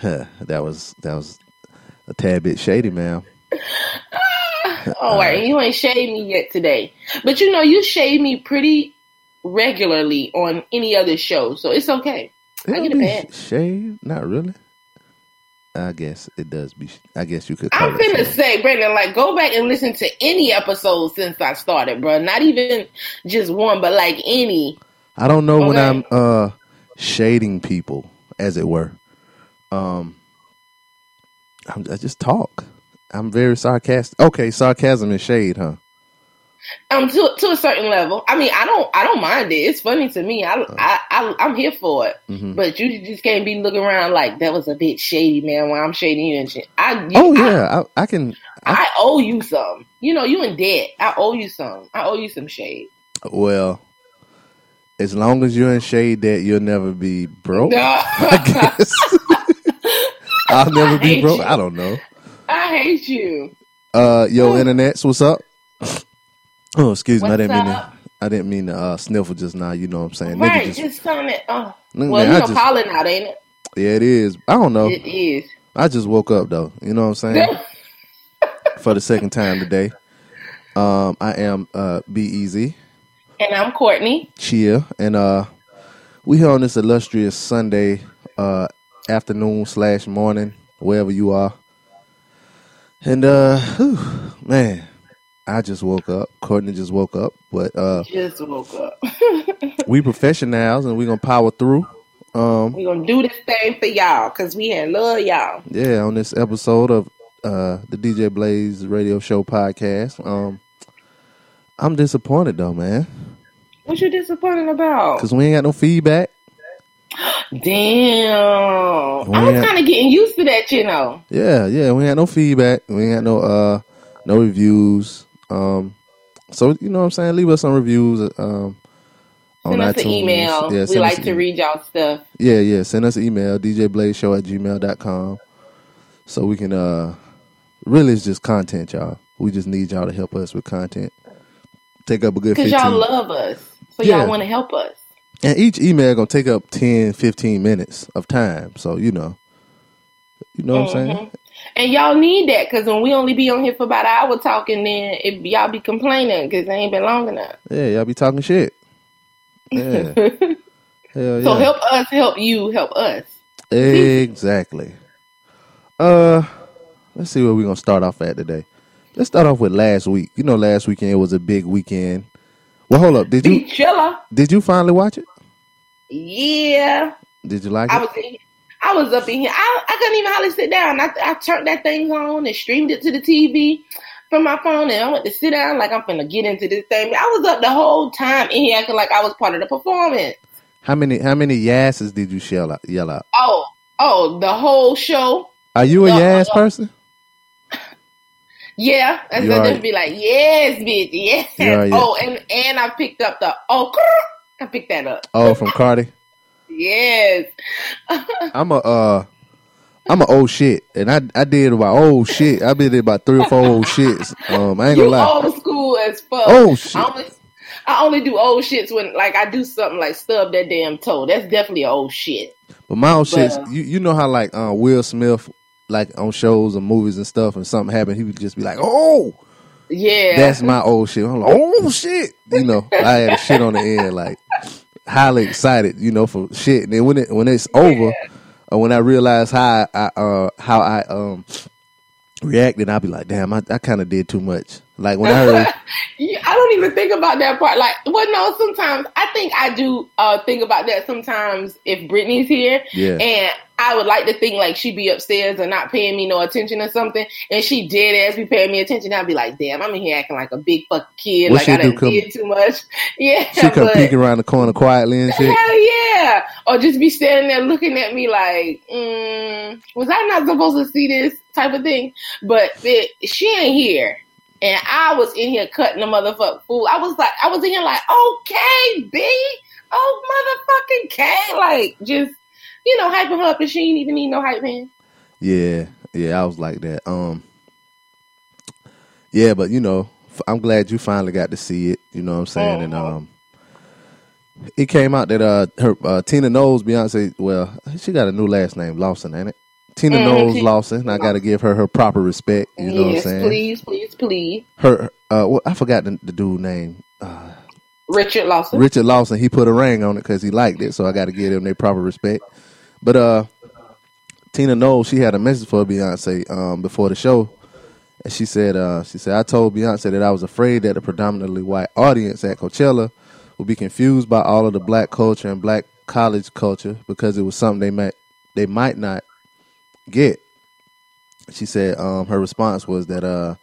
Huh, that was that was a tad bit shady, ma'am. oh, wait, you ain't shaved me yet today. But you know, you shave me pretty regularly on any other show, so it's okay. I get a bad. Shave? Not really. I guess it does be. I guess you could. I'm gonna say, Brandon, like go back and listen to any episode since I started, bro. Not even just one, but like any. I don't know okay. when I'm uh shading people, as it were. Um, I'm, I just talk. I'm very sarcastic. Okay, sarcasm and shade, huh? Um, to to a certain level. I mean, I don't I don't mind it. It's funny to me. I uh, I, I am here for it. Mm-hmm. But you just can't be looking around like that was a bit shady, man. When I'm shading you and shit. I you, oh yeah, I, I can. I, I, owe you some. You know, you in debt. I owe you some. I owe you some shade. Well, as long as you're in shade, that you'll never be broke. No. I guess. I'll never be broke. You. I don't know. I hate you. Uh, yo, internets, what's up? Oh, excuse What's me. I didn't up? mean to. I didn't mean to uh, sniffle just now. You know what I'm saying? Right, just, just comment. Oh. well, man, you know, just, pollen out, ain't it? Yeah, it is. I don't know. It is. I just woke up though. You know what I'm saying? For the second time today. Um, I am uh, Be Easy. And I'm Courtney. Chia. And uh, we here on this illustrious Sunday uh, afternoon slash morning, wherever you are. And uh, whew, man, I just woke up. Courtney just woke up, but uh, just woke up. we professionals, and we're gonna power through. Um, we're gonna do this thing for y'all because we had love y'all. Yeah, on this episode of uh, the DJ Blaze Radio Show podcast. Um, I'm disappointed though, man. What you disappointed about? Because we ain't got no feedback. Damn. I was kind of getting used to that, you know. Yeah, yeah. We ain't no feedback. We ain't got no uh no reviews. Um, so you know what I'm saying? Leave us some reviews. Um, send us iTunes. an email. Yeah, we like to read y'all stuff. Yeah, yeah. Send us an email, djblazeshow at gmail.com. So we can uh really it's just content, y'all. We just need y'all to help us with content. Take up a good Because y'all love us. So yeah. y'all want to help us. And each email gonna take up 10, 15 minutes of time. So, you know. You know what mm-hmm. I'm saying? Mm-hmm. And y'all need that because when we only be on here for about an hour talking, then it, y'all be complaining because it ain't been long enough. Yeah, y'all be talking shit. Yeah. Hell yeah. So help us help you help us. Exactly. Uh, let's see where we're gonna start off at today. Let's start off with last week. You know, last weekend was a big weekend. Well, hold up. Did you? Chilla. Did you finally watch it? Yeah. Did you like I it? Was, I was up in here. I, I couldn't even hardly sit down. I, I turned that thing on and streamed it to the TV from my phone, and I went to sit down like I'm gonna get into this thing. I was up the whole time in here acting like I was part of the performance. How many how many yasses did you yell out? Yell out? Oh, oh, the whole show. Are you a the, yass uh, person? Yeah, and so just be like, yes, bitch, yes. Oh, and and I picked up the oh, I picked that up. Oh, from Cardi. Yes. I'm a uh I'm an old shit, and I I did about old shit. I did about three or four old shits. Um, I ain't gonna lie. Old school as fuck. Oh shit. I only, I only do old shits when like I do something like stub that damn toe. That's definitely old shit. But my old but, shits, uh, you you know how like uh, Will Smith, like on shows and movies and stuff, and something happened, he would just be like, "Oh, yeah." That's my old shit. I'm like, "Oh shit," you know. I had a shit on the end, like highly excited, you know, for shit. And then when it when it's over, or when I realize how I uh, how I um reacted, I'll be like, damn, I, I kind of did too much. Like when I heard, I don't even think about that part. Like, well, no, sometimes I think I do uh, think about that sometimes if Brittany's here, yeah, and I would like to think like she'd be upstairs and not paying me no attention or something, and she did as be paying me attention. I'd be like, damn, I'm in here acting like a big fucking kid, what like I didn't come, did too much. Yeah, she come peeking around the corner quietly and shit. Hell yeah, or just be standing there looking at me like, mm, was I not supposed to see this type of thing? But it, she ain't here. And I was in here cutting the motherfucker fool. I was like, I was in here like, okay, B, oh motherfucking K, like just you know, hyping her up and she didn't even need no hype man. Yeah, yeah, I was like that. Um, yeah, but you know, I'm glad you finally got to see it. You know what I'm saying? And uh-huh. um, it came out that uh, her uh, Tina Knowles Beyonce. Well, she got a new last name, Lawson, ain't it? Tina Mhm. Knowles Lawson. I got to give her her proper respect. You know what I'm saying? please, please, please. Her, uh, well, I forgot the, the dude name. Uh, Richard Lawson. Richard Lawson. He put a ring on it because he liked it, so I got to give him their proper respect. But uh, Tina Knowles, she had a message for Beyonce um, before the show, and she said, uh, she said, I told Beyonce that I was afraid that the predominantly white audience at Coachella would be confused by all of the black culture and black college culture because it was something they might they might not get. She said um, her response was that uh,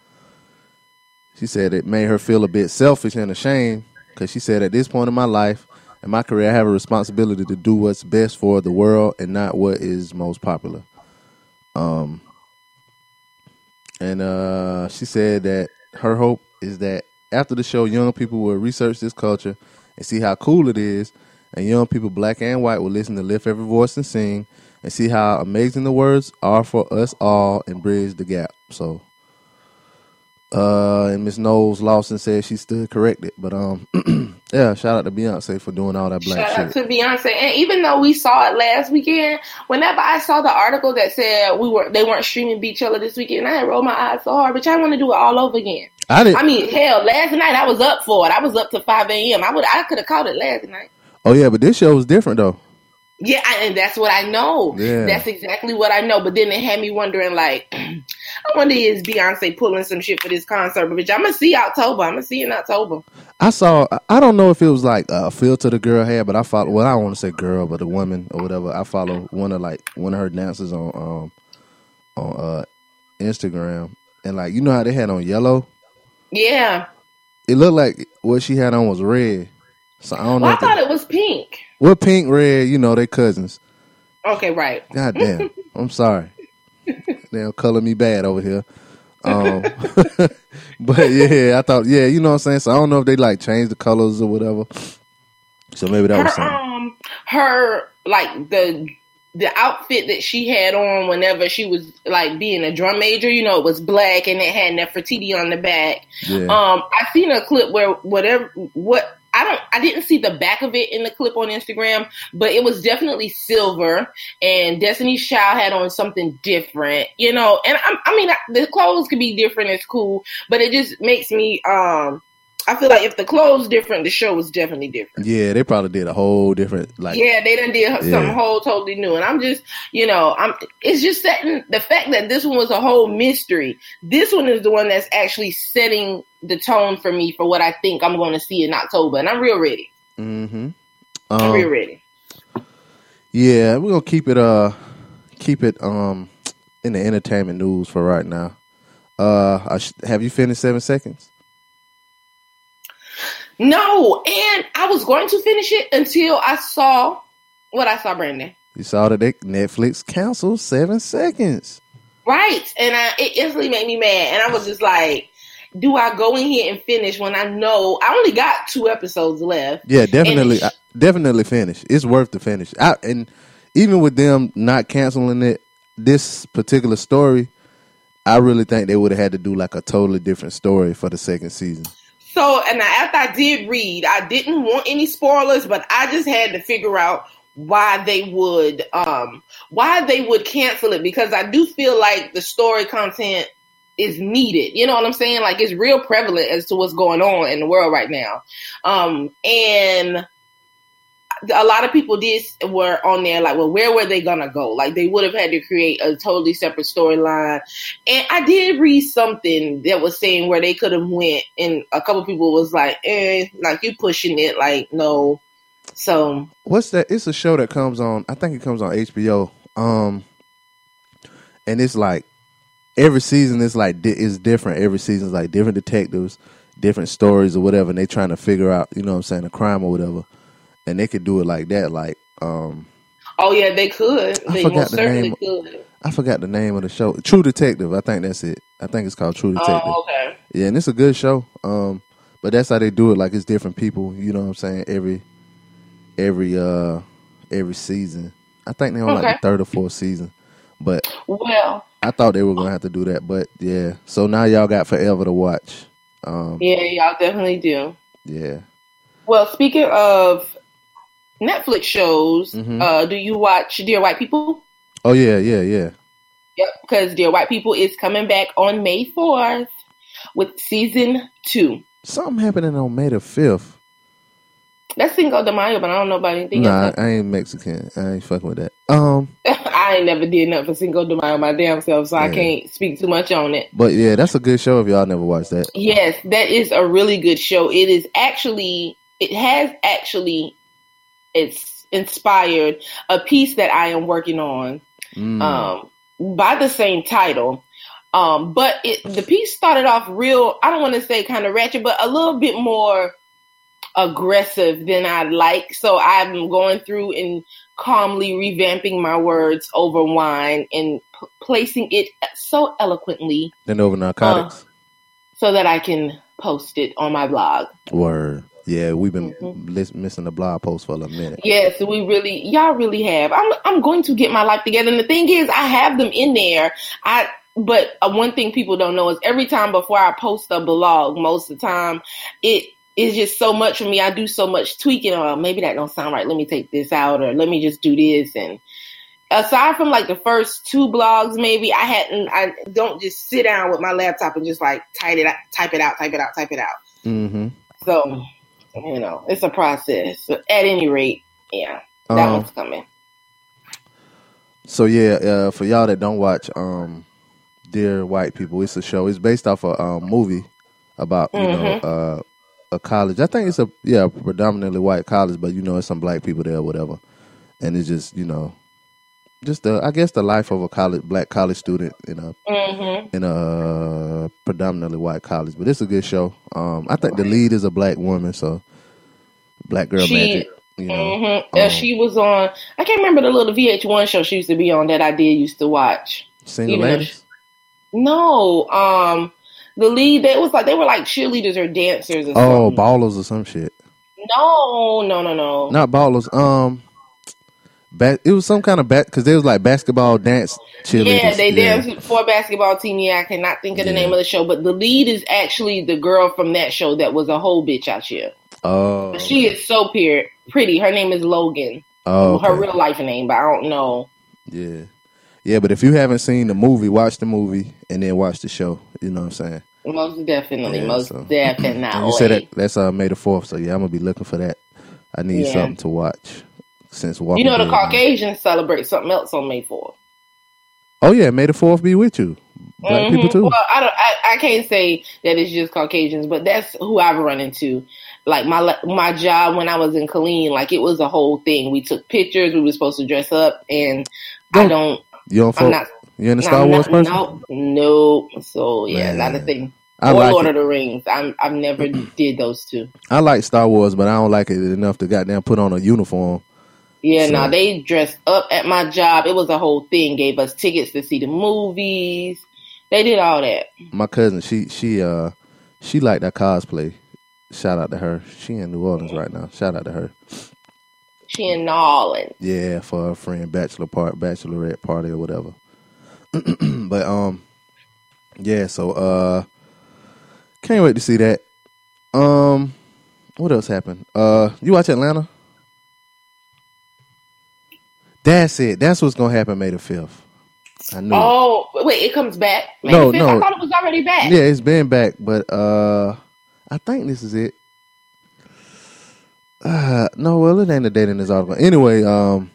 she said it made her feel a bit selfish and ashamed because she said at this point in my life and my career, I have a responsibility to do what's best for the world and not what is most popular. Um, and uh, she said that her hope is that after the show, young people will research this culture and see how cool it is, and young people, black and white, will listen to Lift Every Voice and Sing and see how amazing the words are for us all and bridge the gap. So, uh, and Miss Knowles Lawson said she stood corrected, but um, yeah, shout out to Beyonce for doing all that black Shout out shit. to Beyonce. And even though we saw it last weekend, whenever I saw the article that said we were they weren't streaming Beachella this weekend, I had rolled my eyes so hard, but I want to do it all over again. I didn't. I mean, hell, last night I was up for it. I was up to five a.m. I would I could have caught it last night. oh yeah, but this show was different though. Yeah, I- and that's what I know. Yeah. That's exactly what I know. But then it had me wondering, like, I wonder is Beyonce pulling some shit for this concert? But bitch, I'm gonna see October. I'm gonna see in October. I saw. I don't know if it was like a filter the girl had, but I follow. Well, I don't want to say girl, but a woman or whatever. I follow one of like one of her dancers on um on uh Instagram, and like you know how they had on yellow. Yeah. It looked like what she had on was red. So I don't know. I thought it was pink. What pink, red? You know they cousins. Okay, right. God damn. I'm sorry. They'll color me bad over here. Um, but yeah, I thought, yeah, you know what I'm saying? So I don't know if they like changed the colors or whatever. So maybe that was her something. um her like the the outfit that she had on whenever she was like being a drum major, you know, it was black and it had Nefertiti on the back. Yeah. Um, I seen a clip where whatever what I don't I didn't see the back of it in the clip on Instagram, but it was definitely silver and Destiny's Child had on something different, you know. And I, I mean the clothes could be different, it's cool, but it just makes me um I feel like if the clothes different, the show was definitely different. yeah, they probably did a whole different like yeah, they done did something Yeah. whole totally new, and I'm just, you know, I'm. It's just setting the fact that this one was a whole mystery. This one is the one that's actually setting the tone for me for what I think I'm going to see in October, and I'm real ready. Mm-hmm. I'm real Um, ready. yeah, we're gonna keep it uh keep it um in the entertainment news for right now. Uh I sh- have you finished seven seconds? No, and I was going to finish it until I saw what I saw, Brandon. You saw that they, Netflix canceled seven seconds. Right, and I, it instantly made me mad, and I was just like. Do I go in here and finish when I know I only got two episodes left? Yeah, definitely, I- definitely finish. It's worth the finish. I, and even with them not canceling it, this particular story, I really think they would have had to do like a totally different story for the second season. So, and after I did read, I didn't want any spoilers, but I just had to figure out why they would, um, why they would cancel it because I do feel like the story content is needed. You know what I'm saying? Like it's real prevalent as to what's going on in the world right now. Um, and a lot of people did were on there like, well, where were they gonna go? Like they would have had to create a totally separate storyline. And I did read something that was saying where they could have went, and a couple people was like, eh, like you pushing it, like no. So What's that? It's a show that comes on. I think it comes on HBO. Um, and it's like every season is like is different. Every season is like different detectives, different stories or whatever, and they trying to figure out, you know, what I'm saying, a crime or whatever. And they could do it like that. Like, um, oh yeah, they could. I They forgot most the name. could. I forgot the name of the show. True Detective. I think that's it. I think it's called True Detective. Oh, okay. Yeah, and it's a good show. Um, but that's how they do it. Like it's different people. You know what I'm saying? Every every uh every season. I think they're on like the third or fourth season. But Well, I thought they were gonna have to do that. But yeah. So now y'all got forever to watch. Um, yeah, y'all definitely do. yeah. Well, speaking of Netflix shows, Mhm. uh, do you watch Dear White People? Oh yeah, yeah, yeah. Yep, because Dear White People is coming back on May 4th with season two. Something happening on May the fifth. That's Cinco de Mayo, but I don't know about anything Nah, else. I ain't Mexican. I ain't fucking with that. Um, I ain't never did nothing for Cinco de Mayo my damn self, so I can't speak too much on it. but yeah, that's a good show if y'all never watched that. Yes, that is a really good show. It is actually, it has actually, it's inspired a piece that I am working on Mm. um, by the same title. Um, but it, the piece started off real, I don't want to say kind of ratchet, but a little bit more aggressive than I'd like. So I'm going through and calmly revamping my words over wine and p- placing it so eloquently then over narcotics. so that I can post it on my blog. Word. Yeah, we've been Mhm. missing the blog post for a minute. Yes, we really, y'all really have. I'm, I'm going to get my life together. And the thing is, I have them in there. I, but uh, one thing people don't know is every time before I post a blog, most of the time, it is just so much for me. I do so much tweaking. Or maybe that don't sound right. Let me take this out, or let me just do this. And aside from like the first two blogs, maybe I hadn't. I don't just sit down with my laptop and just like type it, out, type it out, type it out, type it out. Mm-hmm. So, you know, it's a process. But at any rate, yeah, that Um, one's coming. So yeah, uh, for y'all that don't watch, um, Dear White People, it's a show. It's based off a um, movie about you know Mm-hmm. uh, a college. I think it's a yeah predominantly white college, but you know it's some black people there, or whatever. And it's just you know, just the I guess the life of a college black college student in a Mm-hmm. in a predominantly white college. But it's a good show. Um, I think the lead is a black woman, so black girl She- magic. You know, Mm-hmm. um, she was on. I can't remember the little VH1 show she used to be on that I did used to watch. single ladies. No, um, the lead. They was like they were like cheerleaders or dancers. Or Oh, something. ballers or some shit. no, no, no, no. Not ballers. Um, ba- it was some kind of bat because there was like basketball dance cheerleaders. Yeah, they danced for a basketball team. Yeah, I cannot think of the Yeah. name of the show, but the lead is actually the girl from that show that was a whole bitch out here. Oh, She is so pure, pretty. Her name is Logan. oh, Her real life name, but I don't know. yeah, yeah. But if you haven't seen the movie, watch the movie and then watch the show. You know what I'm saying? Most definitely, Yeah, most so- definitely. And you said that that's uh May the fourth, so yeah, I'm gonna be looking for that. I need Yeah. something to watch since Walking You know, the Caucasians celebrate something else on May 4th. Oh yeah, May the fourth be with you, black people Mhm. too. Well, I don't. I, I can't say that it's just Caucasians, but that's who I've run into. Like my my job when I was in Colleen, like it was a whole thing. We took pictures. We were supposed to dress up, and I Don't- don't. you don't I'm fuck, not. you in the I'm Star Wars not, person? No, no. So yeah, Man. not a thing. I or like Lord it. of the Rings. I'm. I've never did those two. I like Star Wars, but I don't like it enough to goddamn put on a uniform. Yeah, So- no, they dressed up at my job. It was a whole thing. Gave us tickets to see the movies. They did all that. My cousin, she she uh she liked that cosplay. Shout out to her. She in New Orleans right now. Shout out to her. She in New Orleans. Yeah, for her friend bachelor part, bachelorette party or whatever. but um, yeah. So uh, can't wait to see that. Um, what else happened? Uh, you watch Atlanta? That's it. That's what's gonna happen May the fifth. I knew. it. Oh, wait, it comes back. May No, the 5th? no. I thought it was already back. Yeah, it's been back, but uh, I think this is it. Uh, no, well, it ain't the date in this article. Anyway, um,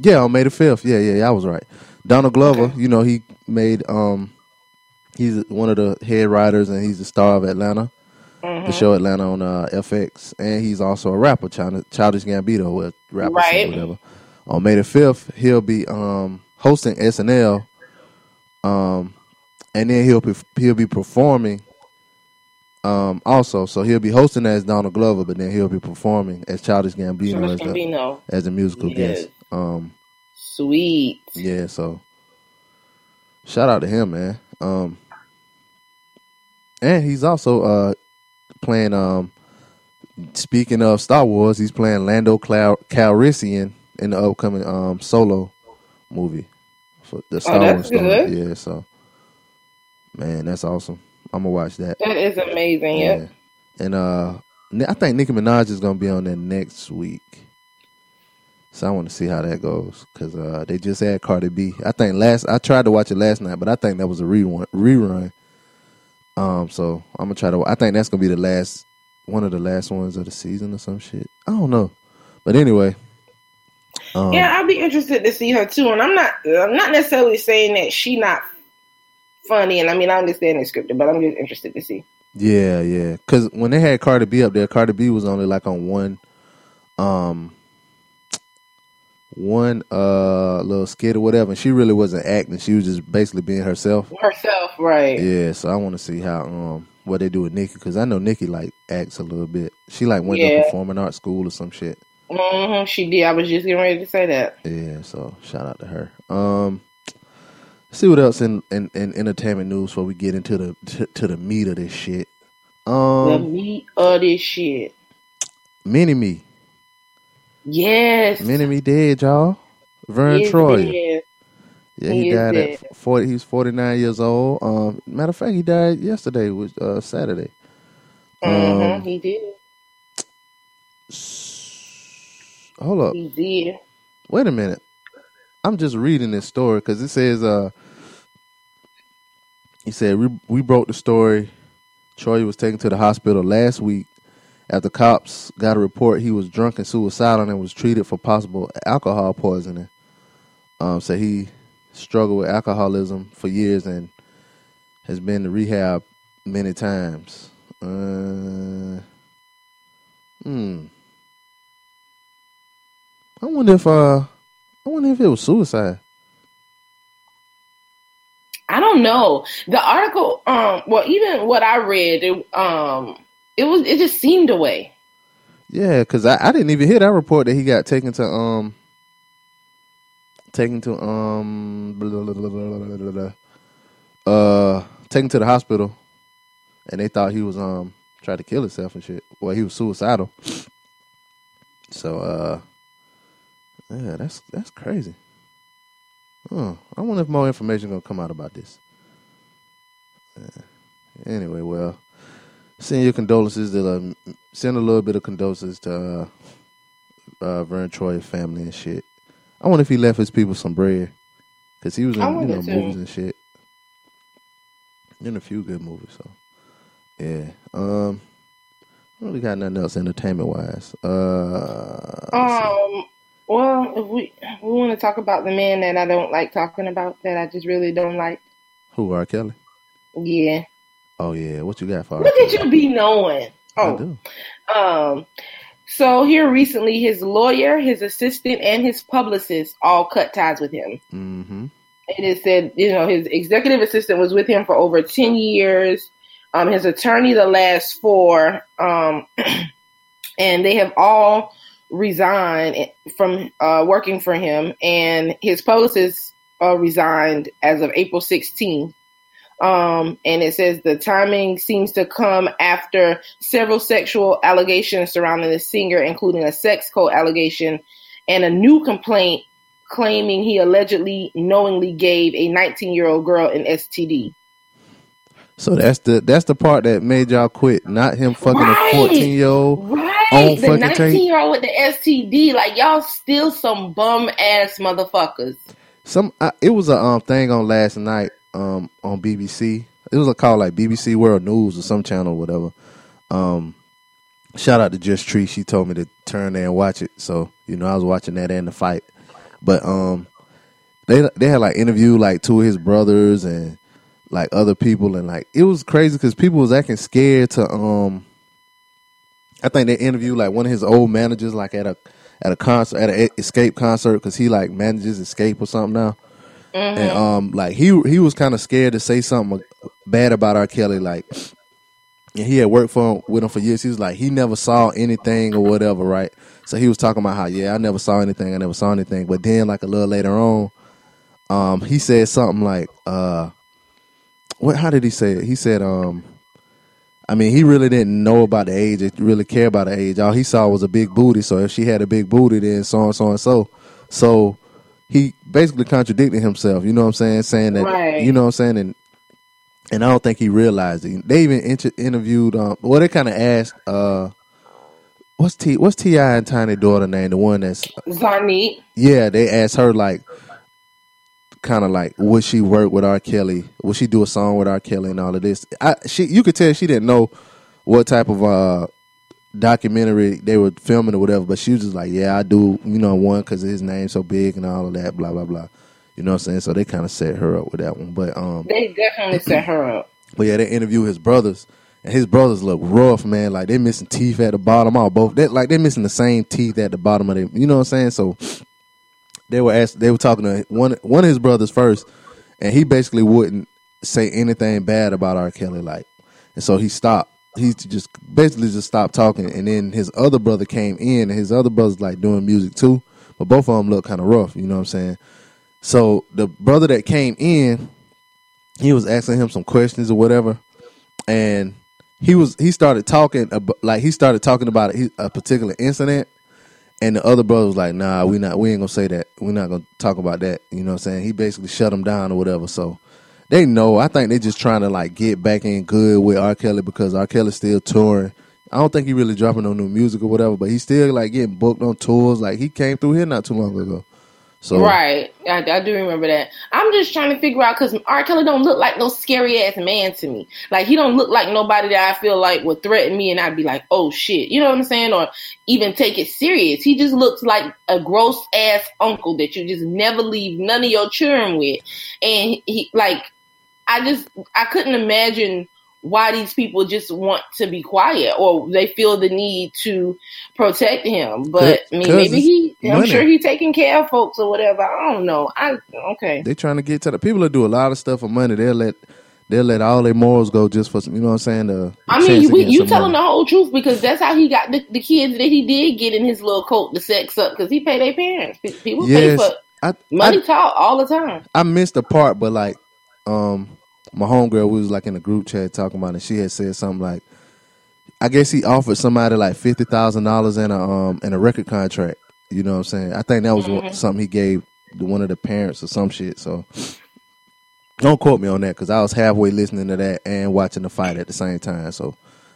yeah, on May the fifth. Yeah, yeah, yeah, I was right. Donald Glover, Okay. you know, he made um, he's one of the head writers and he's the star of Atlanta, Mhm. the show Atlanta on uh, FX, and he's also a rapper, China, Childish Gambino, with rapper Right. whatever. On May the fifth, he'll be um hosting SNL, um, and then he'll be he'll be performing. Um, also, so he'll be hosting as Donald Glover, but then he'll be performing as Childish Gambino Childish as, the, Gambino. as a musical Yes. guest. Um, Sweet. yeah, so shout out to him, man. Um, and he's also uh playing. Um, speaking of Star Wars, he's playing Lando Cal- Calrissian in the upcoming um Solo movie for the Star Oh, that's Wars. Yeah, so man, that's awesome. I'm gonna watch that. That is amazing. Yeah. and uh, I think Nicki Minaj is gonna be on there next week. So I want to see how that goes because uh, they just had Cardi B. I think last I tried to watch it last night, but I think that was a rerun. Rerun. Um, so I'm gonna try to. I think that's gonna be the last one of the last ones of the season or some shit. I don't know, but anyway. Um, yeah, I'll be interested to see her too. And I'm not, I'm not necessarily saying that she not funny. And I mean, I understand it's scripted, but I'm just interested to see. Yeah, yeah. Because when they had Cardi B up there, Cardi B was only like on one, um, one uh little skit or whatever. And she really wasn't acting. She was just basically being herself. Herself, right? Yeah. So I want to see how um what they do with Nikki because I know Nikki like acts a little bit. She like went Yeah. to performing arts school or some shit. Hmm she did. I was just getting ready to say that. Yeah. So shout out to her. Um. See what else in, in, in entertainment news before we get into the to, to the meat of this shit. the Um, meat of this shit. Mini Me, Yes. Mini Me dead, y'all. Verne Yes, yes. Yeah, he He died dead. at forty. He's forty nine years old. Um, matter of fact, he died yesterday, was uh, Saturday. Mhm, Um, he did. Hold up, He did. wait a minute. I'm just reading this story because it says, uh, he said we, we broke the story. Troyer was taken to the hospital last week after cops got a report he was drunk and suicidal and was treated for possible alcohol poisoning. Um, so he struggled with alcoholism for years and has been to rehab many times. Uh, hmm. I wonder if uh, I wonder if it was suicide. I don't know. The article, um, well, even what I read, it, um, it was, it just seemed a way. Yeah, because I, I didn't even hear that report that he got taken to um taken to um blah, blah, blah. uh taken to the hospital and they thought he was um tried to kill himself and shit. Well, he was suicidal. So uh yeah, that's that's crazy. Huh. I wonder if more information gonna come out about this. Yeah. Anyway, well, send your condolences to um, send a little bit of condolences to uh, uh, Verne Troyer family and shit. I wonder if he left his people some bread because he was in you know movies and shit. In a few good movies, so yeah. Um, I don't really got nothing else entertainment wise. Uh. Um, well, if we we want to talk about the man that I don't like talking about, that I just really don't like. who R. Kelly? Yeah, Oh yeah, what you got for look at you be knowing. Oh. Um, so here recently, his lawyer, his assistant, and his publicist all cut ties with him. Mm-hmm. And it said, you know, his executive assistant was with him for over 10 years. Um, his attorney, the last four, um, and they have all resigned from uh, working for him. And his publicist uh, resigned as of April 16th. Um, and it says the timing seems to come after several sexual allegations surrounding the singer, including a sex cult allegation and a new complaint claiming he allegedly knowingly gave a 19 year old girl an STD. So that's the that's the part that made y'all quit, not him fucking Right. a fourteen year old. Right. The fucking 19 tape. year old with the STD. Like, y'all still some bum ass motherfuckers. Some I, it was a um thing on last night um on BBC. It was a call like BBC World News or some channel or whatever. Um, shout out to Just Tree. She told me to turn there and watch it. So you know I was watching that and the fight. But um, they they had like interviewed like two of his brothers and like other people and like it was crazy because people was acting scared to um. I think they interviewed like one of his old managers like at a at a concert at an Xscape concert because he like manages Xscape or something now. And um, like he he was kind of scared to say something bad about R. Kelly. Like, and he had worked for him, with him for years. He was like he never saw anything or whatever, right? So he was talking about how yeah, I never saw anything, I never saw anything. But then like a little later on, um, he said something like, uh, what? How did he say it? He said, um, I mean, he really didn't know about the age, or really care about the age. All he saw was a big booty. So if she had a big booty, then so and so and so. So he basically contradicted himself. You know what I'm saying? Saying that Right. you know what I'm saying, and and I don't think he realized it. They even inter- interviewed. Um, well, they kind of asked uh, what's T what's Ti and Tiny daughter name? The one that's Zonnique. yeah. They asked her like, kind of like, would she work with R. Kelly? Would she do a song with R. Kelly and all of this? I she you could tell she didn't know what type of uh documentary they were filming or whatever, but she was just like, yeah, I do, you know, one because his name's so big and all of that, blah blah blah. You know what I'm saying? So they kind of set her up with that one, but um, They definitely set her up. but yeah, they interview his brothers, and his brothers look rough, man. Like they missing teeth at the bottom, all both. They like they missing the same teeth at the bottom of them. You know what I'm saying? So they were asked, they were talking to one one of his brothers first, and he basically wouldn't say anything bad about R. Kelly, like, and so he stopped. He just basically just stopped talking, and then his other brother came in, and his other brother's like doing music too, but both of them look kind of rough. You know what I'm saying? So the brother that came in, he was asking him some questions or whatever, and he was he started talking about, like he started talking about a, a particular incident, and the other brother was like, "Nah, we not we ain't gonna say that. We're not gonna talk about that." You know what I'm saying? He basically shut him down or whatever. So they know. I think they just trying to like get back in good with R. Kelly because R. Kelly's still touring. I don't think he really dropping no new music or whatever, but he's still like getting booked on tours. Like he came through here not too long ago. So Right, I, I do remember that. I'm just trying to figure out because R. Kelly don't look like no scary ass man to me. Like he don't look like nobody that I feel like would threaten me, and I'd be like, oh shit, you know what I'm saying, or even take it serious. He just looks like a gross ass uncle that you just never leave none of your children with, and he like, I just I couldn't imagine why these people just want to be quiet or they feel the need to protect him. But I mean, maybe he, I'm money. sure he taking care of folks or whatever. I don't know. I okay. they trying to get to the people that do a lot of stuff for money. They'll let they'll let all their morals go just for some, you know what I'm saying. The, I mean, to we, you telling money. the whole truth because that's how he got the, the kids that he did get in his little coat to sex up because he paid their parents. People Yes, pay for I, money I talk all the time. I missed the part, but like um my homegirl we was like in a group chat talking about it. She had said something like, I guess he offered somebody like fifty thousand dollars in a um in a record contract. You know what I'm saying? I think that was Mhm. something he gave to one of the parents or some shit. So don't quote me on that because I was halfway listening to that and watching the fight at the same time. So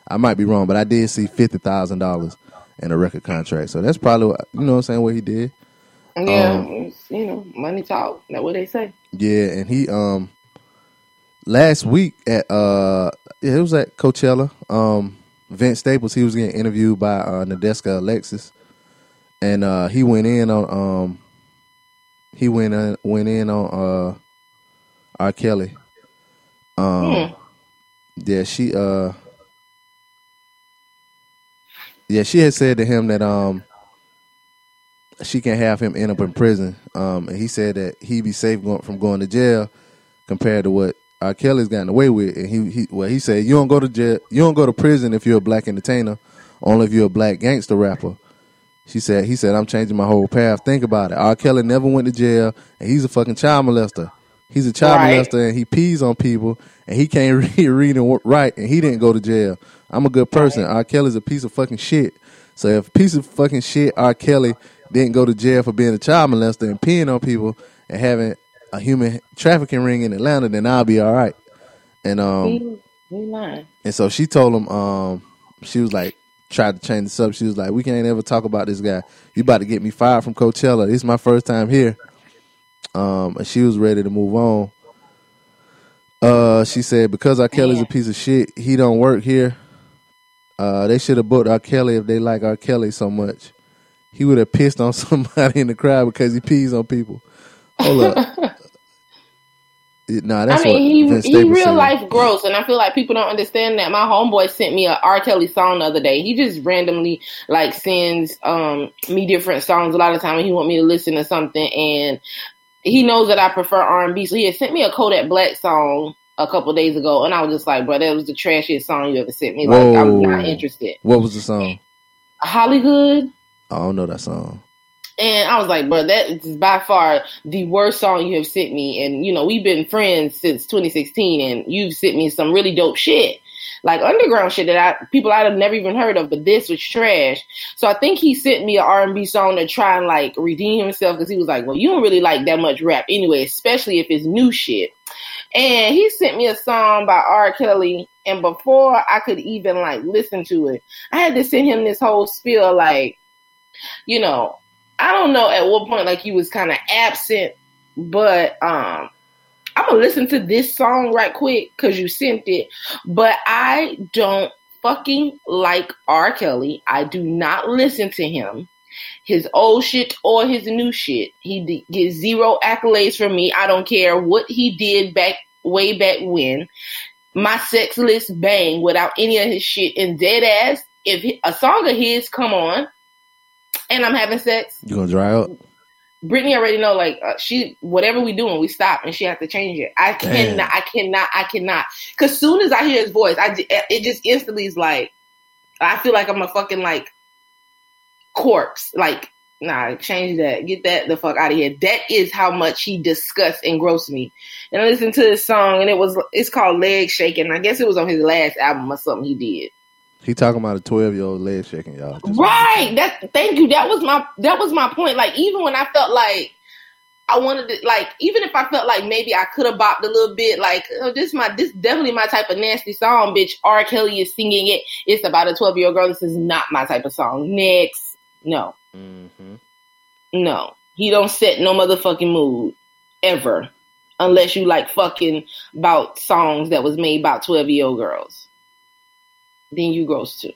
I might be wrong, but I did see fifty thousand dollars in a record contract. So that's probably what, you know what I'm saying what he did. Yeah, Um, you know, money talk. That's what they say. Yeah, and he um last week at uh yeah, it was at Coachella. Um Vince Staples, he was getting interviewed by uh Nadeska Alexis. And uh he went in on um he went in went in on uh R. Kelly. Um Hmm. yeah, she uh yeah, she had said to him that um she can have him end up in prison. Um, and he said that he'd be safe going, from going to jail compared to what R. Kelly's gotten away with. And he, he well, he said you don't go to jail, you don't go to prison if you're a black entertainer, only if you're a black gangster rapper. She said he said I'm changing my whole path. Think about it. R. Kelly never went to jail, and he's a fucking child molester. He's a child Right. molester, and he pees on people, and he can't read, read and write, and he didn't go to jail. I'm a good person. R. Kelly's a piece of fucking shit. So if a piece of fucking shit R. Kelly didn't go to jail for being a child molester and peeing on people and having a human trafficking ring in Atlanta, then I'll be all right. And um he, he lying. and so she told him um she was like tried to change this up. She was like, We can't ever talk about this guy. You about to get me fired from Coachella. This is my first time here. Um and she was ready to move on. Uh she said because R. Kelly's a piece of shit, he don't work here. Uh they should have booked R. Kelly if they like R. Kelly so much. He would have pissed on somebody in the crowd because he pees on people. Hold up. Nah, that's I mean, what he he real said. life gross, and I feel like people don't understand that. My homeboy sent me a R. Kelly song the other day. He just randomly like sends um me different songs a lot of time when he want me to listen to something, and he knows that I prefer R and B. So he had sent me a Kodak Black song a couple days ago, and I was just like, bro, that was the trashiest song you ever sent me. Like, I'm Whoa. not interested. What was the song? Hollywood. I don't know that song. And I was like, bro, that is by far the worst song you have sent me. And, you know, we've been friends since 2016 and you've sent me some really dope shit. Like underground shit that I people I'd have never even heard of, but this was trash. So I think he sent me an R and B song to try and like redeem himself because he was like, "Well, you don't really like that much rap anyway, especially if it's new shit." And he sent me a song by R. Kelly, And before I could even like listen to it, I had to send him this whole spiel like, you know, I don't know at what point like he was kind of absent, but um I'm gonna listen to this song right quick because you sent it. But I don't fucking like R. Kelly. I do not listen to him. His old shit or his new shit. He d- gets zero accolades from me. I don't care what he did back way back when. My sex list bang without any of his shit. And dead ass, if he- a song of his come on and I'm having sex, You gonna dry up? Brittany already know like uh, she whatever we doing we stop and she has to change it. I Damn. cannot, I cannot, I cannot. Cause soon as I hear his voice, I it just instantly is like I feel like I'm a fucking like corpse. Like nah, change that, get that the fuck out of here. That is how much he disgusts and grossed me. And I listened to this song and it was it's called Leg Shaking. I guess it was on his last album or something he did. He talking about a twelve year old leg shaking, y'all. Just- Right. That thank you. That was my that was my point. Like even when I felt like I wanted to like even if I felt like maybe I could have bopped a little bit, like oh, this my this definitely my type of nasty song, bitch. R. Kelly is singing it. It's about a twelve year old girl. This is not my type of song. Next. No. Mhm. No. He don't set no motherfucking mood. Ever. Unless you like fucking about songs that was made about twelve year old girls. Then you gross too.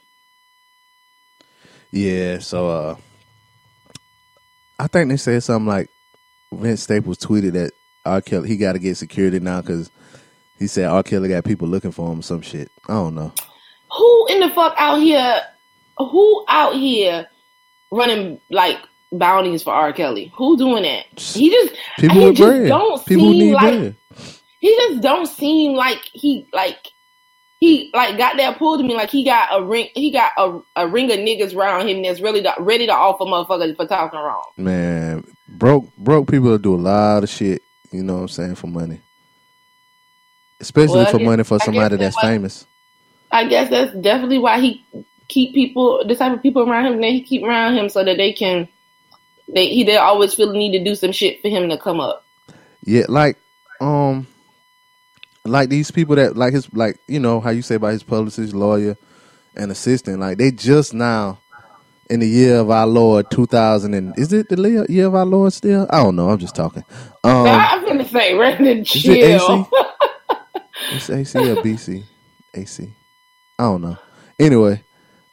Yeah, so uh I think they said something like Vince Staples tweeted that R. Kelly he got to get security now because he said R. Kelly got people looking for him. Some shit. I don't know. who in the fuck out here who out here running like bounties for R. Kelly? Who doing that? He just People he with just bread. don't People seem need like bread. he just don't seem like he like he like got that pulled to me like he got a ring he got a, a ring of niggas around him that's really to, ready to offer motherfuckers for talking wrong. Man, broke broke people do a lot of shit. You know what I'm saying for money, especially Well, for guess- money for somebody that's that's why- famous. I guess that's definitely why he keep people the type of people around him that he keep around him so that they can they he they always feel the need to do some shit for him to come up. Yeah, like um, like these people that like his like you know how you say about his publicist, lawyer, and assistant. Like they just now in the year of our Lord two thousand and is it the year- of our Lord still? I don't know. I'm just talking. Um, I'm gonna say than is it chill. AC? It's AC or BC? AC. I don't know. Anyway,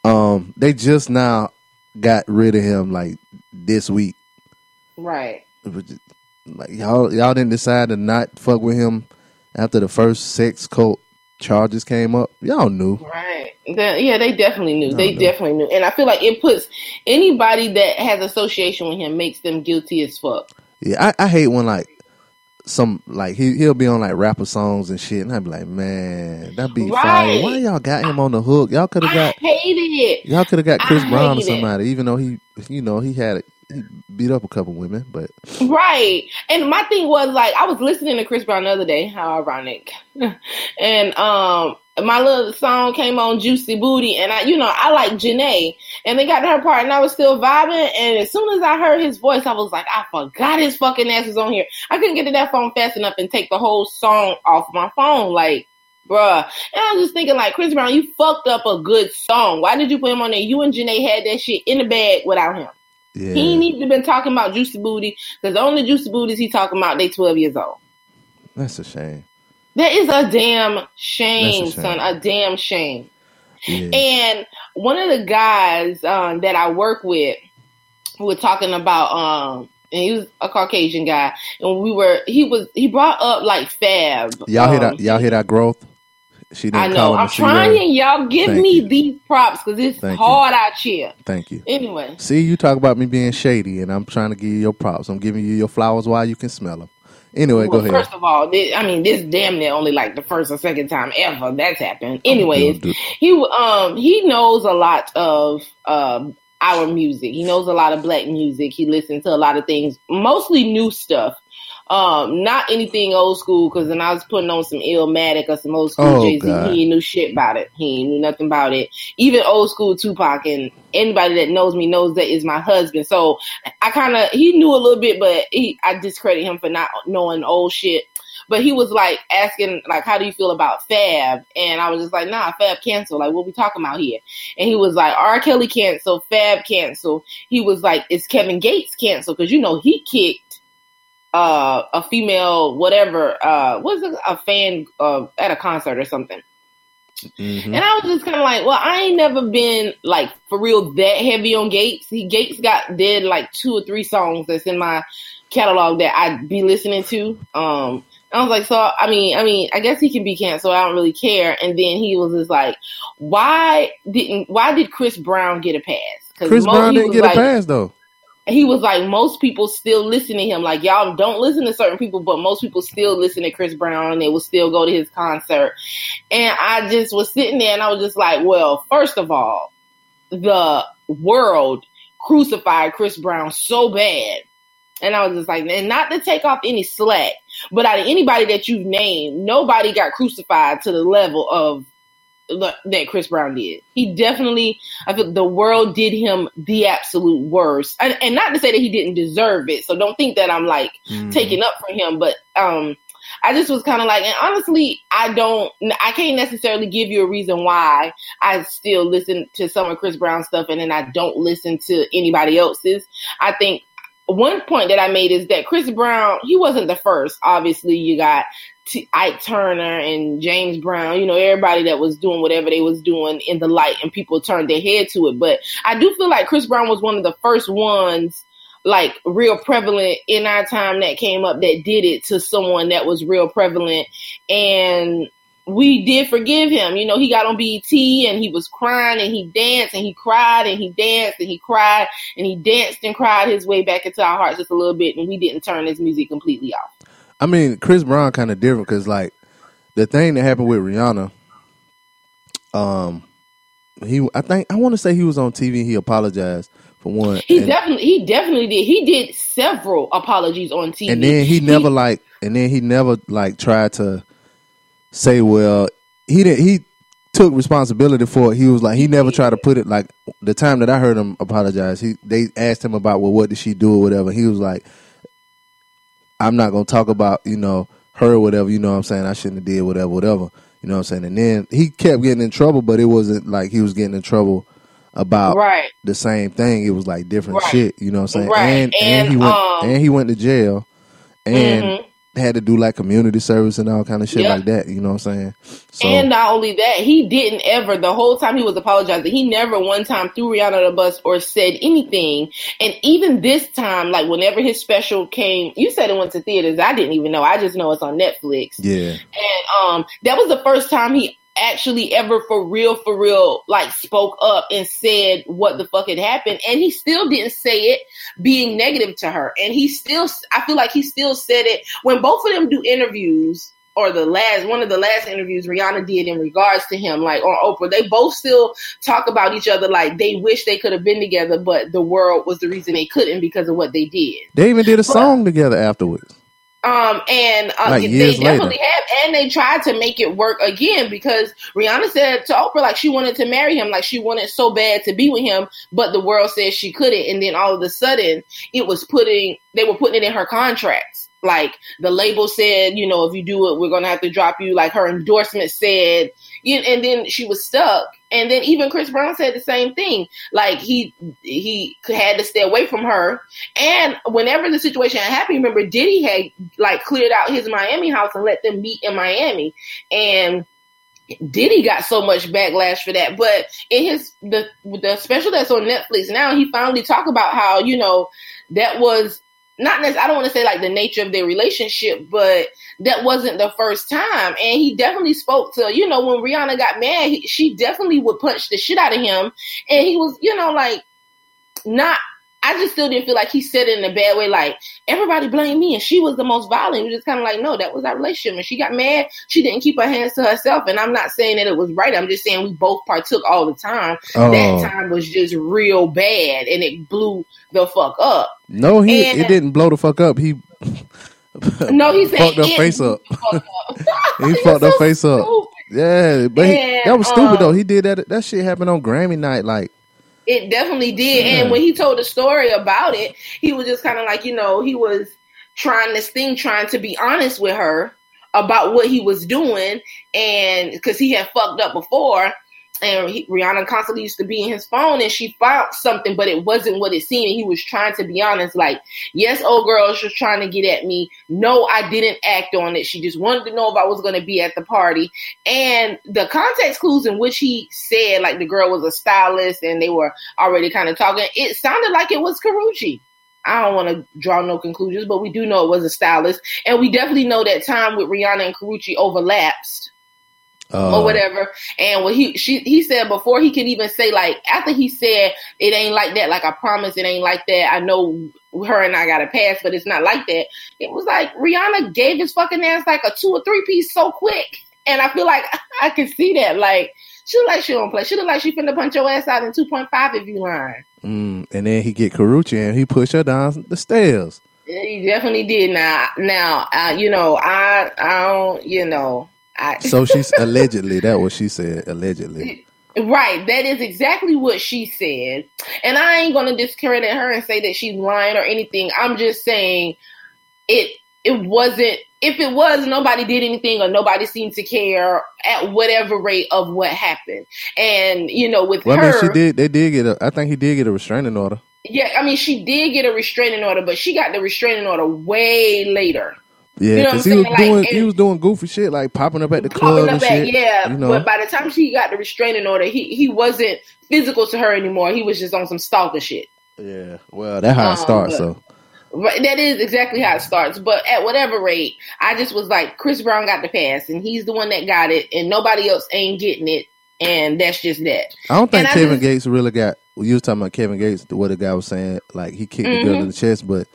um, they just now got rid of him like this week. right. It was just- like y'all y'all didn't decide to not fuck with him after the first sex cult charges came up. Y'all knew. Right. The- yeah, they definitely knew. No, they no. definitely knew. And I feel like it puts anybody that has association with him makes them guilty as fuck. Yeah, I, I hate when like some like he he'll be on like rapper songs and shit, and I'd be like, man, that be fire. Why y'all got him on the hook? Y'all could have I got hate it. y'all could have got I Chris Brown or hate it. somebody, even though he you know he had beat up a couple women, but Right. And my thing was like I was listening to Chris Brown the other day, how ironic. and um my little song came on Juicy Booty and I you know, I like Jhené and they got to her part and I was still vibing and as soon as I heard his voice I was like, I forgot his fucking ass was on here. I couldn't get to that phone fast enough and take the whole song off my phone. Like Bruh. And I was just thinking, like, Chris Brown, you fucked up a good song. Why did you put him on there? You and Jhené had that shit in the bag without him. Yeah, He ain't even been talking about Juicy Booty because the only Juicy Booties he talking about they twelve years old. that's a shame. That is a damn shame, a shame. son. A damn shame. Yeah, And one of the guys um, that I work with, we were talking about, um, and he was a Caucasian guy, and we were he was he brought up like Fab. y'all hear um, that? Y'all hear that growth? She didn't I know. I'm trying. Y'all give Thank me you. these props because it's Thank you. hard out here. Thank you. Anyway, See, you talk about me being shady, and I'm trying to give you your props. I'm giving you your flowers while you can smell them. Anyway, well, go ahead. first of all, this, I mean, this damn near only like the first or second time ever that's happened. Anyways, Do- do- he um he knows a lot of um our music. He knows a lot of black music. He listens to a lot of things, mostly new stuff. Um, not anything old school because then I was putting on some Illmatic or some old school Oh, Jay Z. He knew shit about it. He ain't knew nothing about it. Even old school Tupac and anybody that knows me knows that is my husband. So I kind of he knew a little bit, but he I discredit him for not knowing old shit. but he was like asking like, "How do you feel about Fab?" And I was just like, "Nah, Fab cancel. Like, what we talking about here?" And he was like, "R. Kelly cancel, Fab cancel." He was like, "Is Kevin Gates cancel?" Because you know he kicked uh, a female whatever uh, was a fan uh, at a concert or something. Mm-hmm. And I was just kind of like, well, I ain't never been like for real that heavy on Gates. He Gates got did like two or three songs that's in my catalog that I'd be listening to. Um, I was like, so I mean, I mean, I guess he can be canceled. I don't really care. And then he was just like, why didn't why did Chris Brown get a pass? Chris Brown didn't get like, a pass though he was like, most people still listen to him. Like, y'all don't listen to certain people, but most people still listen to Chris Brown and they will still go to his concert. And I just was sitting there and I was just like, well, first of all, the world crucified Chris Brown so bad. And I was just like, and not to take off any slack, but out of anybody that you've named, nobody got crucified to the level of that Chris Brown did. He definitely, I think the world did him the absolute worst. And, and, not to say that he didn't deserve it. So don't think that I'm like mm. taking up for him, but, um, I just was kind of like, and honestly, I don't, I can't necessarily give you a reason why I still listen to some of Chris Brown stuff and then I don't listen to anybody else's. I think one point that I made is that Chris Brown, he wasn't the first. Obviously, you got T- Ike Turner and James Brown, you know, everybody that was doing whatever they was doing in the light and people turned their head to it. But I do feel like Chris Brown was one of the first ones like real prevalent in our time that came up that did it to someone that was real prevalent and we did forgive him. You know, he got on BET and he was crying and he danced and he cried and he danced and he cried and he danced and cried his way back into our hearts just a little bit and we didn't turn his music completely off. I mean, Chris Brown kind of different because like the thing that happened with Rihanna, um, he I think I want to say he was on TV. He apologized for one. He and, definitely he definitely did. He did several apologies on TV, and then he never he, like, and then he never like tried to say, well, he didn't. He took responsibility for it. He was like, he never tried to put it like the time that I heard him apologize. He they asked him about well, what did she do or whatever. He was like, I'm not gonna talk about you know her whatever. You know what I'm saying? I shouldn't have did whatever, whatever. You know what I'm saying? And then he kept getting in trouble, but it wasn't like he was getting in trouble about right. the same thing. It was like different right. shit. You know what I'm saying? Right. And, and, and he went um, and he went to jail. And mm-hmm had to do like community service and all kind of shit like that. You know what I'm saying? So, and not only that, he didn't ever the whole time he was apologizing. He never one time threw Rihanna the bus or said anything. And even this time, like whenever his special came, you said it went to theaters. I didn't even know. I just know it's on Netflix. Yeah. And um, that was the first time he actually ever for real, for real, like spoke up and said what the fuck had happened. And he still didn't say it being negative to her. And he still, I feel like he still said it when both of them do interviews or the last one of the last interviews Rihanna did in regards to him, like on Oprah, they both still talk about each other like they wish they could have been together, but the world was the reason they couldn't because of what they did. They even did a song together afterwards. Um, and uh, like they definitely later. have, and they tried to make it work again because Rihanna said to Oprah like she wanted to marry him, like she wanted so bad to be with him, but the world said she couldn't, and then all of a sudden it was putting they were putting it in her contracts. Like the label said, you know, if you do it, we're gonna have to drop you. Like her endorsement said, you, and then she was stuck. And then even Chris Brown said the same thing. Like he he had to stay away from her. And whenever the situation happened, remember Diddy had like cleared out his Miami house and let them meet in Miami. And Diddy got so much backlash for that. But in his the the special that's on Netflix now, he finally talked about how you know that was not necessarily, I don't want to say like the nature of their relationship, but that wasn't the first time. And he definitely spoke to, you know, when Rihanna got mad, he, she definitely would punch the shit out of him. And he was, you know, like not I just still didn't feel like he said it in a bad way. Like everybody blamed me, and she was the most violent. It was just kind of like, no, that was our relationship. And she got mad. She didn't keep her hands to herself. And I'm not saying that it was right. I'm just saying we both partook all the time. Oh. That time was just real bad, and it blew the fuck up. No, he and, it didn't blow the fuck up. He no, he said fucked her face up. up. he fucked so her face stupid. up. Yeah, but and, he, that was stupid um, though. He did that. That shit happened on Grammy night, like. It definitely did. And when he told the story about it, he was just kind of like, you know, he was trying this thing, trying to be honest with her. about what he was doing, and because he had fucked up before, and he, Rihanna constantly used to be in his phone, and she found something, but it wasn't what it seemed. And he was trying to be honest, like, yes, old girl, she was trying to get at me. No, I didn't act on it. She just wanted to know if I was going to be at the party. And the context clues in which he said, like, the girl was a stylist, and they were already kind of talking. It sounded like it was Karrueche. I don't want to draw no conclusions, but we do know it was a stylist, and we definitely know that time with Rihanna and Karrueche overlaps Uh, or whatever. And what he she he said before he could even say like after he said it ain't like that, like I promise it ain't like that. I know her and I got a pass, but it's not like that. It was like Rihanna gave his fucking ass like a two or three piece so quick, and I feel like I can see that. Like she look like she don't play. She look like she finna punch your ass out in two point five if you lying. Mm, and then he get Karrueche and he push her down the stairs. Yeah, He definitely did. Now, now, uh, you know, I, I don't, you know, I. So she's allegedly that what she said allegedly. Right, that is exactly what she said. And I ain't gonna discredit her and say that she's lying or anything. I'm just saying it it wasn't if it was nobody did anything or nobody seemed to care at whatever rate of what happened. And you know, with Well, I her mean, she did. They did get. A, I think he did get a restraining order. yeah, I mean she did get a restraining order, but she got the restraining order way later. Yeah, You know because he was? Like, doing. he was doing goofy shit like popping up at the club and at shit. yeah. you know. But by the time she got the restraining order, he he wasn't physical to her anymore. He was just on some stalker shit. yeah. Well, that's how Um, it starts. but- So that is exactly how it starts. But at whatever rate, I just was like, Chris Brown got the pass, and he's the one that got it, and nobody else ain't getting it, and that's just that. I don't think and Kevin just- Gates really got. Well, you was talking about Kevin Gates, what the guy was saying, like he kicked the girl Mhm. in the chest, but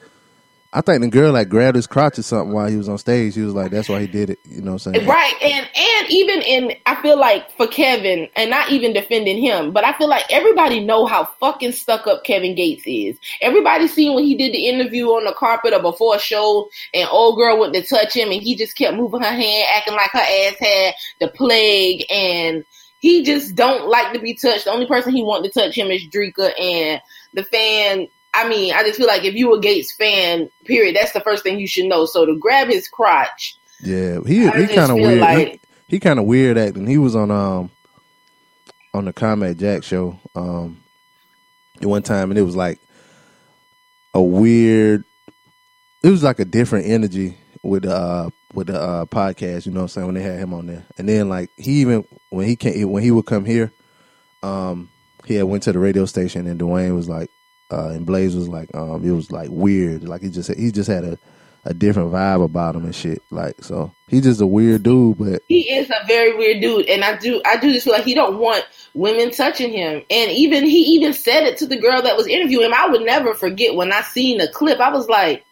I think the girl like grabbed his crotch or something while he was on stage. He was like, "That's why he did it." You know what I'm saying? Right, and and even in, I feel like for Kevin, and not even defending him, but I feel like everybody know how fucking stuck up Kevin Gates is. Everybody seen when he did the interview on the carpet or before a show, and old girl went to touch him, and he just kept moving her hand, acting like her ass had the plague, and he just don't like to be touched. The only person he want to touch him is Dreka, and the fan. I mean, I just feel like if you a Gates fan, period, that's the first thing you should know. So to grab his crotch. Yeah, he I he kind of weird. like- he he kind of weird acting. He was on um on the Combat Jack show um one time, and it was like a weird. It was like a different energy with the uh with the uh podcast. You know what I'm saying when they had him on there, and then like he even when he came when he would come here, um he had went to the radio station, and Dwayne was like. Uh, and Blaze was like, um, it was like weird. Like he just he just had a, a different vibe about him and shit. Like so, he's just a weird dude. But he is a very weird dude and i do i do just feel like he don't want women touching him and even he even said it to the girl that was interviewing him i would never forget when i seen the clip i was like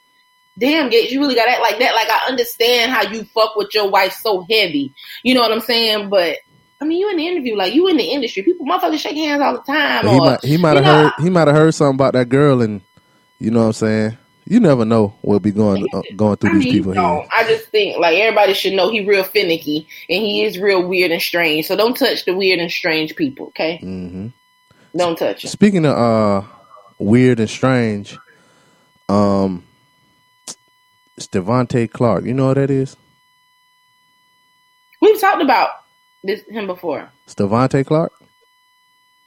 damn gates you really got to act like that like i understand how you fuck with your wife so heavy you know what i'm saying but I mean, you in the interview, like you in the industry. People, motherfuckers, shake hands all the time. He or, might he might have heard he might have heard something about that girl, and you know what I'm saying. You never know what be going uh, going through I these mean, people no, here. I just think like everybody should know he real finicky and he is real weird and strange. So don't touch the weird and strange people, okay? Mm-hmm. Don't touch it. Speaking of uh weird and strange, um, Stevante Clark. You know what that is? We've talked about this him before. Stevante Clark.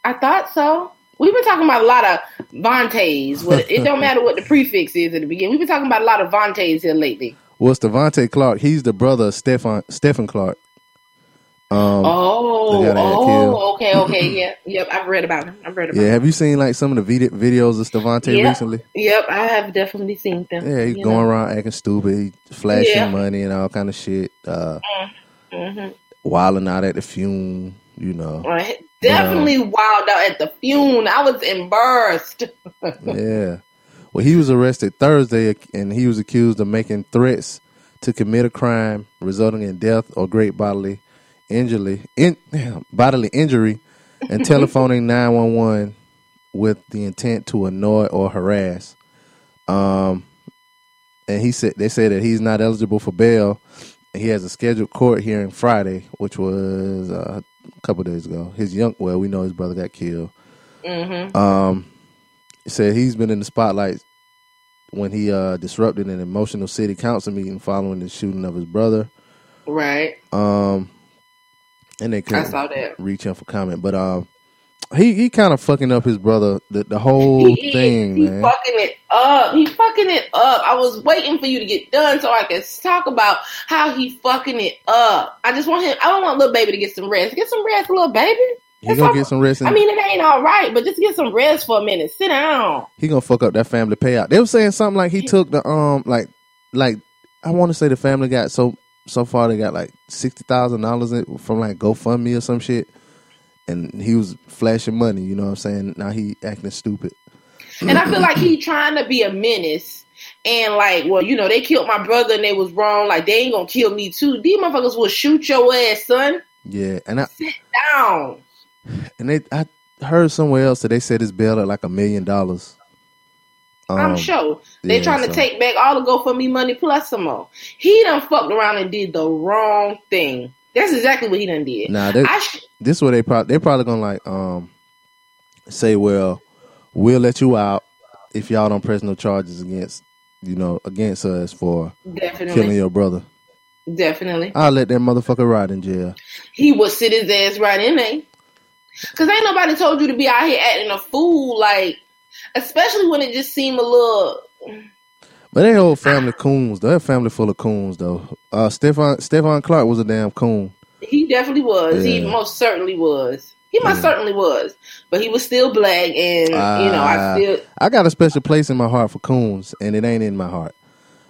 I thought so. We've been talking about a lot of Vontaes. It don't matter what the prefix is at the beginning. We've been talking about a lot of Vontaes here lately. Well, Stevante Clark. He's the brother of Stephon Stephen Clark. Um, Oh, the guy that got killed. oh, okay, okay, yeah, yep. I've read about him. I've read about yeah. him. Have you seen like some of the vid- videos of Stevante Yeah. recently? Yep, I have definitely seen them. Yeah, he's going know. around acting stupid, he flashing Yeah. money and all kind of shit. Uh, Mhm. Wilding out at the fume, you know. Definitely wild out at the fume. I was embarrassed. yeah. Well, he was arrested Thursday and he was accused of making threats to commit a crime resulting in death or great bodily injury, in, bodily injury, and telephoning nine one one with the intent to annoy or harass. Um, and he said they said that he's not eligible for bail. He has a scheduled court hearing Friday, which was uh, a couple days ago. His young, well, we know his brother got killed. hmm Um, said he's been in the spotlight when he uh, disrupted an emotional city council meeting following the shooting of his brother. Right. Um, and they I couldn't saw that. reach him for comment, but um, he he kind of fucking up his brother the the whole He, thing, he man. fucking it up. He fucking it up. I was waiting for you to get done so I could talk about how he fucking it up. I just want him. I don't want little baby to get some rest. Get some rest, little baby. He gonna get some rest. And I mean, it ain't all right, but just get some rest for a minute. Sit down. he gonna fuck up that family payout. They were saying something like he took the um like like I want to say the family got so so far they got like sixty thousand dollars from like GoFundMe or some shit, and he was flashing money. You know what I'm saying? Now he acting stupid. And I feel like he trying to be a menace. And like, well, you know, they killed my brother and they was wrong. Like, they ain't gonna kill me too. These motherfuckers will shoot your ass, son. Yeah, and I Sit down. and they I heard somewhere else that they said his bail at like a million dollars. I'm Um, sure they yeah, trying to so- take back all the GoFundMe money plus some more. He done fucked around and did the wrong thing. That's exactly what he done did. Nah, sh- this is where they probably they probably gonna like um say, well, we'll let you out if y'all don't press no charges against you know against us for killing your brother. definitely, I'll let that motherfucker ride in jail. he would sit his ass right in there. Cause ain't nobody told you to be out here acting a fool, like, especially when it just seemed a little. But they whole family coons. They're a family full of coons though. Uh, Stephon Stephon Clark was a damn coon. He definitely was. He most certainly was. He most Yeah. certainly was. But he was still black, and you know, I Ah. still. I got a special place in my heart for coons, and it ain't in my heart.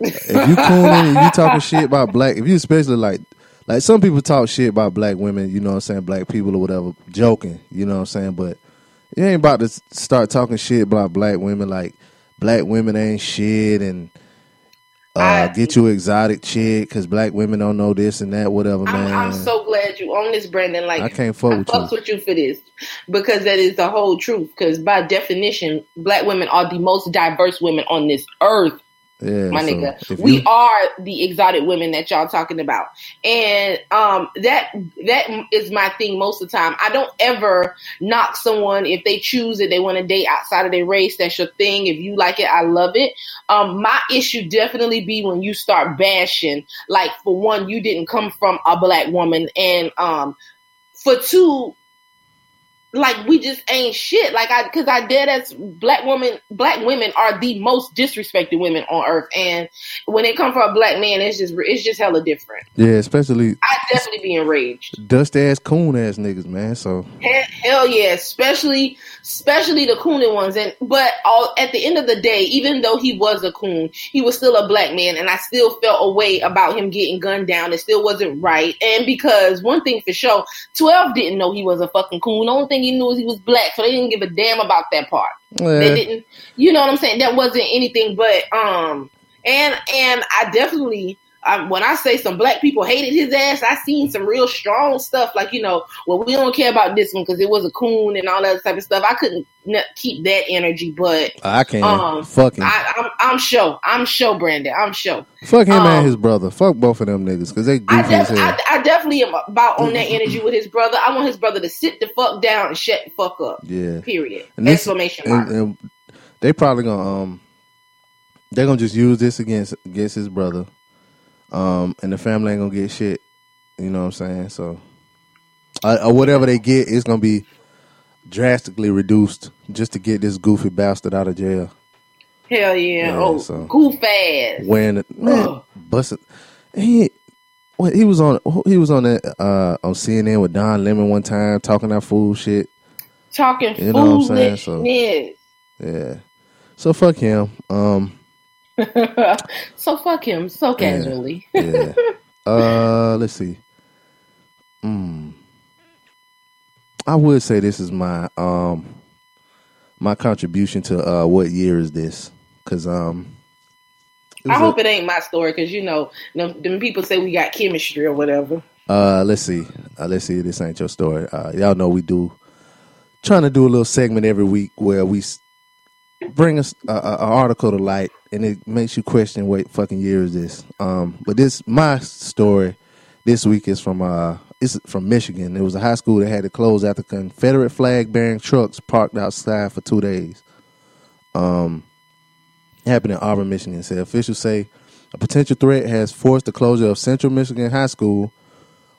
If you cooning and you talking shit about black, if you especially like, like some people talk shit about black women, you know what I'm saying, black people or whatever, joking, you know what I'm saying, but you ain't about to start talking shit about black women like black women ain't shit and uh, get you exotic chick because black women don't know this and that, whatever, I'm, man. I'm so glad you own this, Brandon. Like I can't fuck I with fucks you. with you for this because that is the whole truth. Because by definition, black women are the most diverse women on this earth, Yeah, my so nigga. if We you- are the exotic women that y'all talking about, and um, that that is my thing most of the time. I don't ever knock someone if they choose it, they want to date outside of their race. That's your thing. If you like it, I love it. Um, my issue definitely be when you start bashing. Like for one, you didn't come from a black woman, and um, for two, like we just ain't shit. Like I, because I dead as black women, black women are the most disrespected women on earth, and when it comes from a black man, it's just it's just hella different. yeah, especially I definitely be enraged. dust ass coon ass niggas, man. So Hell, hell yeah, especially especially the cooning ones. And but all at the end of the day, even though he was a coon, he was still a black man, and I still felt a way about him getting gunned down. It still wasn't right. And because one thing for sure, twelve didn't know he was a fucking coon. The only thing he knew was he was black, so they didn't give a damn about that part. They eh, didn't, you know what I'm saying? That wasn't anything but um, and and I definitely. Um, when I say some black people hated his ass, I seen some real strong stuff. Like you know, well, we don't care about this one because it was a coon and all that type of stuff. I couldn't n- keep that energy, but I can't Um, fuck him. I, I'm I'm sure, I'm sure, Brandon, I'm sure. Fuck him Um, and his brother. Fuck both of them niggas because they I, def-. I, I definitely am about on that energy with his brother. I want his brother to sit the fuck down and shut the fuck up. yeah, Period. And this- Exclamation mark. and, and they probably gonna um, they're gonna just use this against against his brother, um, and the family ain't gonna get shit. You know what I'm saying? So, uh, or whatever they get is gonna be drastically reduced just to get this goofy bastard out of jail. Hell yeah. Yeah, oh, so- goof ass. When man, busted, he. What he was on? He was on that uh, on CNN with Don Lemon one time talking that fool shit. Talking You know what I'm saying? So- Yeah. So fuck him. Um. so fuck him so casually. Yeah. uh. Let's see. Hmm. I would say this is my um my contribution to uh what year is this? Because um. I was a- hope it ain't my story because you know them, them people say we got chemistry or whatever. Uh, let's see. Uh, let's see. This ain't your story. Uh, y'all know we do trying to do a little segment every week where we bring us a article to light, and it makes you question what fucking year is this. Um, but this my story this week is from uh, it's from Michigan. It was a high school that had to close after Confederate flag bearing trucks parked outside for two days. Um, happened in Auburn, Michigan. So officials say A potential threat has forced the closure of Central Michigan High School,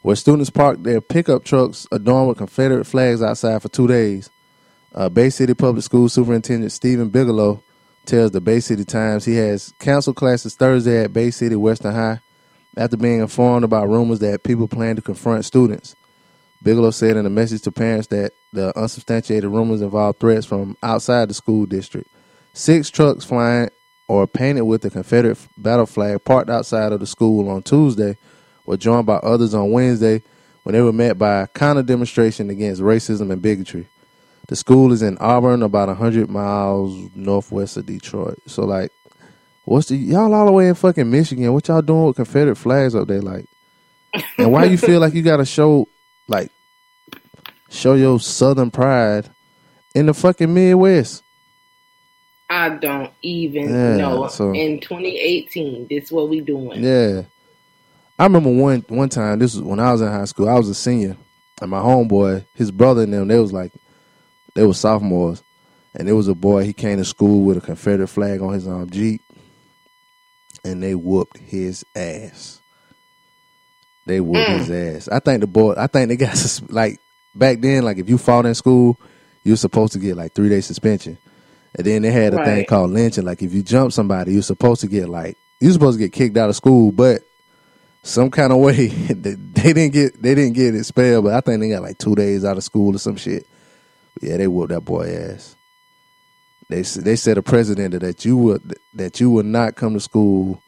where students parked their pickup trucks adorned with Confederate flags outside for two days. Uh, Bay City Public School Superintendent Stephen Bigelow tells the Bay City Times he has canceled classes Thursday at Bay City Western High after being informed about rumors that people plan to confront students. Bigelow said in a message to parents that the unsubstantiated rumors involve threats from outside the school district. Six trucks flying or painted with the Confederate battle flag parked outside of the school on Tuesday were joined by others on Wednesday when they were met by a counter demonstration against racism and bigotry. The school is in Auburn, about 100 miles northwest of Detroit. So, like, what's the y'all all the way in fucking Michigan? What y'all doing with Confederate flags up there? Like, and why you feel like you got to show, like, show your Southern pride in the fucking Midwest? I don't even Yeah, know. so- In 2018, this is what we doing. Yeah. I remember one one time, this was when I was in high school, I was a senior, and my homeboy, his brother and them, they was like they were sophomores. And there was a boy, he came to school with a Confederate flag on his um Jeep. And they whooped his ass. They whooped Mm. his ass. I think the boy I think they got like back then, like if you fought in school, you were supposed to get like three day suspension. And then they had a thing called lynching. Like if you jump somebody, you're supposed to get like you're supposed to get kicked out of school, but some kind of way they they didn't get they didn't get expelled, but I think they got like two days out of school or some shit. Yeah, they whooped that boy ass. They they said a president that you would that you would not come to school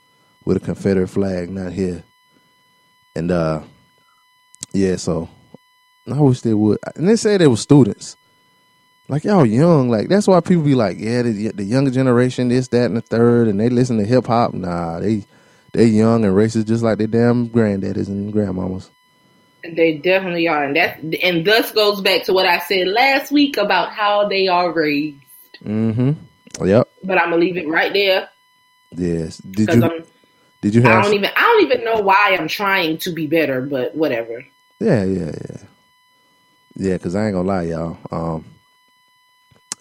with a Confederate flag, not here. And uh, yeah, so I wish they would. And they said they were students. Like y'all young, like that's why people be like, yeah, the, the younger generation, this, that, and the third, and they listen to hip hop. Nah, they they young and racist just like their damn granddaddies and grandmamas. They definitely are, and that and thus goes back to what I said last week about how they are raised. Mm-hmm. Yep. But I'm gonna leave it right there Yes. Did you I'm. did you Have I don't even. I don't even know why I'm trying to be better, but whatever. Yeah, yeah, yeah. Yeah, because I ain't gonna lie, y'all. Um,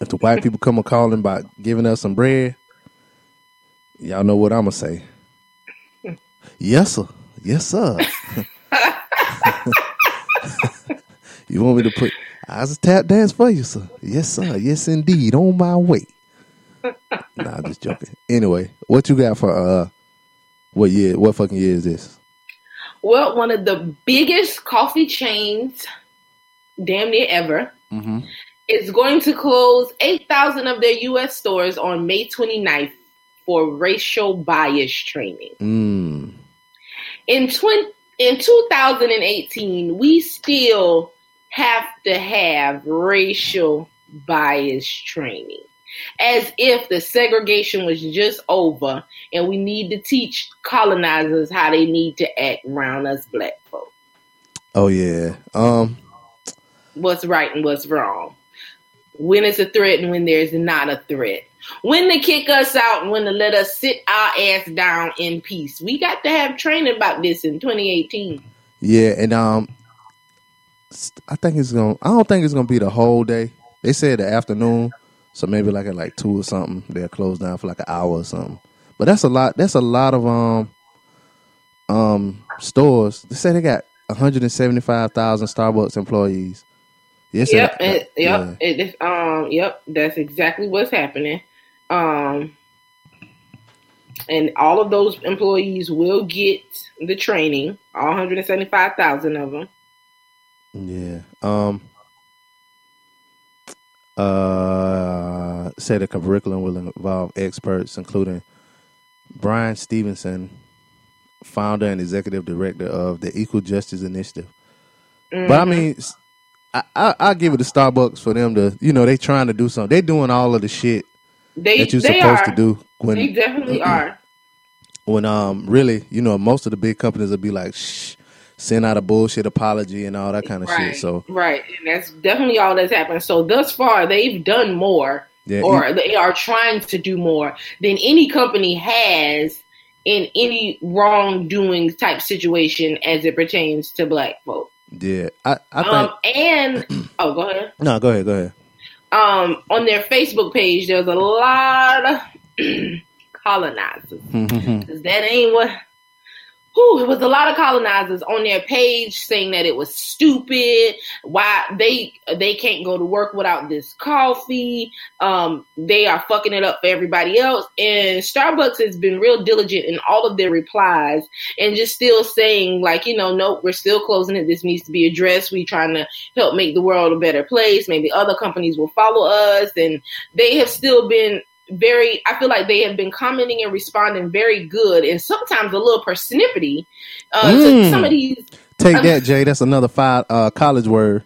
if the white people come a calling about giving us some bread, y'all know what I'm gonna say. Yes, sir. Yes, sir. you want me to put? I just tap dance for you, sir. Yes, sir. Yes, indeed. On my way. nah, just joking. Anyway, what you got for uh? What year? What fucking year is this? Well, one of the biggest coffee chains, damn near ever, Mm-hmm. is going to close 8,000 of their U.S. stores on May 29th for racial bias training. Mm. In, twen- in 2018, we still have to have racial bias training. As if the segregation was just over and we need to teach colonizers how they need to act around us black folk. Oh yeah. Um. what's right and what's wrong. When it's a threat and when there's not a threat. When to kick us out and when to let us sit our ass down in peace. We got to have training about this in 2018. Yeah, and um, I think it's gonna. I don't think it's gonna be the whole day. They said the afternoon, so maybe like at like two or something. They'll close down for like an hour or something. But that's a lot. That's a lot of um, um stores. They say they got 175,000 Starbucks employees. Yes, yep, yeah. yep, it, it- um, yep. That's exactly what's happening. Um, and all of those employees will get the training. All 175,000 of them. Yeah. Um. Uh, say the curriculum will involve experts, including Bryan Stevenson, founder and executive director of the Equal Justice Initiative. But I Mhm. mean, I give it to Starbucks for them to, you know, they trying to do something. They doing all of the shit they that you're they supposed are. to do when They definitely are. when um really, you know, most of the big companies will be like, shh, send out a bullshit apology and all that kind of right, shit. So right, and that's definitely all that's happened. So thus far, they've done more, yeah, or they are trying to do more than any company has in any wrongdoing type situation as it pertains to black folk. yeah. I I think Um, and oh, go ahead. no, go ahead, go ahead. Um, on their Facebook page, there's a lot of colonizers. Because that ain't what whew, it was a lot of colonizers on their page saying that it was stupid. Why they they can't go to work without this coffee. Um, they are fucking it up for everybody else. And Starbucks has been real diligent in all of their replies and just still saying like, you know, nope, we're still closing it. This needs to be addressed. We trying to help make the world a better place. Maybe other companies will follow us. And they have still been very i feel like they have been commenting and responding very good and sometimes a little persnippety uh, mm. some of these take uh, that jay that's another five uh, college word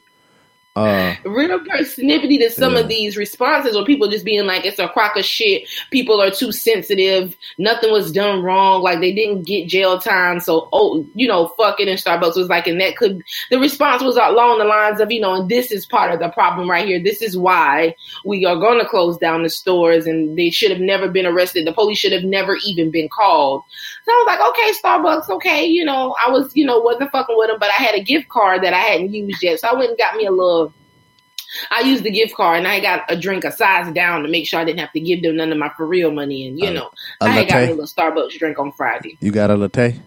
uh, real persnippety to some yeah. of these responses or people just being like it's a crock of shit. People are too sensitive. Nothing was done wrong. Like they didn't get jail time. So oh you know fucking in starbucks was like and that could the response was along the lines of you know and this is part of the problem right here. This is why we are going to close down the stores and they should have never been arrested. The police should have never even been called. So i was like okay starbucks okay you know i was you know wasn't fucking with them but i had a gift card that i hadn't used yet. So i went and got me a little I used the gift card and I got a drink a size down to make sure I didn't have to give them none of my for real money. And you uh, know, I got a little Starbucks drink on Friday. You got a latte?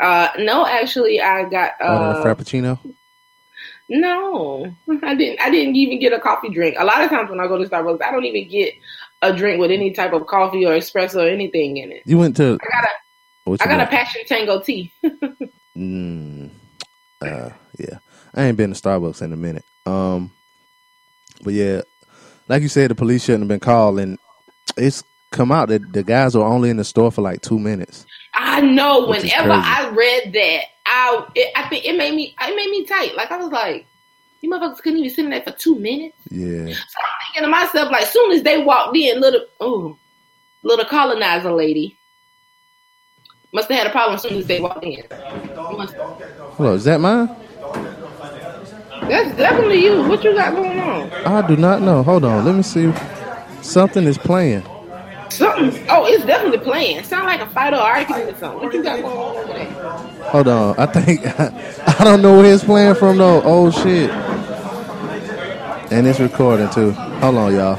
Uh, no, actually, I got uh, a frappuccino. No, I didn't. I didn't even get a coffee drink. A lot of times when I go to Starbucks, I don't even get a drink with any type of coffee or espresso or anything in it. You went to? I got a. I got, got, a passion tango tea. mm, uh, yeah, I ain't been to Starbucks in a minute. Um, but yeah, like you said, the police shouldn't have been called, and it's come out that the guys were only in the store for like two minutes. I know. Whenever I read that, I it, I think it made me it made me tight. Like I was like, you motherfuckers couldn't even sit in there for two minutes. Yeah. So I'm thinking to myself, like, soon as they walked in, little oh, little colonizer lady must have had a problem as soon as they walked in. Hello, is that mine? That's definitely you. What you got going on? I do not know. Hold on. Let me see. Something is playing. Something. Oh, it's definitely playing. Sound like a fight or argument or something. What you got going on over there? Hold on. I think I don't know where it's playing from though. Oh shit. And it's recording too. Hold on, y'all.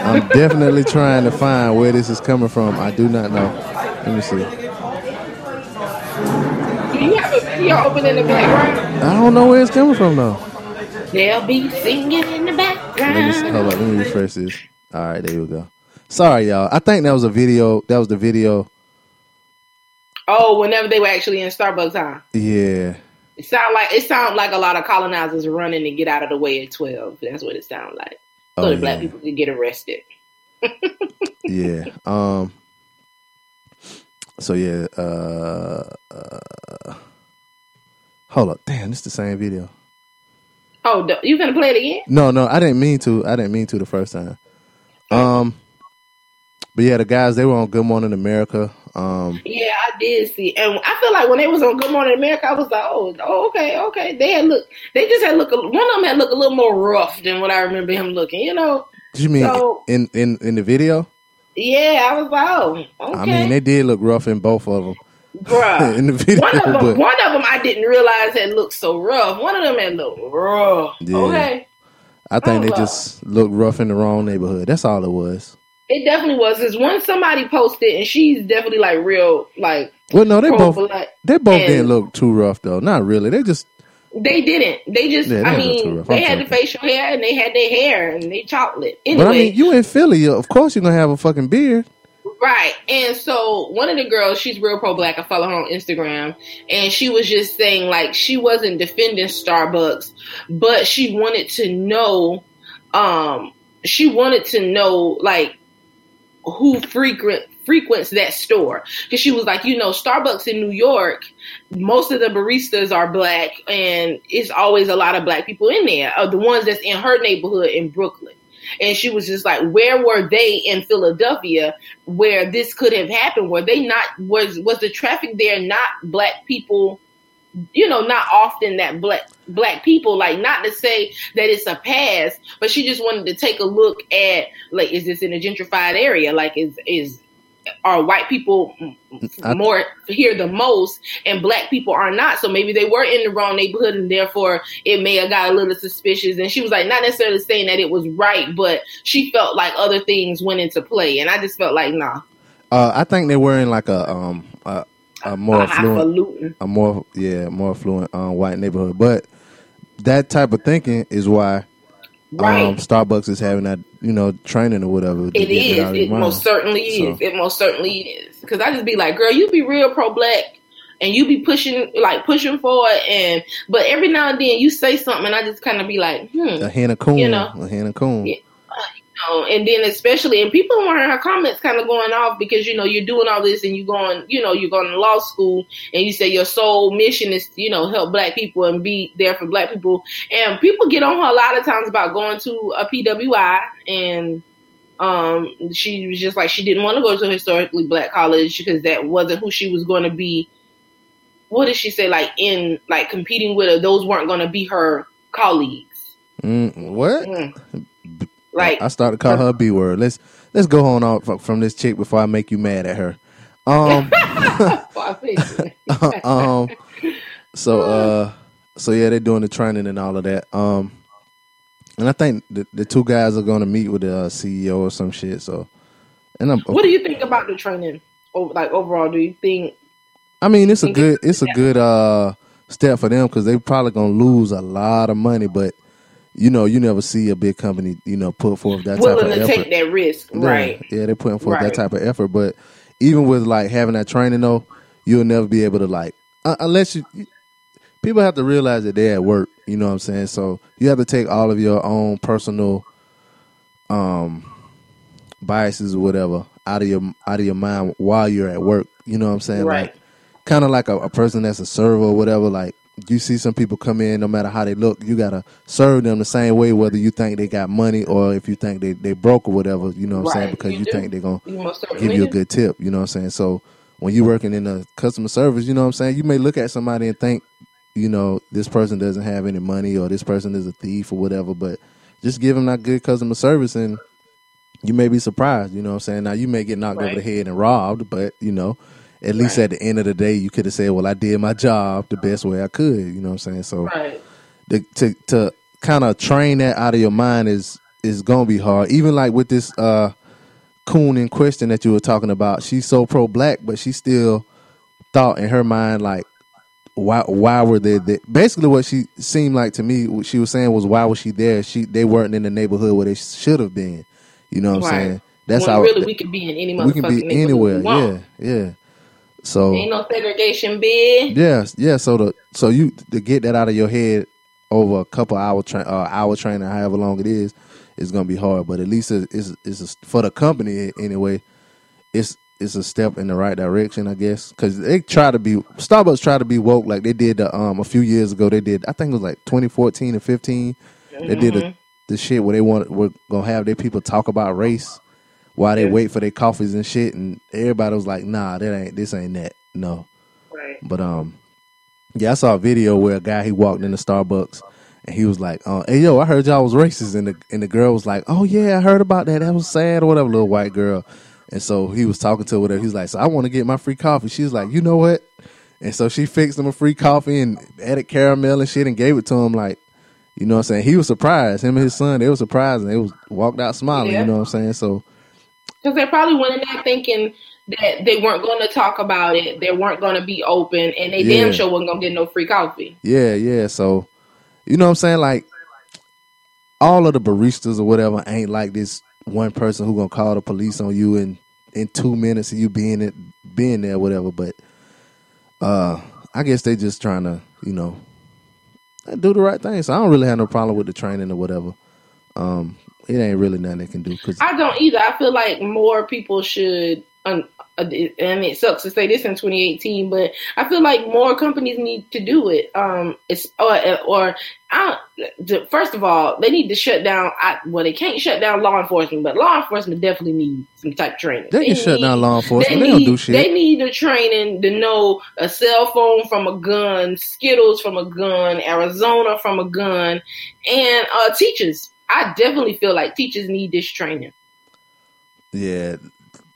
I'm definitely trying to find where this is coming from. I do not know. Let me see video open in the background? I don't know where it's coming from though. They'll be singing in the background. Let me, hold on, let me refresh this. All right, there you go. Sorry, y'all. I think that was a video. That was the video. Oh, whenever they were actually in Starbucks, huh? Yeah. It sound like it sound like a lot of colonizers running to get out of the way at twelve. That's what it sounded like. So oh, that yeah. black people could get arrested. yeah. Um. So yeah. Uh. uh Hold up, damn, it's the same video. Oh, you gonna play it again? No, no, I didn't mean to. I didn't mean to the first time. Um, but yeah, the guys they were on Good Morning America. Um, yeah, I did see, and I feel like when they was on Good Morning America, I was like, oh, oh okay, okay. They had look, they just had look. One of them had look a little more rough than what I remember him looking. You know. You mean so, in in in the video? Yeah, I was like, oh, okay. I mean, they did look rough in both of them. Bruh. in the video. One of, them, but, one of them I didn't realize had looked so rough. One of them had looked rough. Yeah. Okay. I think I they know. just looked rough in the wrong neighborhood. That's all it was. It definitely was. Is when somebody posted, and she's definitely like real, like. Well, no, they both they both didn't look too rough though. Not really. They just. They didn't. They just. Yeah, they I mean, they had the facial hair and they had their hair and they chocolate. Anyway, but I mean, you in Philly, of course you're gonna have a fucking beard. Right. And so one of the girls, she's real pro black. I follow her on Instagram. And she was just saying, like, she wasn't defending Starbucks, but she wanted to know, um, she wanted to know, like, who frequent frequents that store because she was like you know starbucks in new york most of the baristas are black and it's always a lot of black people in there uh, the ones that's in her neighborhood in brooklyn and she was just like, where were they in Philadelphia where this could have happened? Were they not, was, was the traffic there not black people? you know, not often that black black people, like not to say that it's a pass, but she just wanted to take a look at like, is this in a gentrified area? Like, is is are white people more here the most, and black people are not. So maybe they were in the wrong neighborhood, and therefore it may have got a little suspicious. And she was like, not necessarily saying that it was right, but she felt like other things went into play, and I just felt like, nah, Uh, I think they were in like a um a, a more affluent, a more yeah more affluent um, white neighborhood, but that type of thinking is why Right. um, Starbucks is having that you know training or whatever. It get that out is. It most certainly is. So- It most certainly is. Because I just be like, girl, you be real pro black, and you be pushing like pushing forward, and but every now and then you say something, and I just kind of be like, hmm. a Hannah Coon, You know. a Hannah Coon. Yeah. Know, and then especially and people were in her comments kind of going off because you know you're doing all this and you're going you know you're going to law school and you say your sole mission is you know help black people and be there for black people and people get on her a lot of times about going to a PWI and um she was just like she didn't want to go to a historically black college because that wasn't who she was going to be what did she say like in like competing with her those weren't going to be her colleagues Mm, what? Mm. Like I started to call her a B word. Let's let's go on off from this chick before I make you mad at her. Um, um, so uh, so yeah, they're doing the training and all of that. Um, and I think the, the two guys are going to meet with the uh, CEO or some shit. So, and I'm, What do you think about the training? Like overall, do you think? I mean, it's a good it's- it's a good uh step for them because they probably gonna lose a lot of money, but you know, you never see a big company, you know, put forth that type of effort. willing to effort. take that risk, Yeah, right? Yeah, they're putting forth that type of effort. But even with like having that training though, you'll never be able to like uh, unless you. People have to realize that they're at work. You know what I'm saying? So you have to take all of your own personal, um, biases or whatever out of your out of your mind while you're at work. You know what I'm saying? Right. Like kind of like a, a person that's a server or whatever. Like you see some people come in, no matter how they look, you gotta serve them the same way, whether you think they got money or if you think they they broke or whatever. You know what I'm saying? Because you you, think they're gonna You give you a good tip. You know what I'm saying? So when you're working in a customer service, you know what I'm saying? You may look at somebody and think, you know, this person doesn't have any money or this person is a thief or whatever, but just give them that good customer service and you may be surprised, you know what I'm saying? Now you may get knocked over the head and robbed, but you know, at least Right. at the end of the day you could have said, Well, I did my job the best way I could, you know what I'm saying? So Right. the, to to kind of train that out of your mind is is gonna be hard. Even like with this uh coon in question that you were talking about, she's so pro black, but she still thought in her mind like why why were they there? Basically, what she seemed like to me, what she was saying was why was she there? She they weren't in the neighborhood where they should have been. You know what I'm saying? That's when how really we could be in any we can be anywhere. Yeah, yeah. So Ain't no segregation, bid. Yeah, yeah. So the so you to get that out of your head over a couple hour train, uh, hour training, however long it is, is gonna be hard. But at least it's it's, it's a, for the company anyway. It's it's a step in the right direction, I guess, because they try to be Starbucks try to be woke like they did the, um a few years ago. They did I think it was like 2014 and 15. They did Mm-hmm. a, the shit where they want were gonna have their people talk about race while they Yeah. wait for their coffees and shit, and everybody was like, "Nah, that ain't this ain't that." No. Right. But um, yeah, I saw a video where a guy he walked into Starbucks and he was like, uh, "Hey yo, I heard y'all was racist," and the and the girl was like, "Oh yeah, I heard about that. That was sad or whatever." Little white girl, and so he was talking to her. Whatever. He's like, "So I want to get my free coffee." She was like, "You know what?" And so she fixed him a free coffee and added caramel and shit and gave it to him. Like, you know what I'm saying? He was surprised. Him and his son, they were surprised and they was walked out smiling. Yeah. You know what I'm saying? So Because they probably went in there thinking that they weren't going to talk about it, they weren't going to be open, and they Yeah. damn sure wasn't going to get no free coffee. Yeah, yeah. So, you know what I'm saying? Like, all of the baristas or whatever ain't like this one person who gonna call the police on you in in two minutes of you being it being there, whatever. But uh, I guess they just trying to, you know, do the right thing. So I don't really have no problem with the training or whatever. Um, it ain't really nothing they can do because I don't either. I feel like more people should, um, uh, and it sucks to say this in 2018, but I feel like more companies need to do it. Um, it's or or I don't, first of all, they need to shut down. I, well, they can't shut down law enforcement, but law enforcement definitely need some type of training. they can shut need- down law They enforcement. They, need, don't do shit. they need the training to know a cell phone from a gun, Skittles from a gun, Arizona from a gun, and uh, teachers. I definitely feel like teachers need this training. Yeah,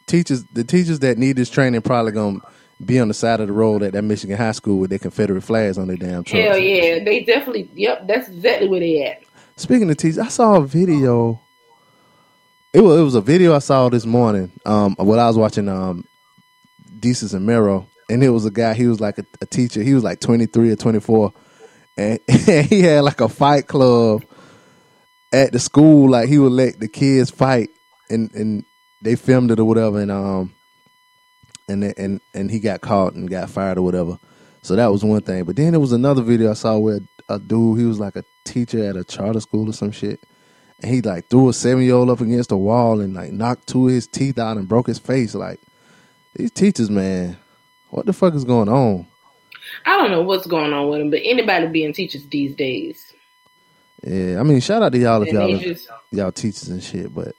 teachers, the teachers that need this training, probably gonna be on the side of the road at that Michigan high school with their Confederate flags on their damn trucks. Hell yeah, they definitely. Yep, that's exactly where they at. Speaking of teachers, I saw a video. It was it was a video I saw this morning. Um, when I was watching um, Desus and Mero, and it was a guy. He was like a, a teacher. He was like twenty three or twenty four, and, and he had like a fight club at the school. Like he would let the kids fight, and and they filmed it or whatever, and um, and and and he got caught and got fired or whatever. So that was one thing. But then there was another video I saw where a dude, he was like a teacher at a charter school or some shit. And he like threw a seven year old up against the wall and like knocked two of his teeth out and broke his face. Like these teachers, man, what the fuck is going on? I don't know what's going on with them, but anybody being teachers these days. Yeah, I mean, shout out to y'all if And y'all just- y'all teachers and shit. But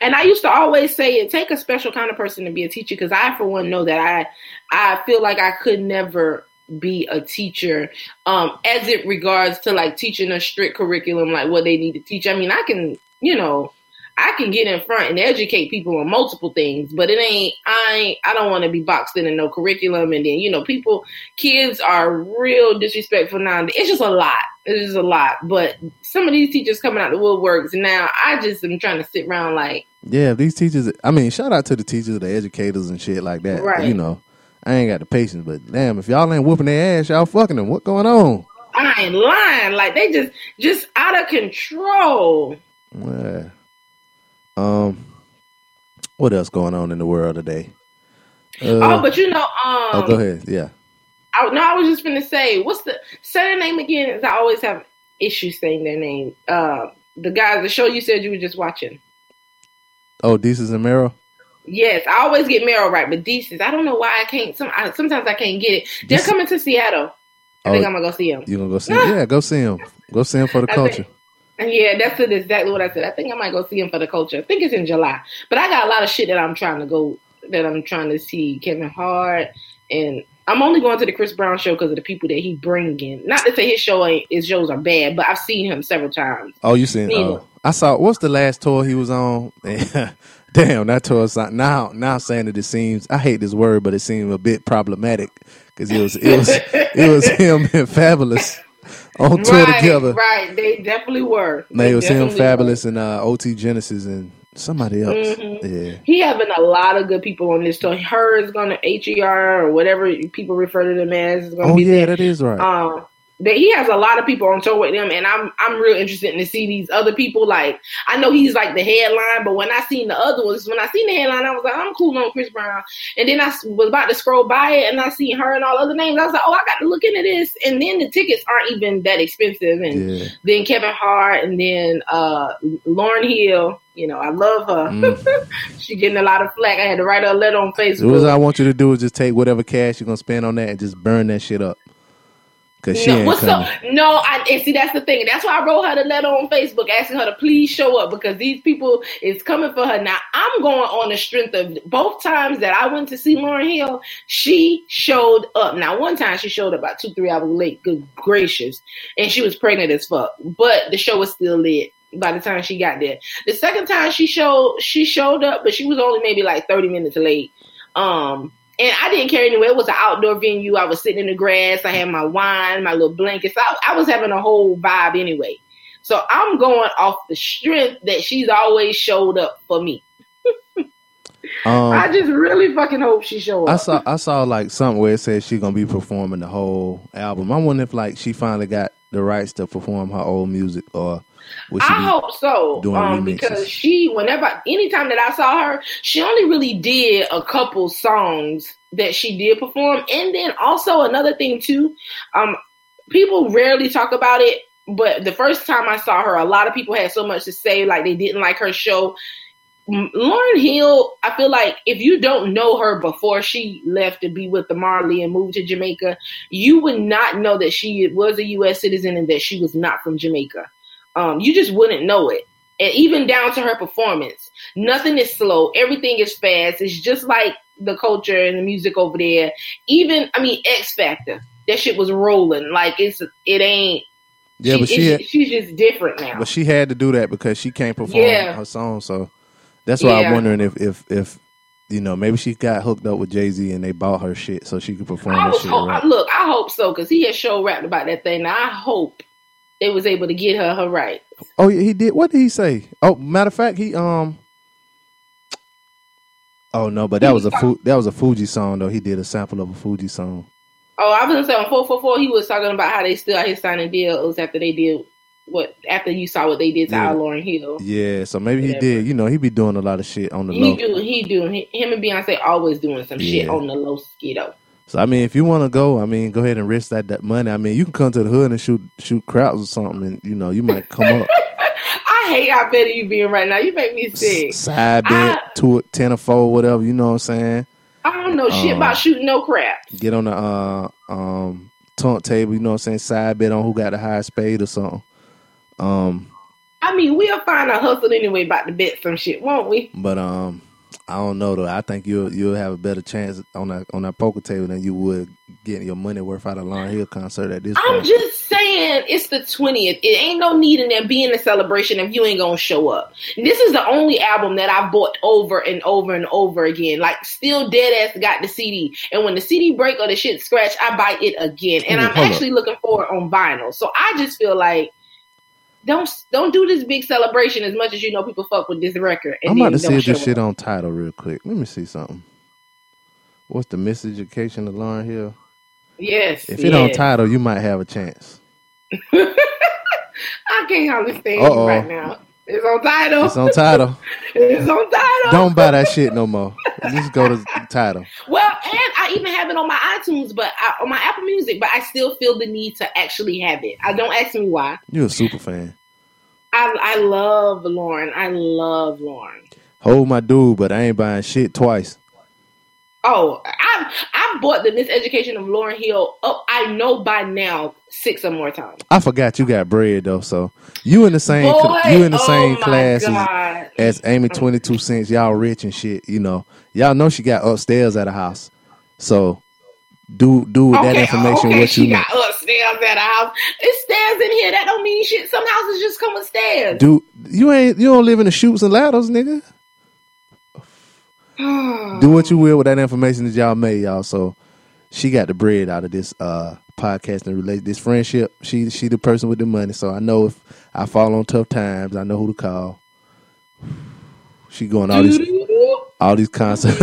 And I used to always say it take a special kind of person to be a teacher because I, for one, know that I I feel like I could never be a teacher um as it regards to like teaching a strict curriculum like what they need to teach. I mean, I can, you know, I can get in front and educate people on multiple things, but it ain't I ain't I don't want to be boxed in in no curriculum and then, you know, people kids are real disrespectful now. It's just a lot. It's just a lot. But some of these teachers coming out the woodworks now, I just am trying to sit around like yeah, these teachers. I mean, shout out to the teachers, the educators and shit like that. Right. You know, I ain't got the patience, but damn, if y'all ain't whooping their ass, y'all fucking them. What going on? I ain't lying. Like they just just out of control. Yeah. Um, what else going on in the world today? Uh, oh, but you know, um oh, go ahead. Yeah. I, no, I was just gonna say, what's the say their name again? 'cause I always have issues saying their name. Uh, the guys, the show you said you were just watching. Oh, Desus and Mero. Yes, I always get Mero right, but Desus, I don't know why I can't. Some I, sometimes I can't get it. They're This- coming to Seattle. I Oh, think I'm gonna go see them. You gonna go see? him? yeah, go see him. Go see him for the culture. think- yeah, that's exactly what I said. I think I might go see him for the culture. I think it's in July, but I got a lot of shit that I'm trying to go. That I'm trying to see Kevin Hart, and I'm only going to the Chris Brown show because of the people that he bringing. Not to say his show ain't his shows are bad, but I've seen him several times. Oh, you seen? Oh, I saw. What's the last tour he was on? Damn, that tour. Now, now saying that it seems. I hate this word, but it seemed a bit problematic because it was it was it was him and Fabolous on tour right, together. right. They definitely were. They, it was him, Fabolous, and uh, OT Genasis, and somebody else. Mhm. Yeah. He having a lot of good people on this tour. Her is gonna HER or whatever people refer to them as is gonna Oh be yeah, there. that is right. Um, that he has a lot of people on tour with him, and I'm I'm real interested in to see these other people. Like I know he's like the headline, but when I seen the other ones, when I seen the headline, I was like, I'm cool on Chris Brown. And then I was about to scroll by it, and I seen her and all other names. I was like, oh, I got to look into this. And then the tickets aren't even that expensive, and yeah. then Kevin Hart, and then uh Lauryn Hill. You know, I love her. Mm. she getting a lot of flack. I had to write her a letter on Facebook. what I want you to do is just take whatever cash you're gonna spend on that and just burn that shit up. Cause she no, ain't what's coming. up? No, I and see that's the thing. That's why I wrote her the letter on Facebook asking her to please show up because these people is coming for her. Now I'm going on the strength of both times that I went to see Lauryn Hill, she showed up. Now one time she showed up about two, three hours late, good gracious. And she was pregnant as fuck. But the show was still lit by the time she got there. The second time she showed she showed up, but she was only maybe like 30 minutes late. Um and I didn't care anyway. It was an outdoor venue. I was sitting in the grass. I had my wine, my little blankets. I, I was having a whole vibe anyway. So I'm going off the strength that she's always showed up for me. Um, I just really fucking hope she show up. I saw I saw like something where it said she's gonna be performing the whole album. I wonder if like she finally got the rights to perform her old music or I hope so. doing Um, because she, whenever, anytime that I saw her, she only really did a couple songs that she did perform. And then also another thing too, um, people rarely talk about it, but the first time I saw her, a lot of people had so much to say, like they didn't like her show. Lauryn Hill, I feel like if you don't know her before she left to be with the Marley and moved to Jamaica, you would not know that she was a U.S. citizen and that she was not from Jamaica. Um, you just wouldn't know it. And even down to her performance, nothing is slow. Everything is fast. It's just like the culture and the music over there. Even, I mean, Ex-Factor. That shit was rolling. Like it's, it ain't. Yeah, but she had, she's just different now. but she had to do that because she can't perform Yeah. her song. So that's why Yeah. I'm wondering if if if you know, maybe she got hooked up with Jay Z and they bought her shit so she could perform I was shit. Right? look, I hope so because he had show rapped about that thing. Now I hope they was able to get her her right. Oh, yeah, he did. What did he say? Oh, matter of fact, he um. Oh no, but that was a Fu- that was a Fugees song though. He did a sample of a Fugees song. Oh, I was gonna say on four four four, he was talking about how they still out here signing deals after they did what after you saw what they did to Yeah. our Lauryn Hill. Yeah, so maybe he did. You know, he be doing a lot of shit on the He low. do, he do. He, doing him and Beyonce always doing some shit on the low skiddo. So I mean, if you want to go, I mean, go ahead and risk that, that money. I mean, you can come to the hood and shoot shoot crowds or something, and you know, you might come up I hate how better you being right now. You make me sick. side bet I- to it, ten or four, whatever. You know what I'm saying? I don't know shit Um, about shooting no crap. Get on the uh um taunt table. You know what I'm saying? Side bet on who got the highest spade or something. Um, I mean, we'll find a hustle anyway about to bet some shit, won't we? but um, I don't know though. I think you'll you'll have a better chance on that on that poker table than you would getting your money worth out of Lauryn Hill concert at this I'm point. just saying, it's the 20th. It ain't no need in there being a celebration if you ain't gonna show up. This is the only album that I've bought over and over and over again. Like, still dead ass got the CD. And when the CD break or the shit scratch, I buy it again. And Hold I'm up, up. actually looking for it on vinyl. So I just feel like, don't don't do this big celebration as much as you know people fuck with this record. And I'm about to see if this shit up. on Tidal real quick. Let me see something. What's the miseducation of Lauryn Hill? Yes. If it on Tidal, you might have a chance. I can't understand Uh-oh. right now. It's on Tidal. It's on Tidal. It's on Tidal. Don't buy that shit no more. Just go to Tidal. Well, and I even have it on my iTunes, but I, on my Apple Music, but I still feel the need to actually have it. I don't ask me why. You're a super fan. I I love Lauryn. I love Lauryn. Hold my dude, but I ain't buying shit twice. Oh, I've I've bought the Miseducation of Lauryn Hill up. I know by now six or more times. I forgot you got bread though, so you in the same Boy, you in the oh same class as, God. as Amy Twenty Two Cents. Y'all rich and shit. You know, y'all know she got upstairs at a house. So do do with that information okay, what she you know. got upstairs at a house. It's stairs in here. That don't mean shit. Some houses just come with stairs. Do you ain't you don't live in the Chutes and Ladders, nigga? Do what you will with that information that y'all made, y'all. So she got the bread out of this uh podcast and relate this friendship. She she the person with the money. So I know if I fall on tough times, I know who to call. She going all these all these concerts.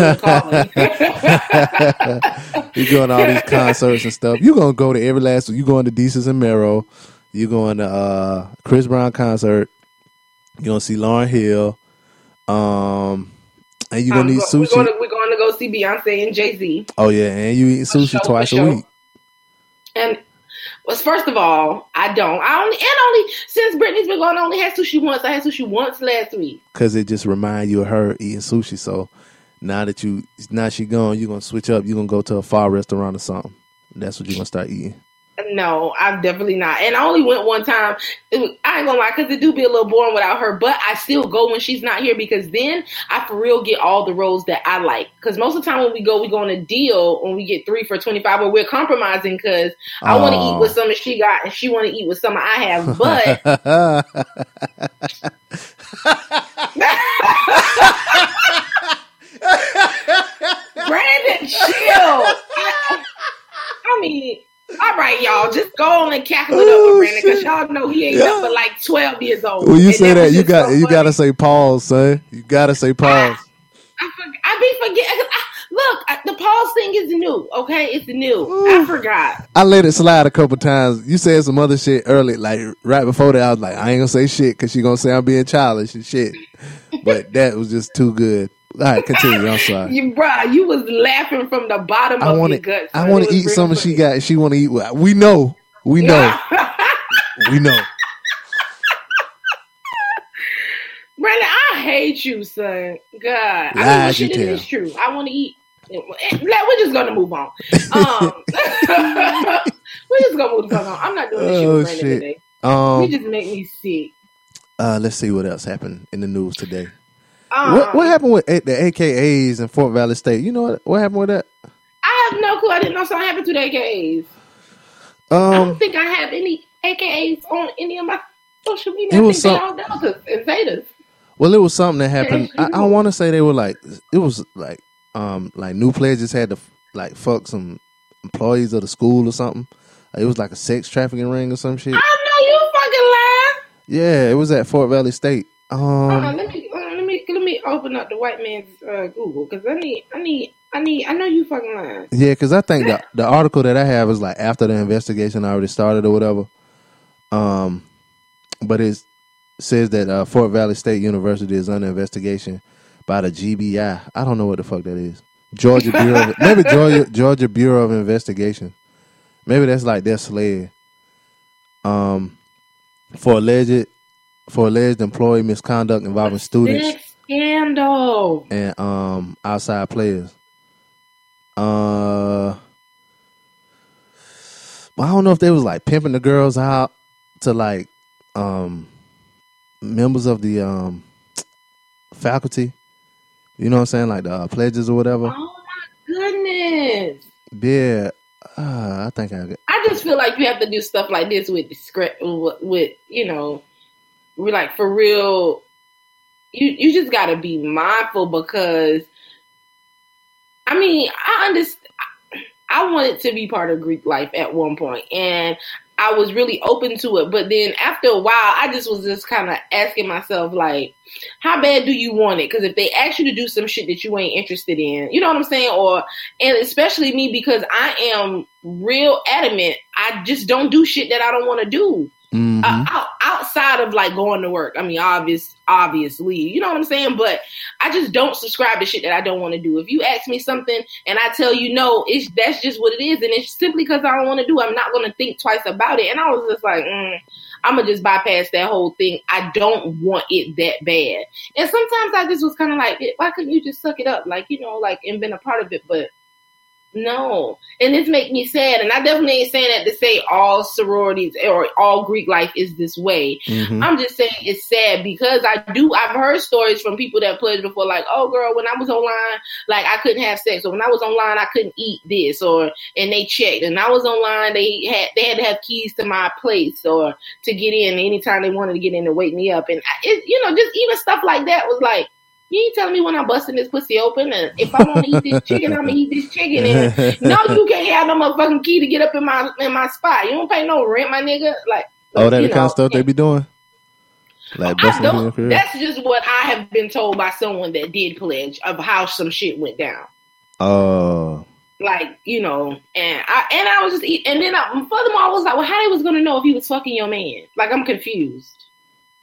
you going all these concerts and stuff. You gonna go to every last. You going to Desus and Mero. You going to uh Chris Brown concert. You gonna see Lauryn Hill. Um, and you gonna eat We're sushi. going, to, we're going to go see Beyonce and Jay Z. oh yeah, and you eat sushi sure, twice a week. And was first of all, I don't. I only and only since Britney's been gone, I only had sushi once. I had sushi once last week. Cause it just remind you of her eating sushi. So now that you now she gone, you're gonna switch up. You're gonna go to a far restaurant or something. That's what you're gonna start eating. No, I'm definitely not. And I only went one time. Was, I ain't gonna lie, because it do be a little boring without her. But I still go when she's not here because then I for real get all the rolls that I like. Because most of the time when we go, we go on a deal when we get three for twenty five, but we're compromising because I want to eat oh. with some that she got and she want to eat with some I have. But Brandon, chill. I, I mean, all right, y'all, just go on and cackle it up Oh, with Brandon because y'all know he ain't Yeah. but like twelve years old. when you And say that, was you got so you funny. gotta say pause, son. You gotta say ah, pause. I, for, I be forgetting. I, look, I, the pause thing is new. Okay, it's new. Ooh. I forgot. I let it slide a couple times. You said some other shit early, like right before that. I was like, I ain't gonna say shit because she gonna say I'm being childish and shit. But that was just too good. All right, continue. I'm sorry. You, bruh, you was laughing from the bottom I of want your guts. I want to eat something she got. She want to eat. We know. We know. We know. Brandon, I hate you, son. God, I mean, shit you is true? I want to eat. We're just gonna move on. Um, we're just gonna move on. I'm not doing this shit Oh, with Brandon shit. today. Um. you just make me sick. Uh. Let's see what else happened in the news today. Um, What What happened with A- the AKAs in Fort Valley State? You know what? What happened with that? I have no clue. I didn't know something happened to the AKAs. I Um. don't think I have any AKAs on any of my social media. It I was think some- they all and. Well, it was something that happened. I, I want to say they were like it was like um like new pledges had to like fuck some employees of the school or something. It was like a sex trafficking ring or some shit. I know you fucking lying. Yeah, it was at Fort Valley State. Um, let me uh, let me me open up the white man's uh, Google because I need I need I need I know you fucking lying. yeah, because I think the the article that I have is like after the investigation already started or whatever. Um, but it says that uh, Fort Valley State University is under investigation by the GBI. I don't know what the fuck that is. Georgia Bureau, of, maybe Georgia Georgia Bureau of Investigation. Maybe that's like their sled. Um, for alleged for alleged employee misconduct involving students scandal. and um outside players. Uh, but I don't know if they was like pimping the girls out to like um members of the um faculty. You know what I'm saying, like the uh, pledges or whatever. Oh my goodness. Yeah, uh, I think I got. I just feel like you have to do stuff like this with with, with you know, we're like for real. You you just got to be mindful because, I mean, I understand. I wanted to be part of Greek life at one point, and I was really open to it. But then after a while, I just was just kind of asking myself, like, how bad do you want it? Because if they ask you to do some shit that you ain't interested in, you know what I'm saying? Or, and especially me because I am real adamant. I just don't do shit that I don't want to do Mhm. uh, out, outside of like going to work. I mean, obvious, obviously, you know what I'm saying. But I just don't subscribe to shit that I don't want to do. If you ask me something and I tell you no, it's that's just what it is, and it's simply because I don't want to do. I'm not going to think twice about it. And I was just like, mm, I'm gonna just bypass that whole thing. I don't want it that bad. And sometimes I just was kind of like, why couldn't you just suck it up, like you know, like and been a part of it, but. No, and this make me sad, and I definitely ain't saying that to say all sororities or all Greek life is this way. Mhm. I'm just saying it's sad because I do. I've heard stories from people that pledged before, like, "Oh, girl, when I was online, like I couldn't have sex, or when I was online, I couldn't eat this, or and they checked, and I was online, they had they had to have keys to my place or to get in anytime they wanted to get in and wake me up, and I, it, you know, just even stuff like that was like." You ain't telling me when I'm busting this pussy open, and if I want to eat this chicken, I'm gonna eat this chicken. And no, you can't have no motherfucking key to get up in my in my spot. You don't pay no rent, my nigga. Like, Oh, that the kind of stuff they be doing. Like busting in don't. That's just what I have been told by someone that did pledge of how some shit went down. Oh, Like you know, and I and I was just eat- and then I, furthermore I was like, well, how they was gonna know if he was fucking your man? Like I'm confused.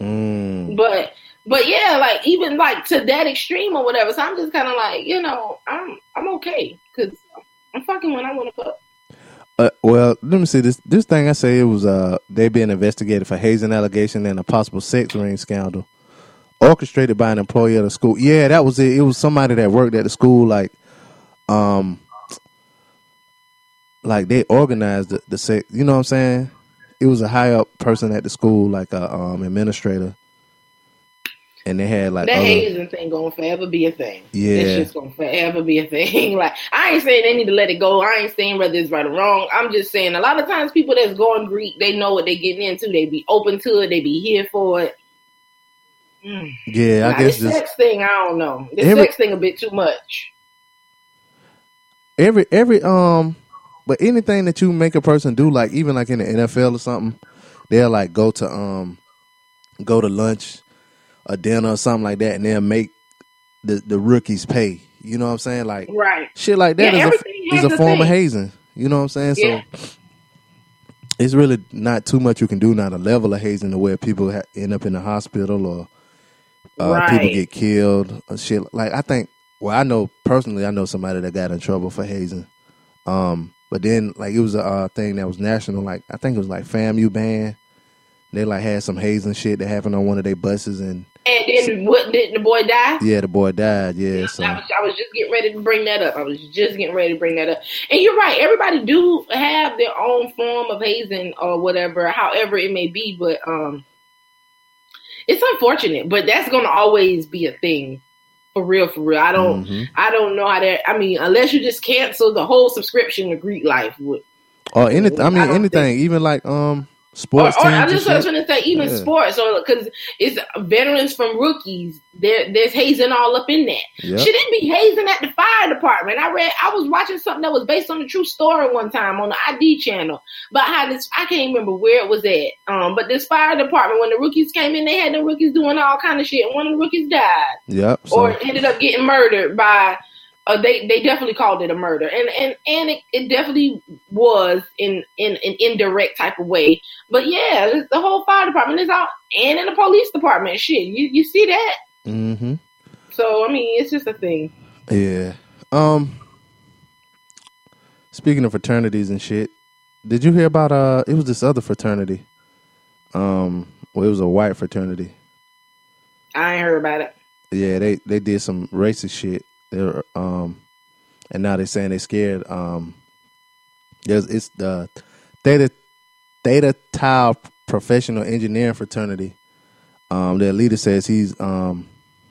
mm. But but yeah, like even like to that extreme or whatever. So I'm just kind of like, you know, I'm I'm okay because I'm fucking when I want to fuck. Uh, well, let me see this. This thing I say it was uh they being investigated for hazing allegation and a possible sex ring scandal, orchestrated by an employee of the school. Yeah, that was it. It was somebody that worked at the school, like, um, like they organized the, the sex. You know what I'm saying? It was a high up person at the school, like a um administrator, and they had like that other, hazing thing gonna forever be a thing. Yeah. It's just gonna forever be a thing. Like I ain't saying they need to let it go. I ain't saying whether it's right or wrong. I'm just saying a lot of times people that's going Greek, they know what they getting into. They be open to it. They be here for it. Mm. yeah. I guess this just sex thing, I don't know. This Every- sex thing a bit too much. every every um but anything that you make a person do like even like in the NFL or something they'll like go to um go to lunch or dinner or something like that and they'll make the the rookies pay you know what I'm saying like Right. shit like that Yeah, is a is a a form of hazing you know what I'm saying Yeah. so it's really not too much you can do not a level of hazing to where people ha- end up in the hospital or uh, people get killed or shit. Like I think, well, I know personally, I know somebody that got in trouble for hazing. Um, but then like it was a uh, thing that was national. Like I think it was like FAMU band. They like had some hazing shit that happened on one of their buses, and And then what Didn't the boy die? yeah, the boy died. Yeah, so I was, I was just getting ready to bring that up. I was just getting ready to bring that up. And you're right. Everybody do have their own form of hazing or whatever, however it may be. But um, it's unfortunate. But that's gonna always be a thing, for real. For real. I don't. Mhm. I don't know how that. I mean, unless you just cancel the whole subscription to Greek life. Or anything. I mean, I anything. Even like um, Sports or, or I just was going to say even Yeah. sports, or because it's veterans from rookies. There, there's hazing all up in that. Yep. Should it be hazing at the fire department? I read, I was watching something that was based on a true story one time on the ID channel about how this. I can't remember where it was at. Um, but this fire department, when the rookies came in, they had the rookies doing all kind of shit, and one of the rookies died Yep. So, or ended up getting murdered by. Uh, they they definitely called it a murder, and and and it, it definitely was in in an indirect type of way. But yeah, the whole fire department is out, and in the police department, shit, you you see that. hmm So I mean, it's just a thing. Yeah. Um. Speaking of fraternities and shit, did you hear about uh? It was this other fraternity. Um. Well, it was a white fraternity. I ain't heard about it. Yeah, they they did some racist shit. They're um, and now they're saying they're scared. Um, there's it's the Theta Theta Tau Professional Engineering Fraternity. Um, their leader says he's um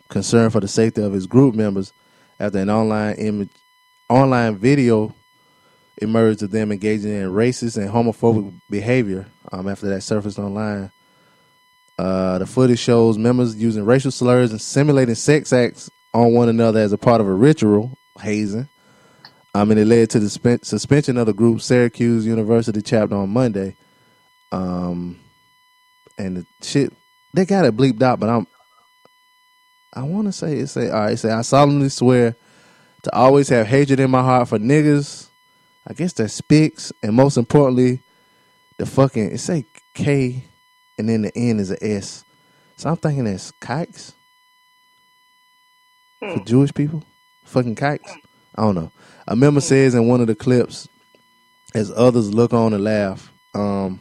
concerned for the safety of his group members after an online image, online video emerged of them engaging in racist and homophobic behavior. Um, after that surfaced online. Uh, the footage shows members using racial slurs and simulating sex acts on one another as a part of a ritual hazing. Um, and it led to the spen- suspension of the group Syracuse University chapter on Monday. Um, and the shit they got it bleeped out, but I'm I want to say it say all right. Say I solemnly swear to always have hatred in my heart for niggas. I guess that speaks, and most importantly, the fucking it say K, and then the N is a S. So I'm thinking that's kikes for Hmm. Jewish people. Fucking kikes. I don't know. A member says in one of the clips, as others look on and laugh. Um,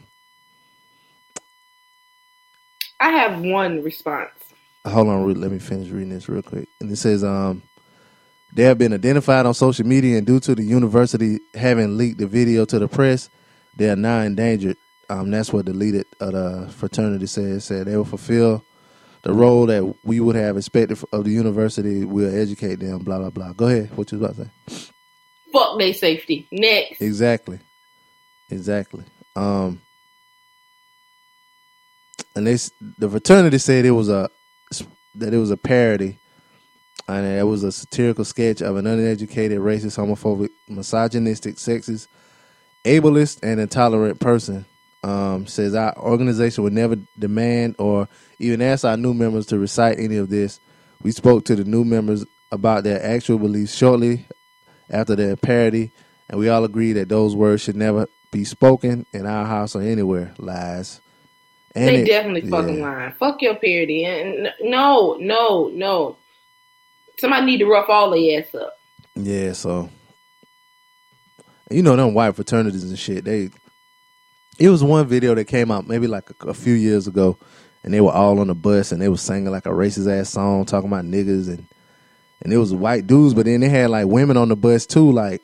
I have one response. hold on, let me finish reading this real quick. And it says, um, they have been identified on social media, and due to the university having leaked the video to the press, they are now endangered. Um, that's what the leader of the fraternity said. Said they will fulfill the role that we would have expected of the university. We'll educate them. Blah blah blah. Go ahead. What you was about to say? Fuck their safety. Next. Exactly. Exactly. Um and they the fraternity said it was a that it was a parody and it was a satirical sketch of an uneducated, racist, homophobic, misogynistic, sexist, ableist, and intolerant person. Um, says our organization would never demand or even ask our new members to recite any of this. We spoke to the new members about their actual beliefs shortly after their parody, and we all agree that those words should never be spoken in our house or anywhere. Lies. And they it- definitely fucking yeah. lying. Fuck your parody. And no, no, no. Somebody need to rough all their ass up. Yeah, so you know them white fraternities and shit. They it was one video that came out maybe like a, a few years ago, and they were all on the bus and they was singing like a racist ass song talking about niggas and and it was white dudes, but then they had like women on the bus too. Like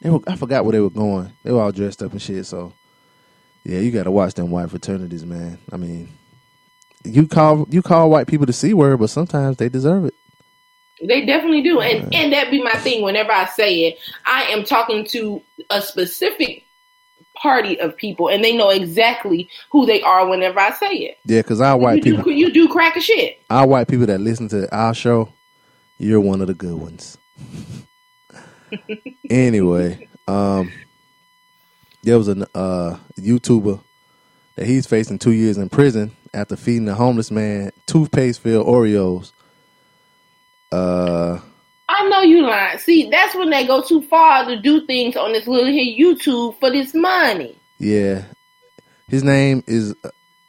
they were, I forgot where they were going. They were all dressed up and shit. So yeah, you got to watch them white fraternities, man. I mean, you call you call white people the c word, but sometimes they deserve it. They definitely do. And and that be my thing whenever I say it. I am talking to a specific party of people and they know exactly who they are whenever I say it. Yeah, because our white you, people. do, you do crack a shit. our white people that listen to our show, you're one of the good ones. anyway, um, there was a uh, YouTuber that he's facing two years in prison after feeding a homeless man toothpaste filled Oreos. Uh, I know you lying. See, that's when they go too far to do things on this little here YouTube for this money. yeah, his name is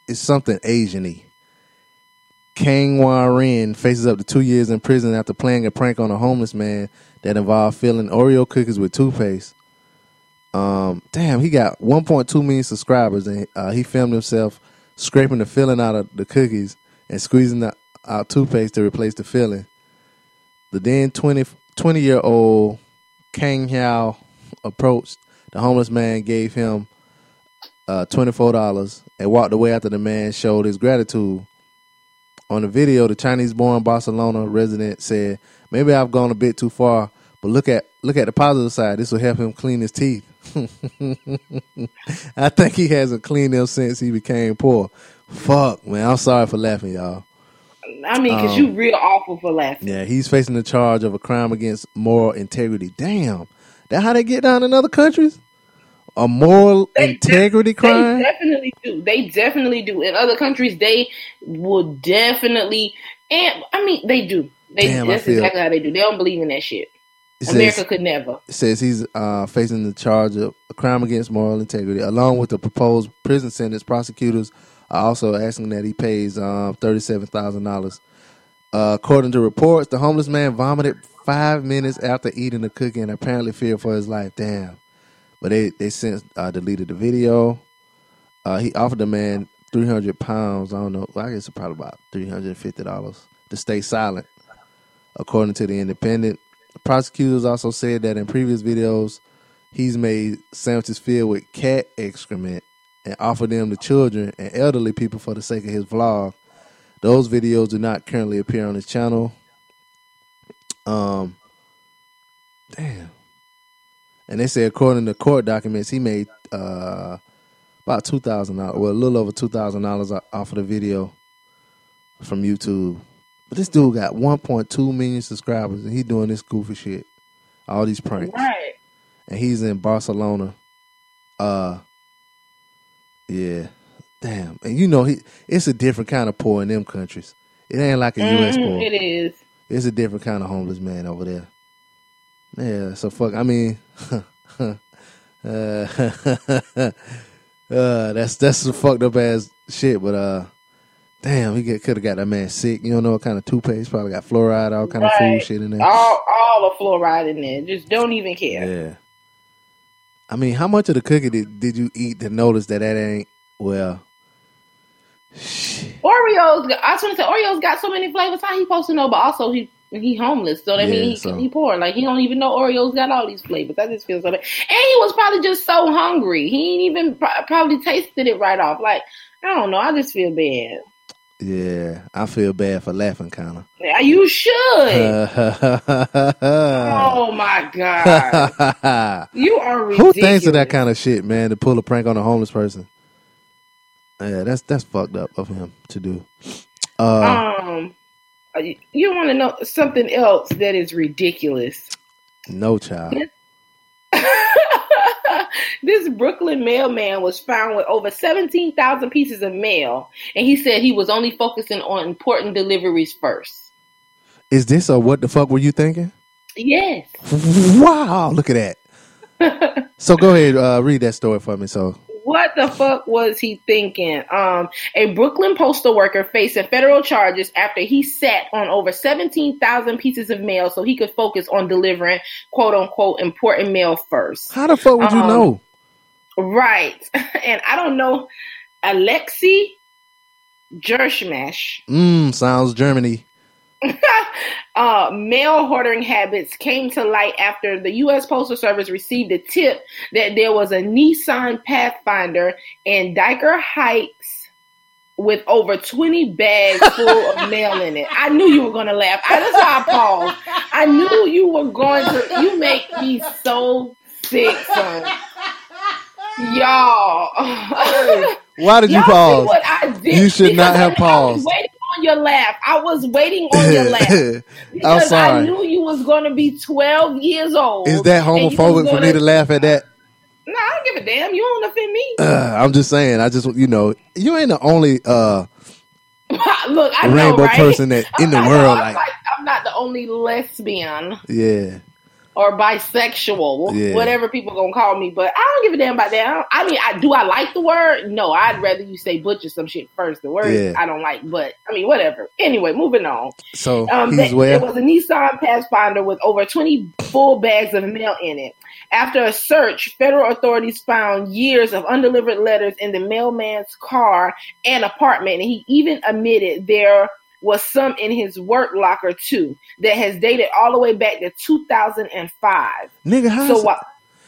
is something Asian-y. Kang Rin faces up to two years in prison after playing a prank on a homeless man that involved filling Oreo cookies with toothpaste. Um, damn, he got 1.2 million subscribers, and uh, he filmed himself scraping the filling out of the cookies and squeezing the, out toothpaste to replace the filling. The then 20, 20 year old Kang Hiao approached the homeless man, gave him uh, $24, and walked away after the man showed his gratitude. On the video, the Chinese-born Barcelona resident said, "Maybe I've gone a bit too far, but look at look at the positive side. This will help him clean his teeth." I think he hasn't cleaned them since he became poor. Fuck, man. I'm sorry for laughing, y'all. I mean, because Um, you real awful for laughing. Yeah, he's facing the charge of a crime against moral integrity. Damn. That how they get down in other countries? A moral They- integrity crime? They definitely do. They definitely do. In other countries, they will definitely. And I mean, they do. They, Damn, I that's exactly how they do. They don't believe in that shit. It America says, could never. says he's uh, facing the charge of a crime against moral integrity, along with the proposed prison sentence. Prosecutors are also asking that he pays um, thirty-seven thousand dollars. Uh, according to reports, the homeless man vomited five minutes after eating the cookie and apparently feared for his life. Damn! But they they since uh, deleted the video. Uh, he offered the man three hundred pounds. I don't know. I guess it's probably about three hundred and fifty dollars to stay silent. According to the Independent, prosecutors also said that in previous videos, he's made sandwiches filled with cat excrement and offered them to children and elderly people for the sake of his vlog. Those videos do not currently appear on his channel. Um, damn. And they say, according to court documents, he made uh, about two thousand dollars, well, a little over two thousand dollars off of the video from YouTube. But this dude got one point two million subscribers, and he doing this goofy shit, all these pranks, Right. and he's in Barcelona. Uh, yeah, damn, and you know he, it's a different kind of poor in them countries. It ain't like a U.S. Mhm, poor. it is. It's a different kind of homeless man over there. Yeah, so fuck. I mean, uh, uh, that's that's some fucked up ass shit. But uh, damn, he get could have got that man sick. You don't know what kind of toothpaste. Probably got fluoride, all kind of food shit in there. All all the fluoride in there. Just don't even care. I mean, how much of the cookie did, did you eat to notice that that ain't well? Shit. Oreos. I was gonna say Oreos got so many flavors. How he supposed to know? But also he he homeless, so that Yeah, means he, so- he poor. Like he don't even know Oreos got all these flavors. I just feel so bad. And he was probably just so hungry. He ain't even pro- probably tasted it right off. Like I don't know. I just feel bad. Yeah, I feel bad for laughing, kind of. Yeah, you should. Uh, oh my god, you are Who thinks of that kind of shit, man? To pull a prank on a homeless person? Yeah, that's that's fucked up of him to do. Uh, Um, you want to know something else that is ridiculous? no child. this Brooklyn mailman was found with over 17,000 pieces of mail, and he said he was only focusing on important deliveries first. Is this or what the fuck were you thinking? Yes. Wow, look at that. So go ahead, uh, read that story for me. So What the fuck was he thinking? Um, a Brooklyn postal worker facing federal charges after he sat on over 17,000 pieces of mail so he could focus on delivering quote unquote important mail first. how the fuck would you Um, know? Right. And I don't know, Alexi Jershmash. Mmm, sounds Germany. uh, mail hoarding habits came to light after the U.S. Postal Service received a tip that there was a Nissan Pathfinder in Dyker Heights with over 20 bags full of mail in it. I knew you were going to laugh. I, that's why I paused. I knew you were going to. You make me so sick, son. Y'all. Why did you Y'all see pause? what I did? You should not Because have I- I paused. On your laugh. I was waiting on your laugh. I'm Because I knew you was going to be 12 years old. Is that and you was homophobic for me gonna- laugh at that? No, I don't give a damn. You don't offend me. Uh, I'm just saying. I just you know you ain't the only uh Look, I know, rainbow right? person that in the not- world I'm, like I'm not the only lesbian yeah or bisexual, Yeah. whatever people gonna call me. But I don't give a damn about that. I, I mean, I do. I like the word. No, I'd rather you say butcher some shit first. The word Yeah. I don't like, but I mean, whatever. Anyway, moving on. so Um, he's th- where There was a Nissan Pathfinder with over 20 full bags of mail in it. After a search, federal authorities found years of undelivered letters in the mailman's car and apartment, and he even admitted there was some in his work locker too that has dated all the way back to 2005. nigga how So what?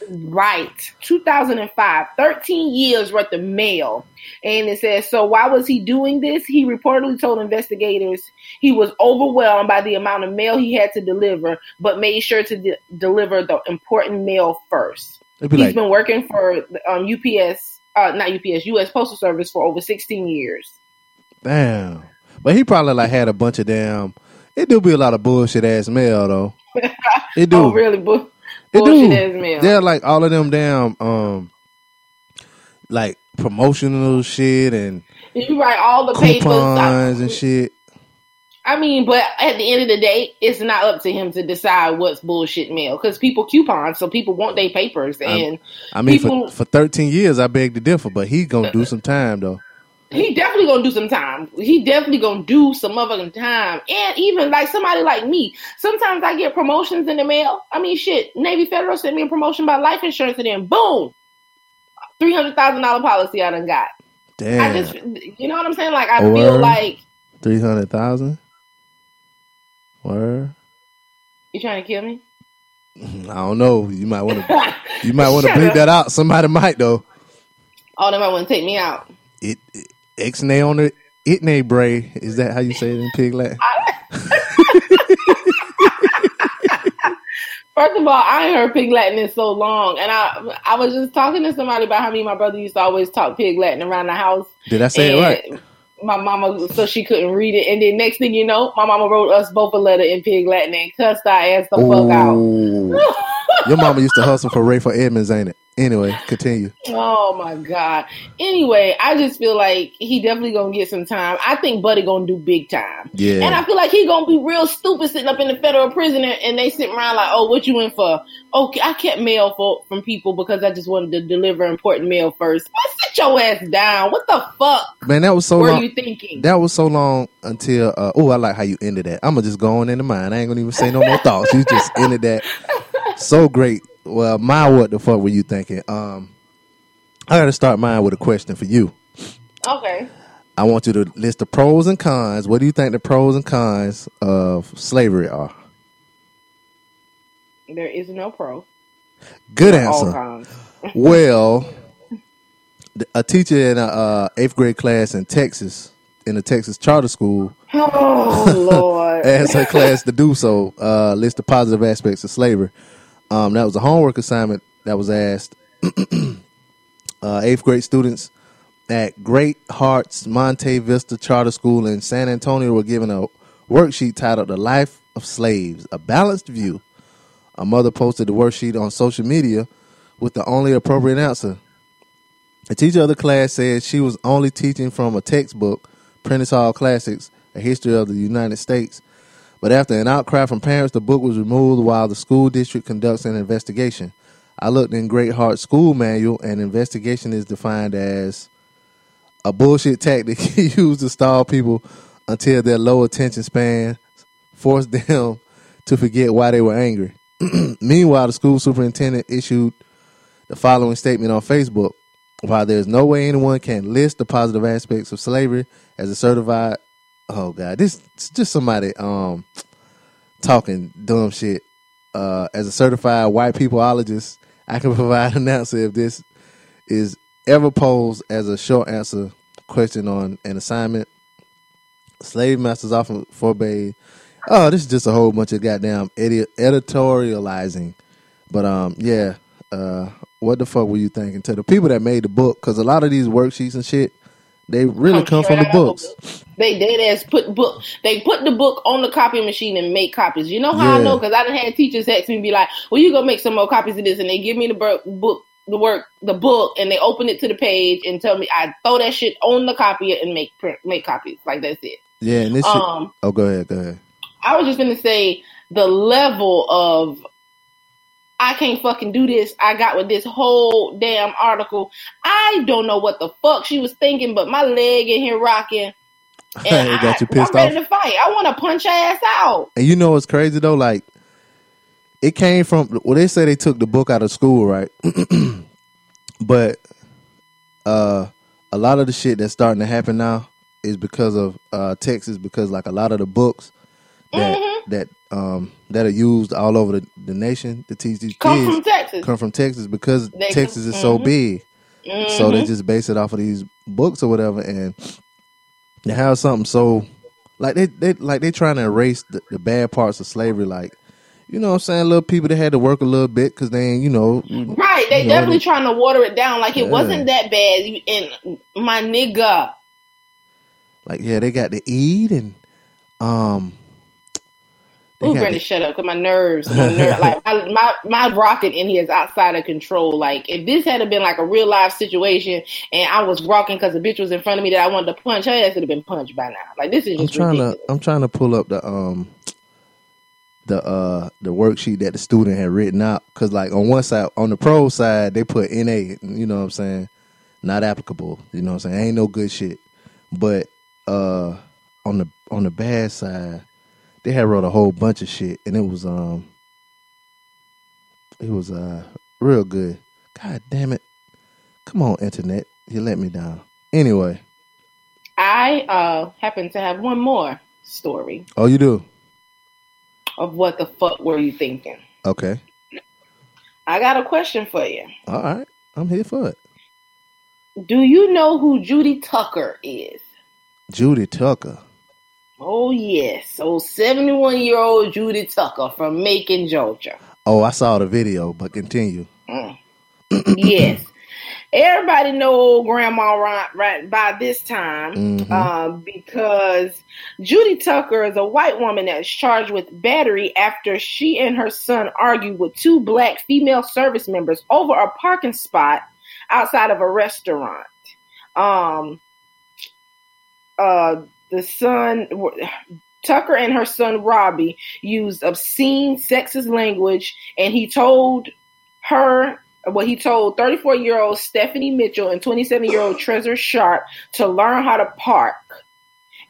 Right, 2005, 13 years worth of mail. And it says, so why was he doing this? He reportedly told investigators he was overwhelmed by the amount of mail he had to deliver, but made sure to de- deliver the important mail first. Be He's like, been working for um, UPS, uh, not UPS, U.S. Postal Service for over 16 years. damn. But he probably like had a bunch of damn. It do be a lot of bullshit ass mail though. It do. Oh, really? Bu- It bullshit do. ass mail. They're like all of them damn um like promotional shit and You write all the papers. coupons I, and shit. I mean, but at the end of the day, it's not up to him to decide what's bullshit mail because people coupon, so people want their papers, and I mean, People- for, for 13 years, I beg to differ, but he gonna do some time though. He definitely gonna do some time. He definitely gonna do some motherfucking time, and even like somebody like me, sometimes I get promotions in the mail. I mean, shit, Navy Federal sent me a promotion by life insurance, and then boom, three hundred thousand dollar policy I done got. Damn. I just, you know what I'm saying? Like I feel like three hundred thousand. Word. you trying to kill me. I don't know. You might want to. You might want to bleep up. that out. Somebody might though. Oh, they might want to take me out. It X nay on the it nay bray. Is that how you say it in pig Latin? First of all, I ain't heard pig Latin in so long, and I I was just talking to somebody about how me and my brother used to always talk pig Latin around the house. Did I say it right? My mama, so she couldn't read it, and then next thing you know, my mama wrote us both a letter in pig Latin and cussed our ass the fuck out. Your mama used to hustle for Rayful Edmonds, ain't it? Anyway, continue. Oh my god. Anyway, I just feel like he definitely gonna get some time. I think Buddy gonna do big time. Yeah. And I feel like he gonna be real stupid sitting up in the federal prison and, they sitting around like, oh, what you in for? Okay, I kept mail for from people because I just wanted to deliver important mail first. Man, sit your ass down. What the fuck Man, that was so were long. you thinking? That was so long until. Uh, oh, I like how you ended that. I'm gonna just go on into mine. I ain't gonna even say no more thoughts. You just ended that so great. Well, my what the fuck were you thinking? Um, I got to start mine with a question for you. okay. I want you to list the pros and cons. What do you think the pros and cons of slavery are? There is no pro. Good answer. Well, a teacher in a uh, eighth grade class in Texas, in a Texas charter school, Oh Lord. asked her class to do so. Uh, list the positive aspects of slavery. Um, that was a homework assignment that was asked. uh, eighth grade students at Great Hearts Monte Vista Charter School in San Antonio were given a worksheet titled "The Life of Slaves: A Balanced View." A mother posted the worksheet on social media with the only appropriate answer. A teacher of the class said she was only teaching from a textbook, Prentice Hall Classics, A History of the United States. But after an outcry from parents, the book was removed while the school district conducts an investigation. I looked in Great Heart School Manual, and investigation is defined as a bullshit tactic used to stall people until their low attention span forced them to forget why they were angry. Meanwhile, the school superintendent issued the following statement on Facebook. While there's no way anyone can list the positive aspects of slavery as a certified oh god, this is just somebody um talking dumb shit. Uh as a certified white peopleologist, I can provide an answer if this is ever posed as a short answer question on an assignment. Slave masters often forbade Oh, this is just a whole bunch of goddamn edi- editorializing. But um, yeah. Uh, what the fuck were you thinking to the people that made the book? Because a lot of these worksheets and shit, they really come Come from the books. book. They dead ass put book. They put the book on the copy machine and make copies. You know how Yeah. I know? Because I done had teachers text me and be like, "Well, you go make some more copies of this," and they give me the book, the work, the book, and they open it to the page and tell me I throw that shit on the copier and make print, make copies. Like that's it. Yeah, and this shit. Um, Oh, go ahead, go ahead. I was just gonna say the level of I can't fucking do this. I got with this whole damn article. I don't know what the fuck she was thinking, but my leg in here rocking. And it got you I, pissed I'm ready off. to fight. I want to punch ass out. And you know what's crazy though? Like, it came from. Well, they say they took the book out of school, right? but uh, a lot of the shit that's starting to happen now is because of uh, Texas. Because like a lot of the books that Mm-hmm. that um that are used all over the, the nation to teach these Come kids from Texas. come from Texas because They come- Texas is so mhm. big. So they Mhm. just base it off of these books or whatever, and they have something so like they they like they trying to erase the, the bad parts of slavery. Like you know what I'm saying, little people that had to work a little bit because they ain't, you know, Right, they You know, definitely they- trying to water it down like it Yeah. wasn't that bad. And my nigga, like yeah, they got to eat and um. Ooh, the- shut up, cause my nerves, my ner- like my, my my rocket in here is outside of control. Like if this had been like a real life situation, and I was rocking because the bitch was in front of me that I wanted to punch her ass, would have been punched by now. Like this is I'm just trying ridiculous. to I'm trying to pull up the um the uh the worksheet that the student had written out because like on one side on the pro side they put NA you know what I'm saying not applicable you know what I'm saying ain't no good shit but uh on the on the bad side they had wrote a whole bunch of shit and it was um it was uh real good. God damn it. Come on internet. You let me down. Anyway. I uh happen to have one more story. Oh you do? Of what the fuck were you thinking? okay. I got a question for you. all right. I'm here for it. Do you know who Judy Tucker is? Judy Tucker. Oh yes, old seventy-one-year-old Judy Tucker from Macon, Georgia. Oh, I saw the video, but continue. Mm. yes. Everybody know old grandma right, right by this time Mhm. um, because Judy Tucker is a white woman that's charged with battery after she and her son argued with two black female service members over a parking spot outside of a restaurant. Um, uh, the son Tucker and her son Robbie used obscene sexist language, and he told her well, he told 34 year old Stephanie Mitchell and 27 year old Treasure Sharp to learn how to park.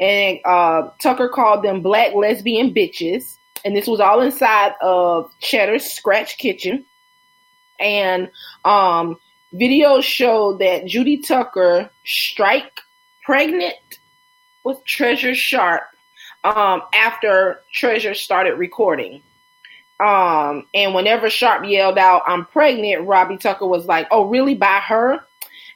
And uh, Tucker called them black lesbian bitches. And this was all inside of Cheddar's Scratch Kitchen. And um, videos show that Judy Tucker strike pregnant with Treasure Sharp um, after Treasure started recording. Um, and whenever Sharp yelled out, I'm pregnant, Robbie Tucker was like, Oh, really? By her?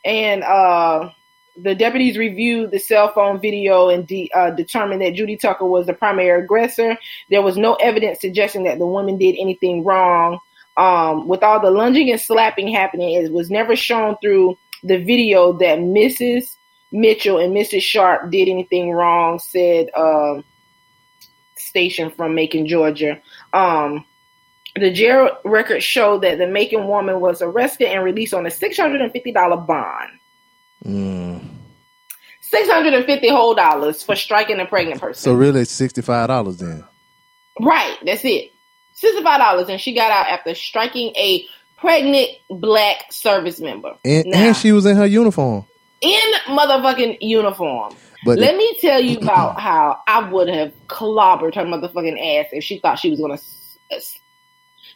And uh, the deputies reviewed the cell phone video and de- uh, determined that Judy Tucker was the primary aggressor. There was no evidence suggesting that the woman did anything wrong. Um, with all the lunging and slapping happening, it was never shown through the video that Mrs. Mitchell and Mrs. Sharp did anything wrong, said uh, station from Macon, Georgia. Um, the jail records show that the Macon woman was arrested and released on a $650 bond. Mm. 650 whole dollars for striking a pregnant person. So really, it's sixty five dollars then. right, that's it. $65 and she got out after striking a pregnant black service member. And, Now, and she was in her uniform. In motherfucking uniform. But Let me tell you about how I would have clobbered her motherfucking ass if she thought she was going to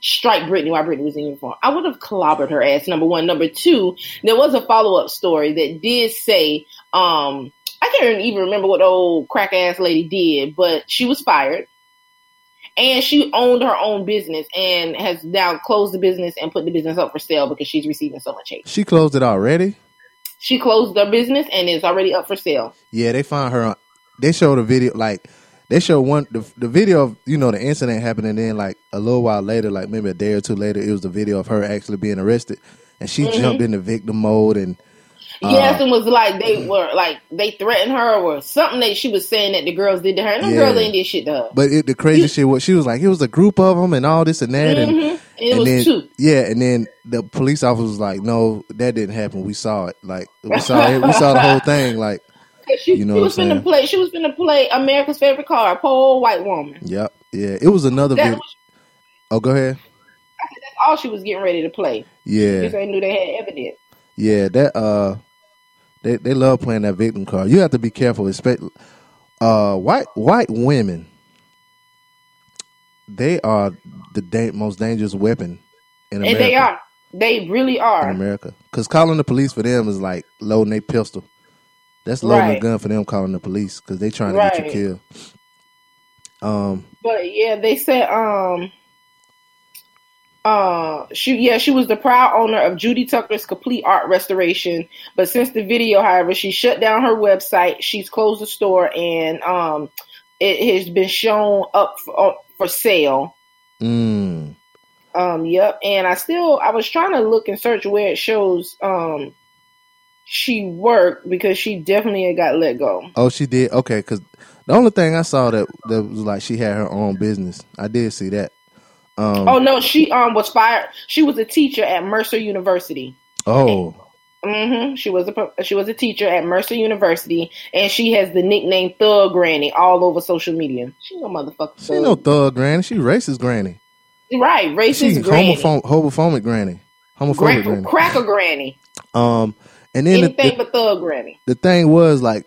strike Brittany while Brittany was in uniform. I would have clobbered her ass. Number one. Number two. There was a follow up story that did say, um, I can't even remember what the old crack ass lady did, but she was fired. And she owned her own business and has now closed the business and put the business up for sale because she's receiving so much hate. she closed it already. She closed their business and is already up for sale. Yeah, they found her. on They showed a video like they showed one the, the video of you know the incident happening. Then like a little while later, like maybe a day or two later, it was the video of her actually being arrested, and she Mm-hmm. jumped into victim mode and Yes, and was like they were like they threatened her or something that she was saying that the girls did to her, and them Yeah. girls ain't did shit to her. But it, the crazy shit was she was like, it was a group of them and all this and that, and, Mhm. And it and was then two. yeah, and then the police officer was like, no, that didn't happen. We saw it. Like we saw it. We saw the whole thing. Like She, You know she was finna saying? play. She was finna play America's favorite car, a poor white woman. yep, yeah. It was another video. Oh, go ahead. that's all she was getting ready to play. Yeah, Because they knew they had evidence. yeah. That uh, they they love playing that victim card. You have to be careful, uh, white white women. They are the da- most dangerous weapon in America. And they are. They really are in. America. Because calling the police for them is like loading a pistol. That's loading a gun for them calling the police because they trying to get you killed. Um, But yeah, they said um uh she yeah, she was the proud owner of Judy Tucker's complete art restoration. But since the video, however, she shut down her website, she's closed the store and um it has been shown up for, for sale. Mm. Um, yep. And I still I was trying to look and search where it shows um she worked because she definitely got let go. Oh, she did. Okay, because the only thing I saw that that was like she had her own business. I did see that. Um, Oh no, she um was fired. She was a teacher at Mercer University. oh, Mm-hmm. She was a she was a teacher at Mercer University, and she has the nickname Thug Granny all over social media. She no motherfucker. she no thug granny. She racist granny. right, racist She granny, homophobic, homophobic granny. Homophobic Gra- granny. cracker granny, Um, and then the, anything the, but thug granny. the thing was like,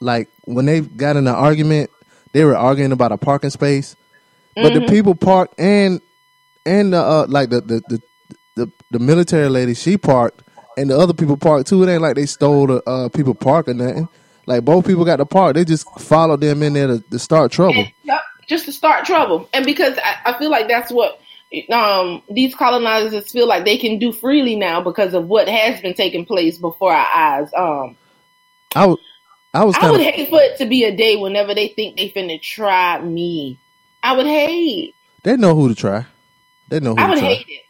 like when they got in an argument, they were arguing about a parking space, but the Mhm. people parked and and the uh, like the the, the the the military lady she parked and the other people parked too. It ain't like they stole the uh, people park or nothing. Like both people got the park, they just followed them in there to, to start trouble. And, yep, just to start trouble. And because I, I feel like that's what um, these colonizers feel like they can do freely now because of what has been taking place before our eyes. Um, I was I was I would of hate for it to be a day whenever they think they finna try me. I would hate. they know who to try. They know who I to would hate it.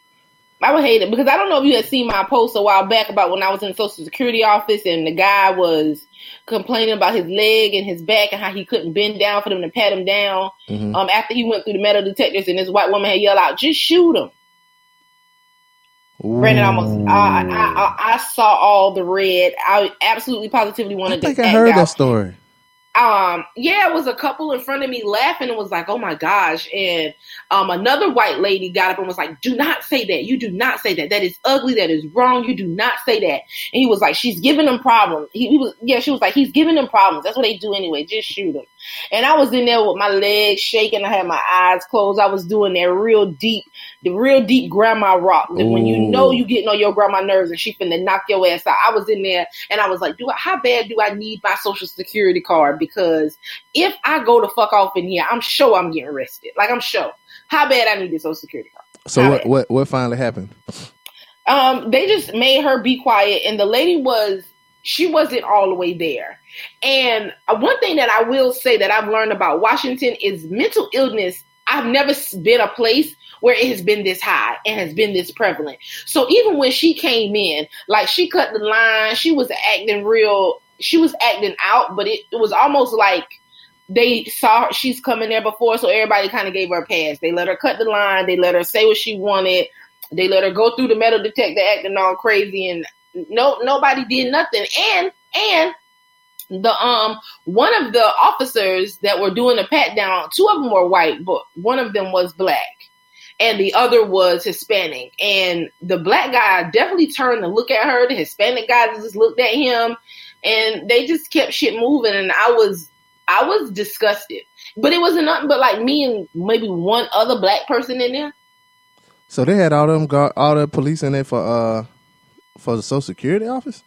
I would hate it because I don't know if you had seen my post a while back about when I was in the Social Security office and the guy was complaining about his leg and his back and how he couldn't bend down for them to pat him down. Mhm. Um, after he went through the metal detectors and this white woman had yelled out, "Just shoot him!" Brandon almost. I, I, I, I saw all the red. I absolutely positively I wanted think to. I heard out. that story. Um yeah it was a couple in front of me laughing and was like oh my gosh. And um another white lady got up and was like do not say that. You do not say that. That is ugly. That is wrong. You do not say that. And he was like she's giving them problems. He, he was yeah she was like he's giving them problems. That's what they do anyway. Just shoot him and i was in there with my legs shaking. I had my eyes closed. I was doing that real deep the real deep grandma rock that when you know you getting on your grandma nerves and she finna knock your ass out i was in there and I was like, do I, how bad do I need my social security card? Because if I go to fuck off in here, I'm sure I'm getting arrested. Like I'm sure. How bad I need this social security card? So How what bad? what what finally happened? Um, they just made her be quiet, and the lady was she wasn't all the way there. And uh, one thing that I will say that I've learned about Washington is mental illness. I've never been a place where it has been this high and has been this prevalent. So even when she came in, like she cut the line, she was acting real. She was acting out, but it, it was almost like they saw her, she's coming there before, so everybody kind of gave her a pass. They let her cut the line. They let her say what she wanted. They let her go through the metal detector acting all crazy, and no nobody did nothing. And and the um one of the officers that were doing the pat down, two of them were white, but one of them was black. And the other was Hispanic. And the black guy definitely turned to look at her. The Hispanic guy just looked at him and they just kept shit moving and I was I was disgusted. But it wasn't nothing but like me and maybe one other black person in there. So they had all them guard, all the police in there for uh for the Social Security office.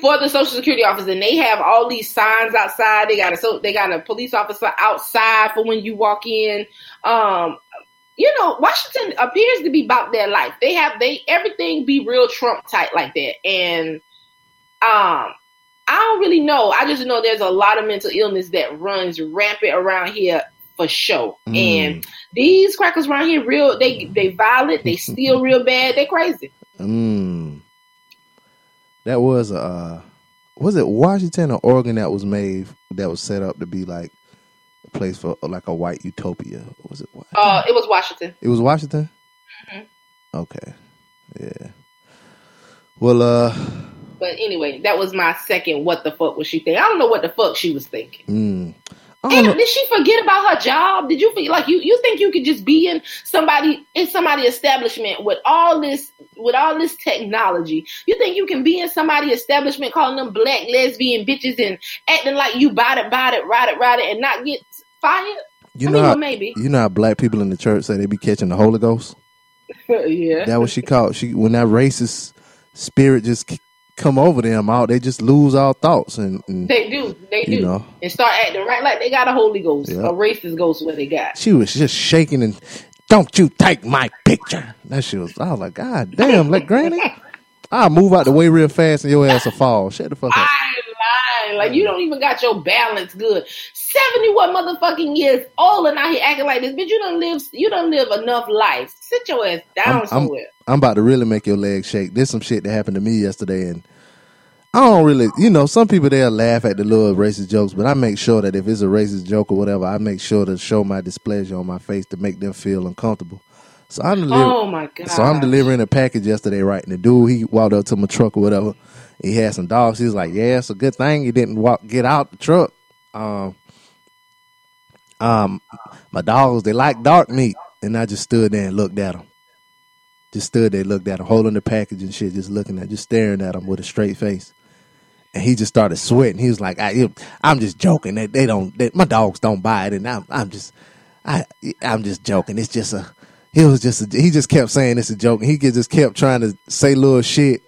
for the social security office and they have all these signs outside they got a so they got a police officer outside for when you walk in um you know washington appears to be about their life. They have they everything be real trump tight like that. And um i don't really know. I just know there's a lot of mental illness that runs rampant around here for sure. Mm. and these crackers around here real they they violent they steal real bad they crazy. Mm. That was a uh, was it Washington or Oregon that was made that was set up to be like place for like a white utopia. Was it? uh it was washington It was Washington. Mhm. Okay. Yeah. Well, uh, But anyway, that was my second. What the fuck was she thinking? I don't know what the fuck she was thinking. mm, And know. did she forget about her job? Did you feel like you you think you could just be in somebody in somebody establishment with all this with all this technology? You think you can be in somebody establishment calling them black lesbian bitches and acting like you bought it, bought it, ride it, ride it, and not get fired? You I know mean, how well, maybe. you know how black people in the church say they be catching the Holy Ghost. yeah. That what she called. She when that racist spirit just come over them out, they just lose all thoughts and, and They do. They do. know. And start acting right like they got a Holy Ghost, Yeah. a racist ghost what they got. She was just shaking and don't you take my picture. That shit was I was like, God damn, like granny. I'll move out the way real fast and your ass will fall. Shut the fuck up. I mind. Like you don't even got your balance good. Seventy one motherfucking years old and out here acting like this, bitch. You don't live. You don't live enough life. Sit your ass down I'm, somewhere. I'm, I'm about to really make your legs shake. There's some shit that happened to me yesterday, and I don't really, you know, some people they'll laugh at the little racist jokes, but I make sure that if it's a racist joke or whatever, I make sure to show my displeasure on my face to make them feel uncomfortable. So I'm delivering. oh my god. So I'm delivering a package yesterday, right? And the dude he walked up to my truck or whatever. He had some dogs. He was like, "Yeah, it's a good thing he didn't walk get out the truck." Um, um, my dogs they like dark meat, and I just stood there and looked at them. Just stood there, looked at him, holding the package and shit, just looking at, just staring at him with a straight face. And he just started sweating. He was like, I, "I'm just joking. They, they don't. They, my dogs don't buy it, and I'm, I'm just, I, I'm just joking. It's just a." He was just, a, he just kept saying it's a joke. And he just kept trying to say little shit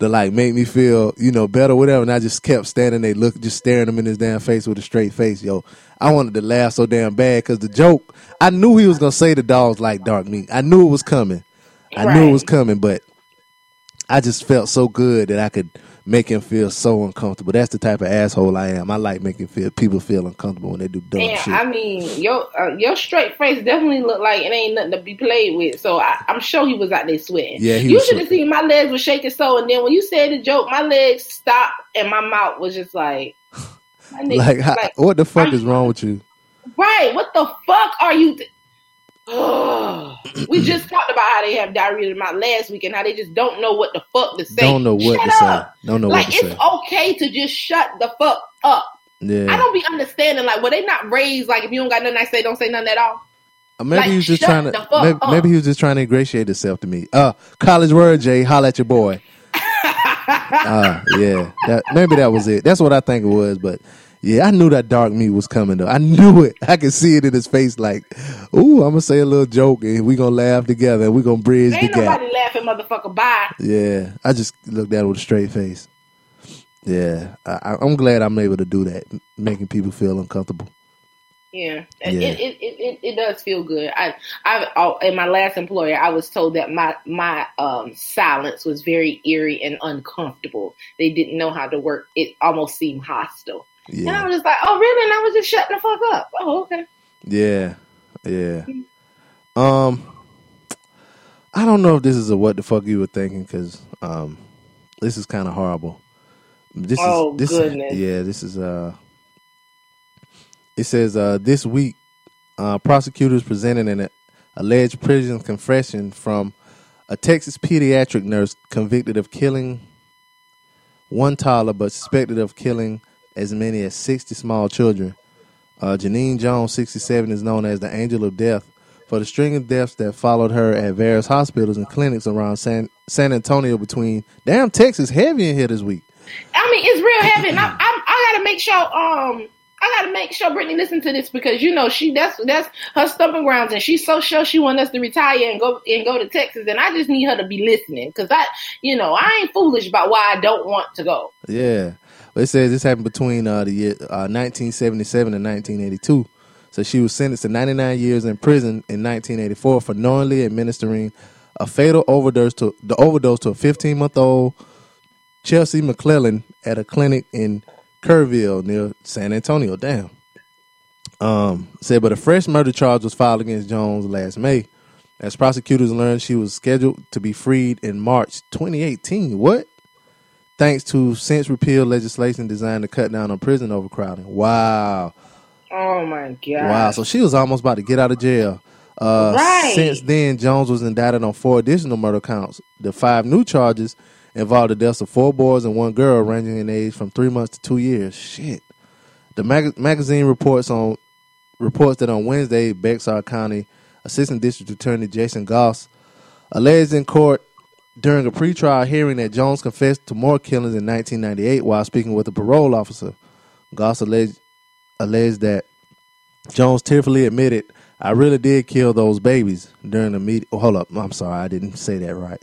to like make me feel, you know, better, whatever. And I just kept standing there, look, just staring him in his damn face with a straight face. Yo, I wanted to laugh so damn bad because the joke, I knew he was gonna say the dogs like dark meat. I knew it was coming. I knew it was coming, but I just felt so good that I could make him feel so uncomfortable. That's the type of asshole I am. I like making feel people feel uncomfortable when they do dumb And shit. I mean, your uh, your straight face definitely looked like it ain't nothing to be played with. So I, I'm sure he was out there sweating. Yeah, he you should have seen my legs were shaking so. And then when you said the joke, my legs stopped and my mouth was just like, my nigga, like, how, like, what the fuck I'm- is wrong with you? right? What the fuck are you? Th- Ugh. we just talked about how they have diarrhea in my last week and how they just don't know what the fuck to say. Don't know what Shut to up. say. Don't know like what to it's say. okay to just shut the fuck up. Yeah. I don't be understanding like were they not raised like if you don't got nothing to say, don't say nothing at all. Uh, Maybe Like, he was just trying to. Maybe, maybe he was just trying to ingratiate himself to me. Uh, college word, Jay. Holla at your boy. Uh, yeah. That maybe that was it. That's what I think it was. But yeah, I knew that dark meat was coming though. I knew it. I could see it in his face. Like, ooh, I'm gonna say a little joke and we gonna laugh together and we gonna bridge the Ain't gap. nobody laughing, motherfucker. Bye. Yeah. I just looked at it with a straight face. Yeah, I, I'm glad I'm able to do that, making people feel uncomfortable. Yeah, Yeah. It, it, it, it, it does feel good. I, I, oh, in my last employer, I was told that my my um, silence was very eerie and uncomfortable. They didn't know how to work. It almost seemed hostile, and I was just like, "Oh, really?" And I was just shutting the fuck up. Oh, okay. yeah, yeah. Um, I don't know if this is a what the fuck you were thinking because um, this is kind of horrible. This Oh, is this goodness. yeah. This is uh. It says uh, this week, uh, prosecutors presented an alleged prison confession from a Texas pediatric nurse convicted of killing one toddler, but suspected of killing as many as 60 small children. Uh, Genene Jones, 67, is known as the Angel of Death for the string of deaths that followed her at various hospitals and clinics around San, San Antonio between. Damn, Texas heavy in here this week. I mean, it's real heavy. I, I, I gotta make sure. Um, I gotta make sure Brittany listen to this because you know she that's that's her stumping grounds, and she's so sure she want us to retire and go and go to Texas, and I just need her to be listening because I, you know, I ain't foolish about why I don't want to go. Yeah. But it says this happened between uh, the year uh, 1977 and 1982. So she was sentenced to 99 years in prison in 1984 for knowingly administering a fatal overdose to the overdose to a 15 month old Chelsea McClellan at a clinic in Kerrville near San Antonio. Damn. Um, said, but a fresh murder charge was filed against Jones last May, as prosecutors learned she was scheduled to be freed in March 2018. What? Thanks to since repealed legislation designed to cut down on prison overcrowding. Wow. Oh my god! Wow. So she was almost about to get out of jail. Uh, Right. Since then, Jones was indicted on four additional murder counts. The five new charges involved the deaths of four boys and one girl, ranging in age from three months to two years. Shit. The mag- magazine reports on reports that on Wednesday, Bexar County Assistant District Attorney Jason Goss alleged in court during a pretrial hearing that Jones confessed to more killings in 1998 while speaking with a parole officer. Goss alleged alleged that Jones tearfully admitted, "I really did kill those babies during the meeting." Oh, hold up, I'm sorry, I didn't say that right.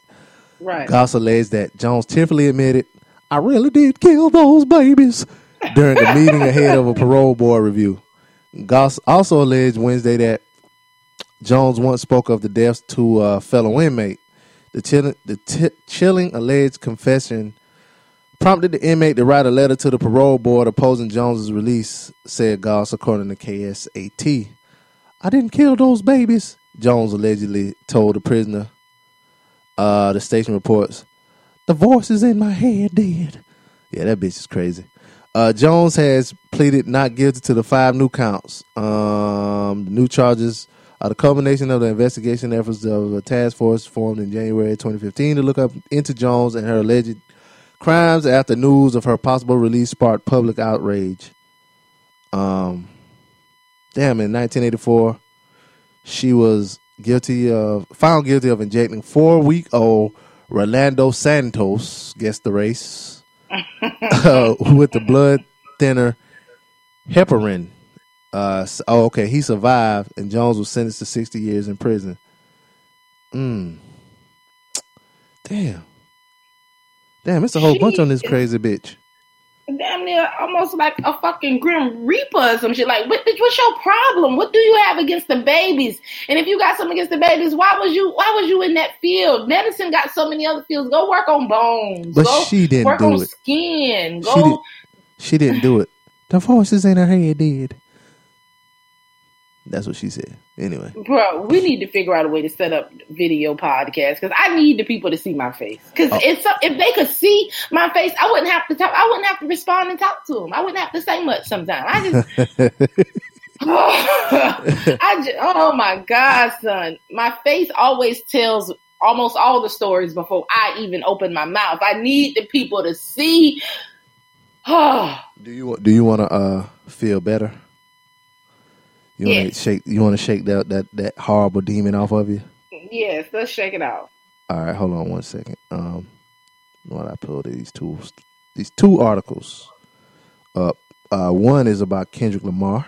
right. Goss alleged that Jones tearfully admitted, "I really did kill those babies" during a meeting ahead of a parole board review. Goss also alleged Wednesday that Jones once spoke of the deaths to a fellow inmate. The chilling, the t- chilling alleged confession prompted the inmate to write a letter to the parole board opposing Jones's release, said Goss, according to KSAT. I didn't kill those babies, Jones allegedly told the prisoner. Uh, the station reports, the voices in my head dead. Yeah, that bitch is crazy. Uh, Jones has pleaded not guilty to the five new counts. Um, new charges are the culmination of the investigation efforts of a task force formed in January 2015 to look up into Jones and her alleged crimes after news of her possible release sparked public outrage. Um, damn, in 1984, she was guilty of found guilty of injecting four week old Rolando Santos, guess the race, uh, with the blood thinner heparin. Uh, oh, okay, he survived, and Jones was sentenced to 60 years in prison. Mm. Damn. Damn, it's a whole She bunch on this crazy bitch. damn near almost like a fucking grim reaper or some shit. Like, what, what's your problem? What do you have against the babies? And if you got something against the babies, why was you why was you in that field? Medicine got so many other fields. Go work on bones. But Go she didn't work do on it. skin. She Go did- She didn't do it. The voices in her head did. That's what she said. Anyway. Bro, we need to figure out a way to set up video podcast because I need the people to see my face. Because Oh. if so, if they could see my face, I wouldn't have to talk. I wouldn't have to respond and talk to them. I wouldn't have to say much. Sometimes I just, I just, oh my god, son, my face always tells almost all the stories before I even open my mouth. I need the people to see. Do you do you want to uh feel better? You want to Yes. shake you want to shake that that that horrible demon off of you? yes, let's shake it out. All right, hold on one second. Um, while I pull these two these two articles up. Uh, one is about Kendrick Lamar.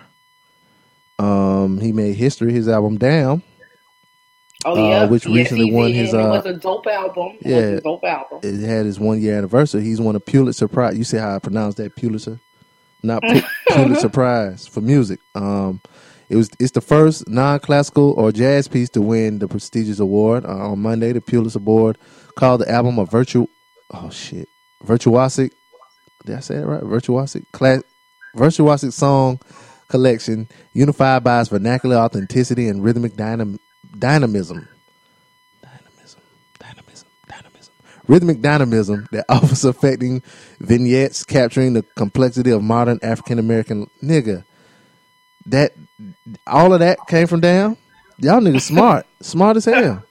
Um, he made history. His album "Damn" Oh Uh, yeah, which yes, recently he won did. his, It uh, was a dope album. It was yeah. a dope album. it had his one year anniversary. He's won a Pulitzer Prize. You see how I pronounce that Pulitzer? Not Pu- Pulitzer Prize for music. Um, it was it's the first non-classical or jazz piece to win the prestigious award uh, on Monday. The Pulitzer Board called the album a virtu. Oh shit, virtuosic. Did I say it right? Virtuosic class, virtuosic song collection unified by its vernacular authenticity and rhythmic dynam- dynamism. Dynamism, dynamism, dynamism. Rhythmic dynamism that offers affecting vignettes capturing the complexity of modern African American nigga. That all of that came from down. Y'all niggas smart, smart as hell.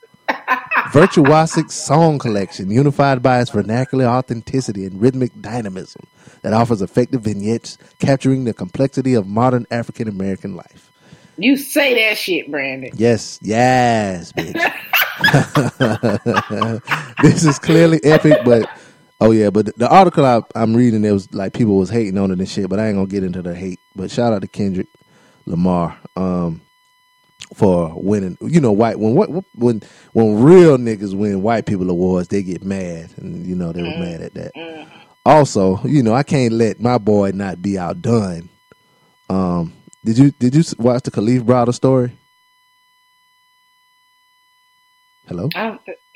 Virtuosic song collection unified by its vernacular authenticity and rhythmic dynamism that offers effective vignettes capturing the complexity of modern African American life. You say that shit, Brandon. Yes, yes, bitch. this is clearly epic, but oh yeah, but the, article I, I'm reading there was like people was hating on it and shit, but I ain't gonna get into the hate. But shout out to Kendrick Lamar um, for winning. You know, white when what when when real niggas win white people awards, they get mad, and you know they were mad at that. Also, you know, I can't let my boy not be outdone. Um, did you did you watch the Kalief Browder story? Hello.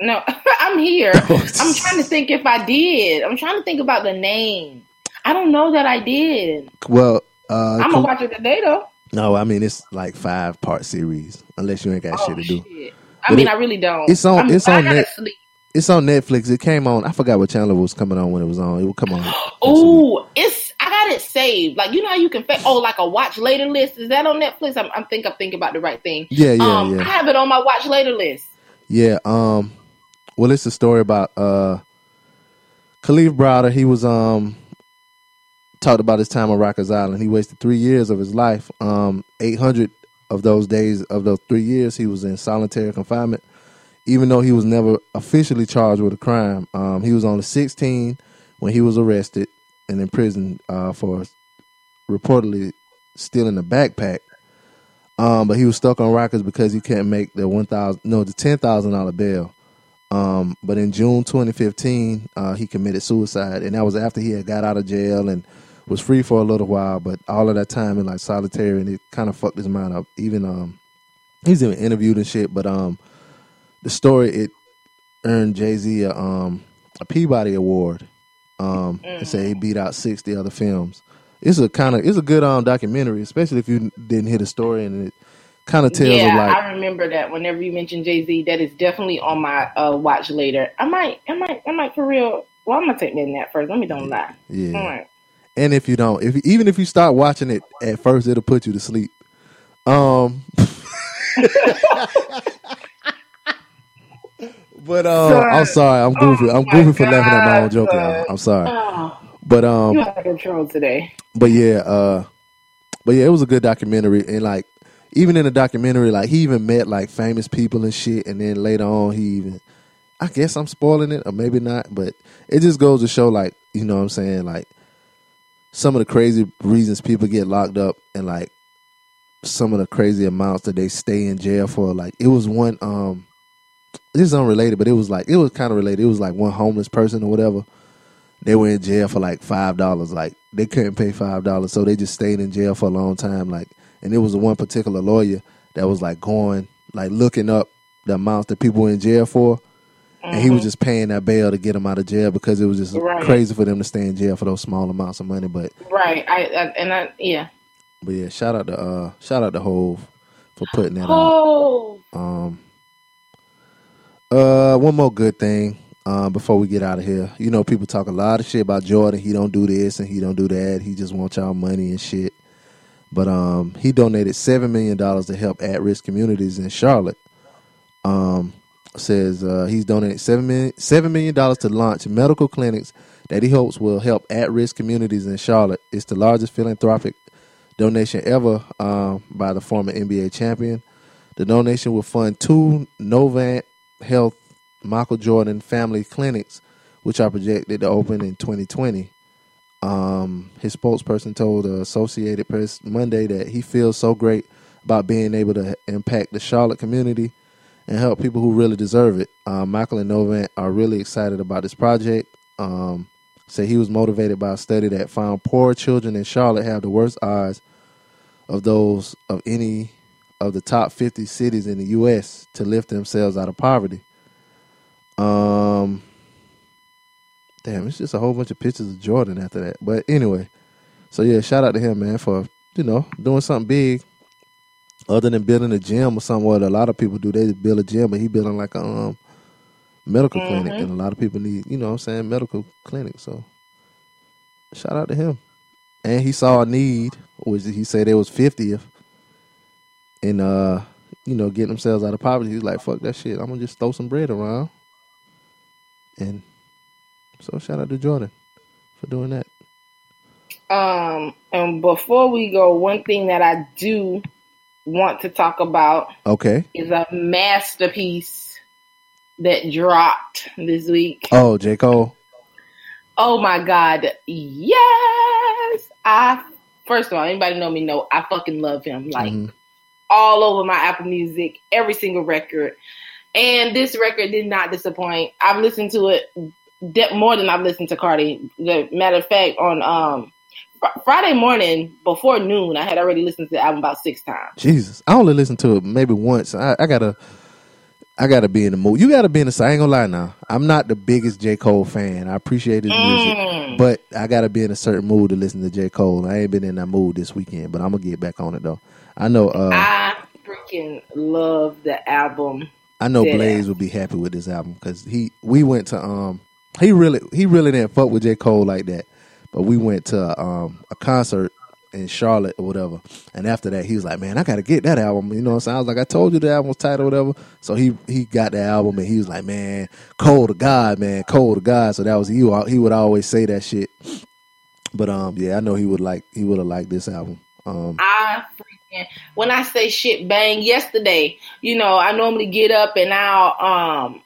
No, I'm here. I'm trying to think if I did. I'm trying to think about the name. I don't know that I did. Well, uh, I'm gonna watch it today though. No, I mean it's like five part series, unless you ain't got Oh, shit to do. shit. I But mean, it- I really don't. it's on- I'm, it's on gotta Net- sleep. It's on Netflix. It came on. I forgot what channel it was coming on when it was on. It would come on. Oh, it's I got it saved. Like you know how you can fa- oh like a watch later list. Is that on Netflix? I'm, I'm think I'm thinking about the right thing. Yeah, yeah, um, I have it on my watch later list. yeah. Um, well, it's a story about uh, Kalief Browder. He was um talked about his time on Rikers Island. He wasted three years of his life. Um, eight hundred of those days of those three years, he was in solitary confinement. Even though he was never officially charged with a crime, um, he was only sixteen when he was arrested and imprisoned uh, for reportedly stealing a backpack. Um, but he was stuck on Rikers because he couldn't make the one thousand no the ten thousand dollar bail. Um, but in June 2015, uh, he committed suicide, and that was after he had got out of jail and was free for a little while. But all of that time in like solitary, and it kind of fucked his mind up. Even um, he's even interviewed and shit. But um, the story it earned Jay Z a um a Peabody Award Um, and say he beat out sixty other films. It's a kind of it's a good um documentary, especially if you didn't hear the story and it kind of tells yeah, like I remember that. Whenever you mention Jay Z, that is definitely on my uh, watch later. I might, I might, I might for real. Well, I'm gonna take that nap first. Let me don't lie. yeah. And if you don't, if even if you start watching it at first, it'll put you to sleep. Um, but uh, I'm sorry, I'm goofy. I'm Oh my goofy for laughing at my own joke. I'm sorry, Oh, but you um, out of control today. but yeah, uh, but yeah, it was a good documentary, and like even in the documentary, like he even met like famous people and shit, and then later on, he even, I guess I'm spoiling it or maybe not, but it just goes to show like you know what I'm saying like some of the crazy reasons people get locked up and like some of the crazy amounts that they stay in jail for. Like it was one um this is unrelated, but it was like it was kind of related. It was like one homeless person or whatever. They were in jail for like five dollars. Like they couldn't pay five dollars, so they just stayed in jail for a long time. Like, and it was one particular lawyer that was like going like looking up the amounts that people were in jail for, and he was just paying that bail to get him out of jail because it was just Right. crazy for them to stay in jail for those small amounts of money. But Right. I, I and I yeah. but yeah, shout out to uh shout out to Hove for putting that out. Oh. Um, uh, one more good thing um, before we get out of here. You know, people talk a lot of shit about Jordan. He don't do this and he don't do that. He just wants y'all money and shit. But um, he donated seven million dollars to help at-risk communities in Charlotte. Um, says uh, he's donated seven million seven million dollars to launch medical clinics that he hopes will help at-risk communities in Charlotte. It's the largest philanthropic donation ever um, by the former NBA champion. The donation will fund two Novant Health Michael Jordan family clinics, which are projected to open in 2020. Um, his spokesperson told the Associated Press Monday that he feels so great about being able to impact the Charlotte community and help people who really deserve it. Um, Michael and Novant are really excited about this project. Um, say he was motivated by a study that found poor children in Charlotte have the worst odds of those of any of the top 50 cities in the U.S. to lift themselves out of poverty. Um, damn, it's just a whole bunch of pictures of Jordan after that. But anyway, so yeah, shout out to him, man, for you know doing something big. Other than building a gym or something, what a lot of people do, they build a gym, but he building like a um, medical clinic, and a lot of people need, you know, what I'm saying medical clinic. So shout out to him, and he saw a need, which he said it was 50th, and uh, you know, getting themselves out of poverty. He's like, fuck that shit. I'm gonna just throw some bread around, and so shout out to Jordan for doing that. Um, and before we go, one thing that I do want to talk about Okay. is a masterpiece that dropped this week. Oh, J Cole. Oh my god, yes! I first of all, anybody know me know I fucking love him. Like Mhm. all over my Apple Music, every single record. And this record did not disappoint. I've listened to it de- more than I've listened to Cardi. The matter of fact, on um Friday morning before noon, I had already listened to the album about six times. Jesus, I only listened to it maybe once. I, I gotta, I gotta be in the mood. You gotta be in the. I ain't gonna lie now. I'm not the biggest J Cole fan. I appreciate his music, Mm. but I gotta be in a certain mood to listen to J Cole. I ain't been in that mood this weekend, but I'm gonna get back on it though. I know. Uh, I freaking love the album. I know Blaze would be happy with this album because he we went to um he really he really didn't fuck with J Cole like that, but we went to um a concert in Charlotte or whatever, and after that he was like, man, I gotta get that album. You know what I'm was like, I told you the album was or whatever. So he he got the album and he was like, man, Cole to God, man, Cole to God. So that was you. he would always say that shit. But um yeah, I know he would like he would have liked this album. Um I freaking when I say shit bang yesterday, you know, I normally get up and I'll um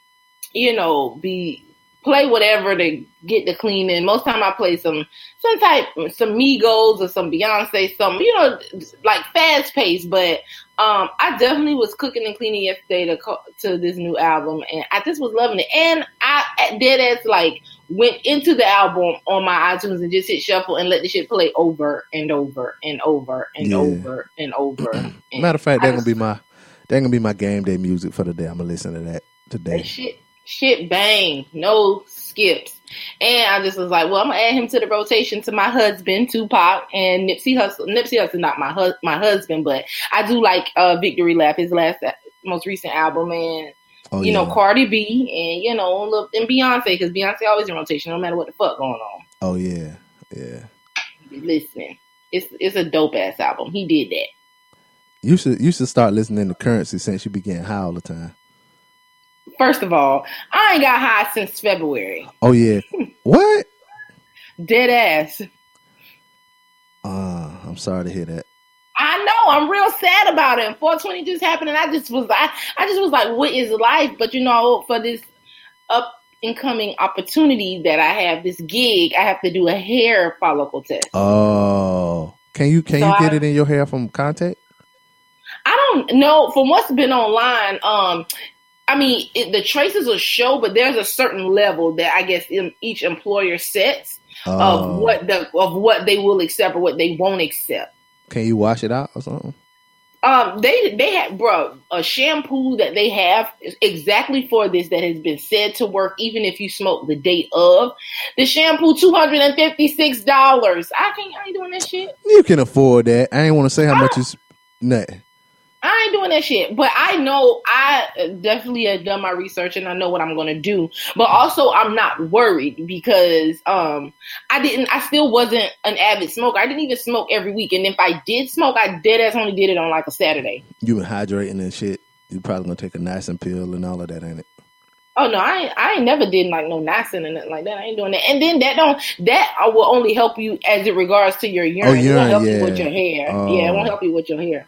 you know, be play whatever to get the cleaning. Most time I play some some type some Migos or some Beyonce, some you know, like fast paced. But um, I definitely was cooking and cleaning yesterday to to this new album, and I just was loving it. And I dead ass like went into the album on my iTunes and just hit shuffle and let the shit play over and over and over and Yeah. over and over. And matter of fact, I that gonna be my that gonna be my game day music for the day. I'm gonna listen to that today. That shit, shit bang, no skips. And I just was like, well, I'm gonna add him to the rotation to my husband, Tupac, and Nipsey Hussle. Nipsey Hussle, not my hu- my husband, but I do like uh, Victory Lap, his last most recent album, and oh, you yeah. know Cardi B, and you know and Beyonce, because Beyonce always in rotation, no matter what the fuck going on. Oh yeah, yeah. Listening, it's it's a dope ass album. He did that. You should you should start listening to Currency since you began high all the time. First of all, I ain't got high since February. Oh yeah, what? Dead ass. Uh, I'm sorry to hear that. I know. I'm real sad about it. And 420 just happened, and I just was I, I just was like, what is life? But you know, for this up and coming opportunity that I have, this gig, I have to do a hair follicle test. Oh, can you can so you get I, it in your hair from contact? I don't know. From what's been online, um, I mean, it, the traces will show, but there's a certain level that I guess each employer sets oh. of what the of what they will accept or what they won't accept. Can you wash it out or something? Um, they they have bro a shampoo that they have exactly for this that has been said to work even if you smoke the date of the shampoo two hundred and fifty six dollars. I can't I ain't doing that shit. You can afford that. I ain't want to say how much is nothing. I ain't doing that shit. But I know I definitely have done my research and I know what I'm gonna do. But also I'm not worried because um I didn't I still wasn't an avid smoker. I didn't even smoke every week. And if I did smoke, I dead ass only did it on like a Saturday. You been hydrating and shit. You probably gonna take a niacin pill and all of that, ain't it? Oh no, I ain't, I ain't never did like no niacin and nothing like that. I ain't doing that. And then that don't that will only help you as it regards to your urine. Oh, urine it won't help yeah. you with your hair. Yeah, it won't oh. help you with your hair.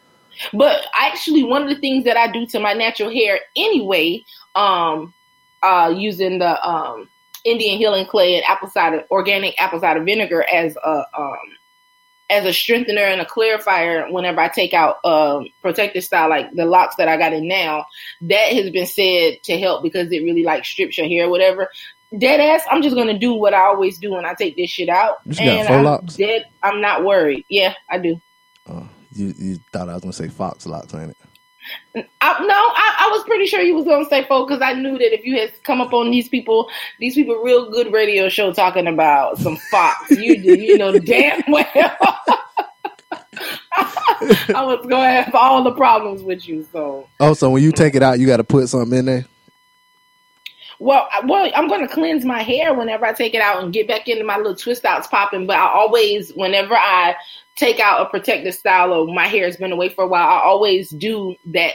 But actually, one of the things that I do to my natural hair anyway, um, uh, using the um, Indian healing clay and apple cider, organic apple cider vinegar as a um, as a strengthener and a clarifier whenever I take out um, protective style, like the locks that I got in now, that has been said to help because it really like strips your hair, whatever. Dead ass, I'm just gonna do what I always do when I take this shit out. You and I'm locks. dead. I'm not worried. Yeah, I do. Oh. You you thought I was gonna say Fox locks, ain't it? I, no, I, I, was pretty sure you was gonna say folk because I knew that if you had come up on these people, these people real good radio show talking about some Fox, you you know damn well. I was gonna have all the problems with you. So oh, so when you take it out, you got to put something in there. Well, well, I'm going to cleanse my hair whenever I take it out and get back into my little twist outs popping. But I always, whenever I take out a protective style or my hair has been away for a while, I always do that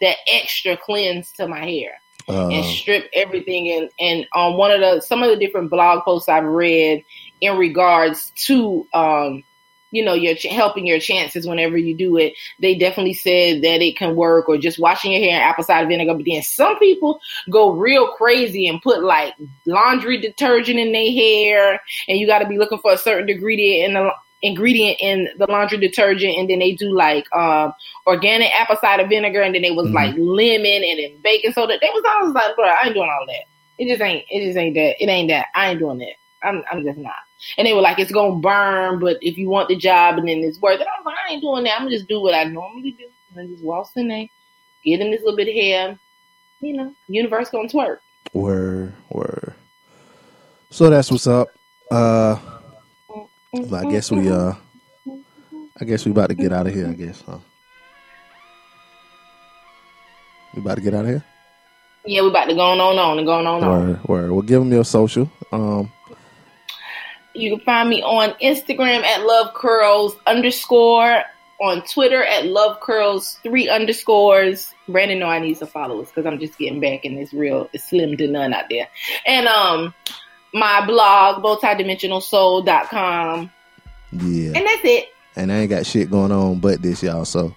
that extra cleanse to my hair uh, and strip everything. And and on one of the some of the different blog posts I've read in regards to um, you know, you're helping your chances whenever you do it. They definitely said that it can work, or just washing your hair in apple cider vinegar. But then some people go real crazy and put like laundry detergent in their hair, and you got to be looking for a certain ingredient in the ingredient in the laundry detergent, and then they do like um, organic apple cider vinegar, and then they was mm-hmm. like lemon and then baking soda. They was always like, bro, I ain't doing all that. It just ain't. It just ain't that. It ain't that. I ain't doing that. I'm. I'm just not. And they were like, it's gonna burn, but if you want the job and then it's worth it, I was like, I ain't doing that. I'm gonna just do what I normally do. And just waltz in there, get in this little bit of hair. You know, universe gonna twerk. Word, word. So that's what's up. Uh I guess we uh I guess we about to get out of here, I guess, huh? We about to get out of here? Yeah, we about to go on, on, on and going on, on. Word, word. Well, give them your social. Um, you can find me on Instagram at Love Curls underscore, on Twitter at Love Curls three underscores. Brandon know I need some followers because I'm just getting back and it's real it's slim to none out there. And um my blog, bowtiedimensionalsoul.com. Yeah. And that's it. And I ain't got shit going on but this, y'all. So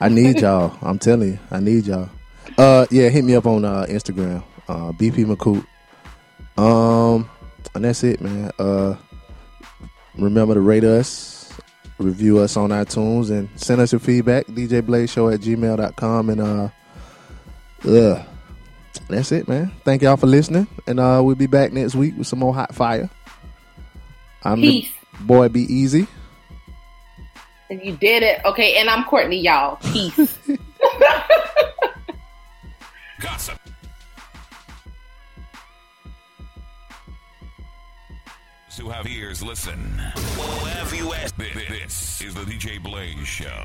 I need y'all. I'm telling you, I need y'all. Uh yeah, hit me up on uh Instagram. Uh BP McCoot. Um and that's it, man. Uh remember to rate us, review us on iTunes and send us your feedback. DJ Blaze Show at gmail.com and uh yeah that's it, man. Thank y'all for listening, and uh, we'll be back next week with some more hot fire. I'm Peace. the boy. Be easy. And you did it, okay. And I'm Courtney, y'all. Peace. Gossip. you have ears, listen. Have you asked? This is the DJ Blaze Show.